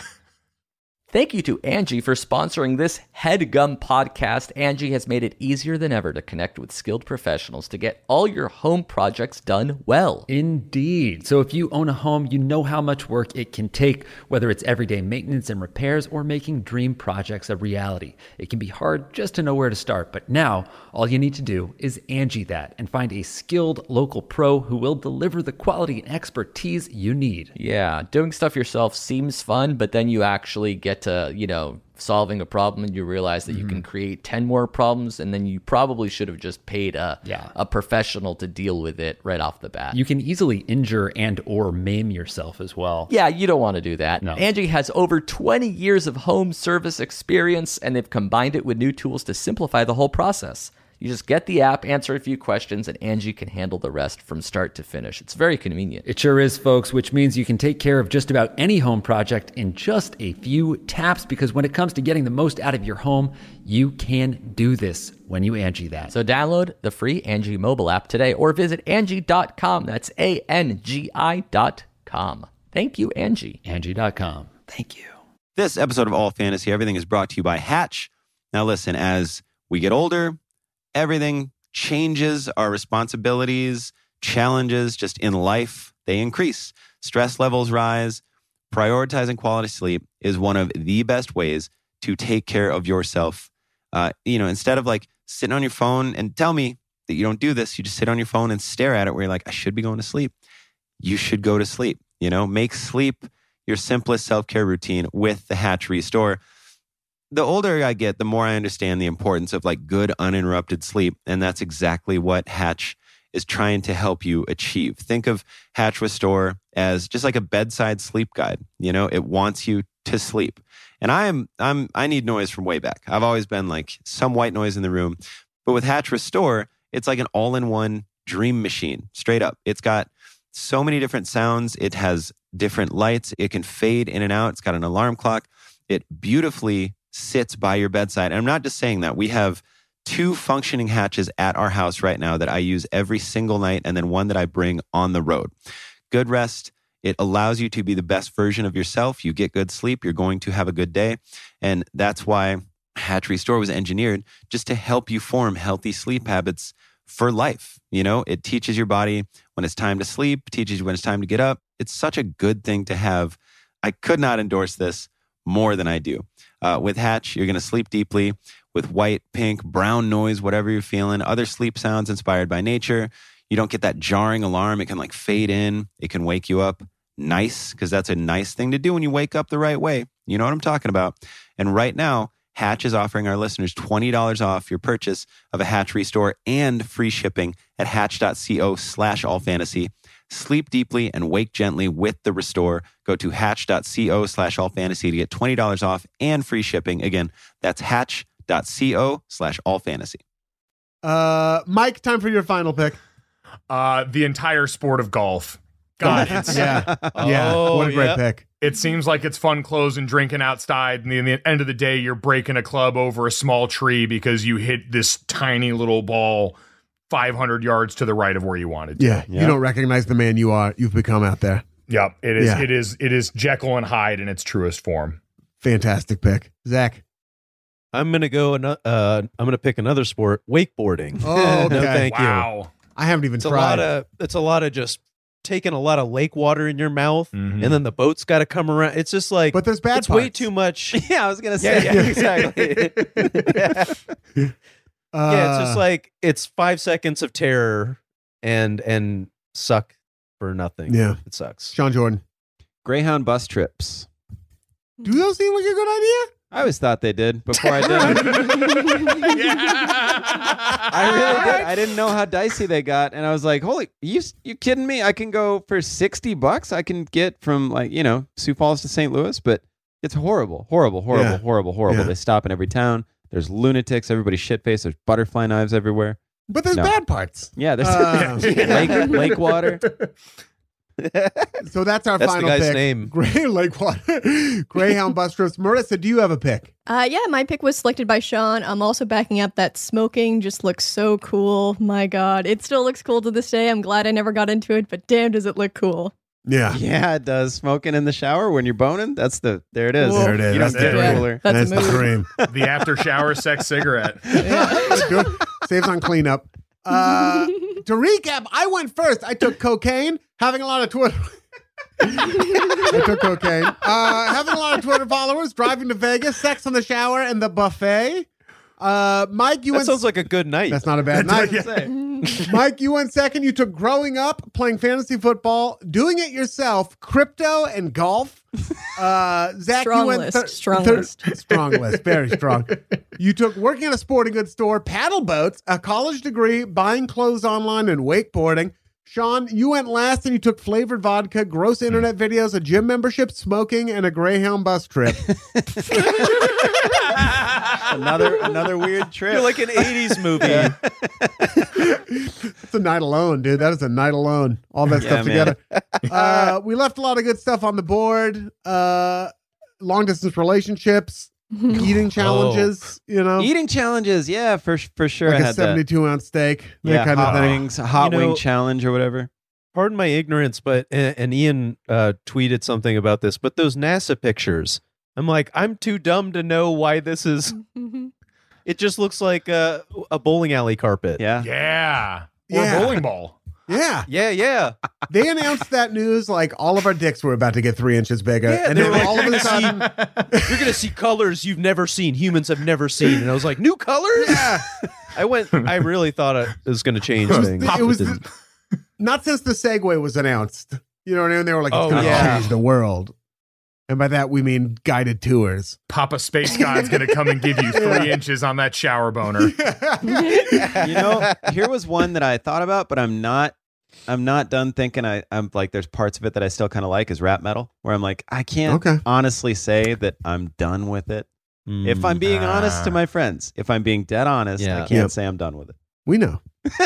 Thank you to Angie for sponsoring this headgum podcast. Angie has made it easier than ever to connect with skilled professionals to get all your home projects done well. Indeed. So if you own a home, you know how much work it can take, whether it's everyday maintenance and repairs or making dream projects a reality. It can be hard just to know where to start, but now all you need to do is Angie that and find a skilled local pro who will deliver the quality and expertise you need. Yeah, doing stuff yourself seems fun, but then you actually get to, you know, solving a problem and you realize that you can mm-hmm. create 10 more problems and then you probably should have just paid a Yeah. a professional to deal with it right off the bat. You can easily injure and or maim yourself as well. yeah, you don't want to do that. No. Angie has over 20 years of home service experience and they've combined it with new tools to simplify the whole process. You just get the app, answer a few questions, and Angie can handle the rest from start to finish. It's very convenient. It sure is, folks, which means you can take care of just about any home project in just a few taps because when it comes to getting the most out of your home, you can do this when you Angie that. So download the free Angie mobile app today or visit Angie.com. That's A N G I dot com. Thank you, Angie. Angie.com. Thank you. This episode of All Fantasy Everything is brought to you by Hatch. Now, listen, as we get older, everything changes. Our responsibilities, challenges just in life, they increase. Stress levels rise. Prioritizing quality sleep is one of the best ways to take care of yourself. Uh, you know, instead of like sitting on your phone and tell me that you don't do this, you just sit on your phone and stare at it where you're like, I should be going to sleep. You should go to sleep. You know, make sleep your simplest self care routine with the Hatch Restore the older I get, the more I understand the importance of like good uninterrupted sleep. And that's exactly what Hatch is trying to help you achieve. Think of Hatch Restore as just like a bedside sleep guide. You know, it wants you to sleep. And I'm I'm I need noise from way back. I've always been like some white noise in the room. But with Hatch Restore, it's like an all-in-one dream machine. Straight up. It's got so many different sounds. It has different lights. It can fade in and out. It's got an alarm clock. It beautifully sits by your bedside. And I'm not just saying that. We have two functioning hatches at our house right now that I use every single night, and then one that I bring on the road. Good rest. It allows you to be the best version of yourself. You get good sleep. You're going to have a good day. And that's why Hatch Restore was engineered just to help you form healthy sleep habits for life. You know, it teaches your body when it's time to sleep, teaches you when it's time to get up. It's such a good thing to have. I could not endorse this more than I do. Uh, with Hatch, you're going to sleep deeply with white, pink, brown noise, whatever you're feeling, other sleep sounds inspired by nature. You don't get that jarring alarm. It can like fade in, it can wake you up nice because that's a nice thing to do when you wake up the right way. You know what I'm talking about. And right now, Hatch is offering our listeners $20 off your purchase of a Hatch Restore and free shipping at hatch.co slash all fantasy. Sleep deeply and wake gently with the Restore. Go to hatch.co slash all fantasy to get $20 off and free shipping. Again, that's hatch.co slash all fantasy. Uh, Mike, time for your final pick. Uh, the entire sport of golf. God, it's, yeah, yeah. Oh, what a great yeah. pick. it seems like it's fun clothes and drinking outside. And in the end of the day, you're breaking a club over a small tree because you hit this tiny little ball 500 yards to the right of where you wanted to. Yeah, you don't recognize the man you are. You've become out there. Yep. It is. Yeah. It is. It is Jekyll and Hyde in its truest form. Fantastic pick, Zak. I'm gonna go. ano- Uh, I'm gonna pick another sport, wakeboarding. Oh, no, okay. thank you. wow. I haven't even It's a tried. lot of. It's a lot of just taking a lot of lake water in your mouth, Mhm. and then the boat's got to come around. It's just like, but there's bad it's way too much. yeah, I was gonna Yeah, say. yeah, exactly. yeah. Uh, yeah, it's just like it's five seconds of terror and and suck for nothing. Yeah. it sucks. Sean Jordan. Greyhound bus trips. Do those seem like a good idea? I always thought they did before I did. I really did. I didn't know how dicey they got, and I was like, "Holy, you you kidding me? I can go for sixty bucks. I can get from like you know Sioux Falls to St. Louis, but it's horrible, horrible, horrible, Yeah. horrible, horrible. Yeah. They stop in every town. There's lunatics. Everybody's shit faced. There's butterfly knives everywhere. But there's No. bad parts. Yeah, there's Uh, lake lake water. So that's our That's the final guy's pick. name. Gray Lakewater, Greyhound bus trips. Marissa, do you have a pick? Uh, yeah, my pick was selected by Sean. I'm also backing up that smoking just looks so cool. My God, it still looks cool to this day. I'm glad I never got into it, but damn, does it look cool. Yeah. Yeah, it does. Smoking in the shower when you're boning. That's the there it is. Whoa. There it is. You That's don't the get dream. cooler. That's a the dream. the after shower sex cigarette. Good. Saves on cleanup. Uh, to recap, I went first. I took cocaine, having a lot of Twitter. I took cocaine. Uh, having a lot of Twitter followers, driving to Vegas, sex in the shower, and the buffet. Uh, Mike, you That went. sounds like a good night. That's not a bad night. Yeah. Mike, you went second. You took growing up, playing fantasy football, doing it yourself, crypto, and golf. Uh, Zak, Strong you went list, thir- strong thir- list. strong list, very strong. You took working at a sporting goods store, paddle boats, a college degree, buying clothes online, and wakeboarding. Sean, you went last and you took flavored vodka, gross internet videos, a gym membership, smoking, and a Greyhound bus trip. another another weird trip. You're like an 80s movie. It's a night alone, dude. That is a night alone. All that Yeah, stuff man. together. uh, we left a lot of good stuff on the board. Uh, long distance relationships, eating challenges. You know, Eating challenges, yeah, for for sure. like I a had that. seventy-two ounce steak, that Yeah, kind of hot thing. wings, hot You know- wing challenge or whatever. Pardon my ignorance, but and, and Ian uh, tweeted something about this. But those NASA pictures, I'm like, I'm too dumb to know why this is. It just looks like a, a bowling alley carpet. Yeah. Yeah. Or Yeah. a bowling ball. Yeah, yeah, yeah. they announced that news like all of our dicks were about to get three inches bigger, Yeah, and then were like, all of "You're a sudden, You're gonna see colors you've never seen. Humans have never seen. And I was like, new colors. yeah, I went. I really thought it was going to change It was things. the- it was didn't. not since the Segway was announced. You know what I mean? They were like, it's Oh, going to yeah. change the world, and by that we mean guided tours. Papa Space God's going to come and give you three inches on that shower boner. you know, here was one that I thought about, but I'm not. I'm not done thinking. I, I'm like, there's parts of it that I still kind of like is rap metal, where I'm like, I can't Okay. honestly say that I'm done with it. If I'm being mm-hmm. honest to my friends, if I'm being dead honest, I can't Yep. say I'm done with it. We know.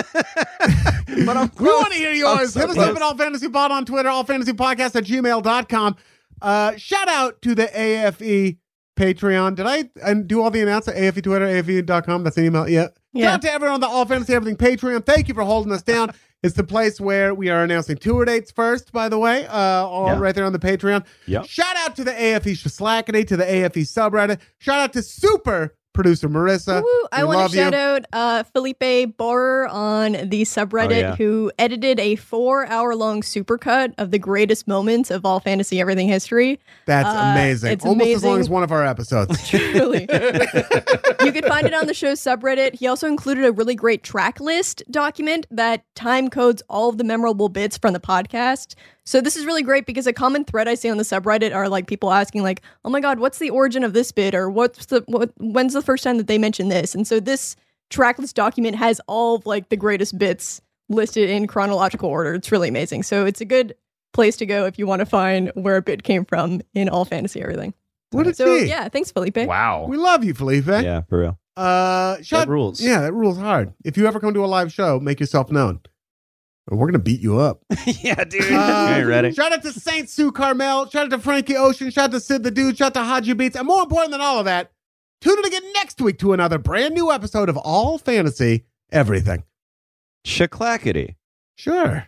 But I'm We want to hear yours. so Hit us up at All Fantasy Pod on Twitter, All Fantasy Podcast at gmail.com. Uh, shout out to the AFE Patreon. Did I and do all the announcements? AFE Twitter, AFE.com. That's an email. Yeah. Shout Yeah. out to everyone on the All Fantasy Everything Patreon. Thank you for holding us down. It's the place where we are announcing tour dates first, by the way, uh, all Yeah. right there on the Patreon. Yep. Shout out to the AFE Slackity, to the AFE subreddit. Shout out to super producer Marissa. Woo, I want love to you. shout out uh, Felipe Borer on the subreddit Oh, yeah. who edited a four hour long supercut of the greatest moments of all fantasy everything history. That's Uh, amazing. it's Almost as long as one of our episodes. Truly. you can find it on the show's subreddit. He also included a really great track list document that time codes all of the memorable bits from the podcast. So this is really great because a common thread I see on the subreddit are like people asking like, "Oh my god, what's the origin of this bit?" or "What's the what when's the first time that they mentioned this?" And so this track list document has all of like the greatest bits listed in chronological order. It's really amazing. So it's a good place to go if you want to find where a bit came from in all fantasy everything. What a So tea. yeah, thanks Felipe. Wow. We love you, Felipe. Yeah, for real. Uh, shut, That rules. Yeah, that rules hard. If you ever come to a live show, make yourself known. Or We're gonna beat you up. yeah, dude. Uh, you ready. Shout out to Saint Sue Karmel. Shout out to Frankie Ocean. Shout out to Sid the Dude. Shout out to Haji Beats. And more important than all of that, tune in again next week to another brand new episode of All Fantasy Everything. Shaclackety. Sure.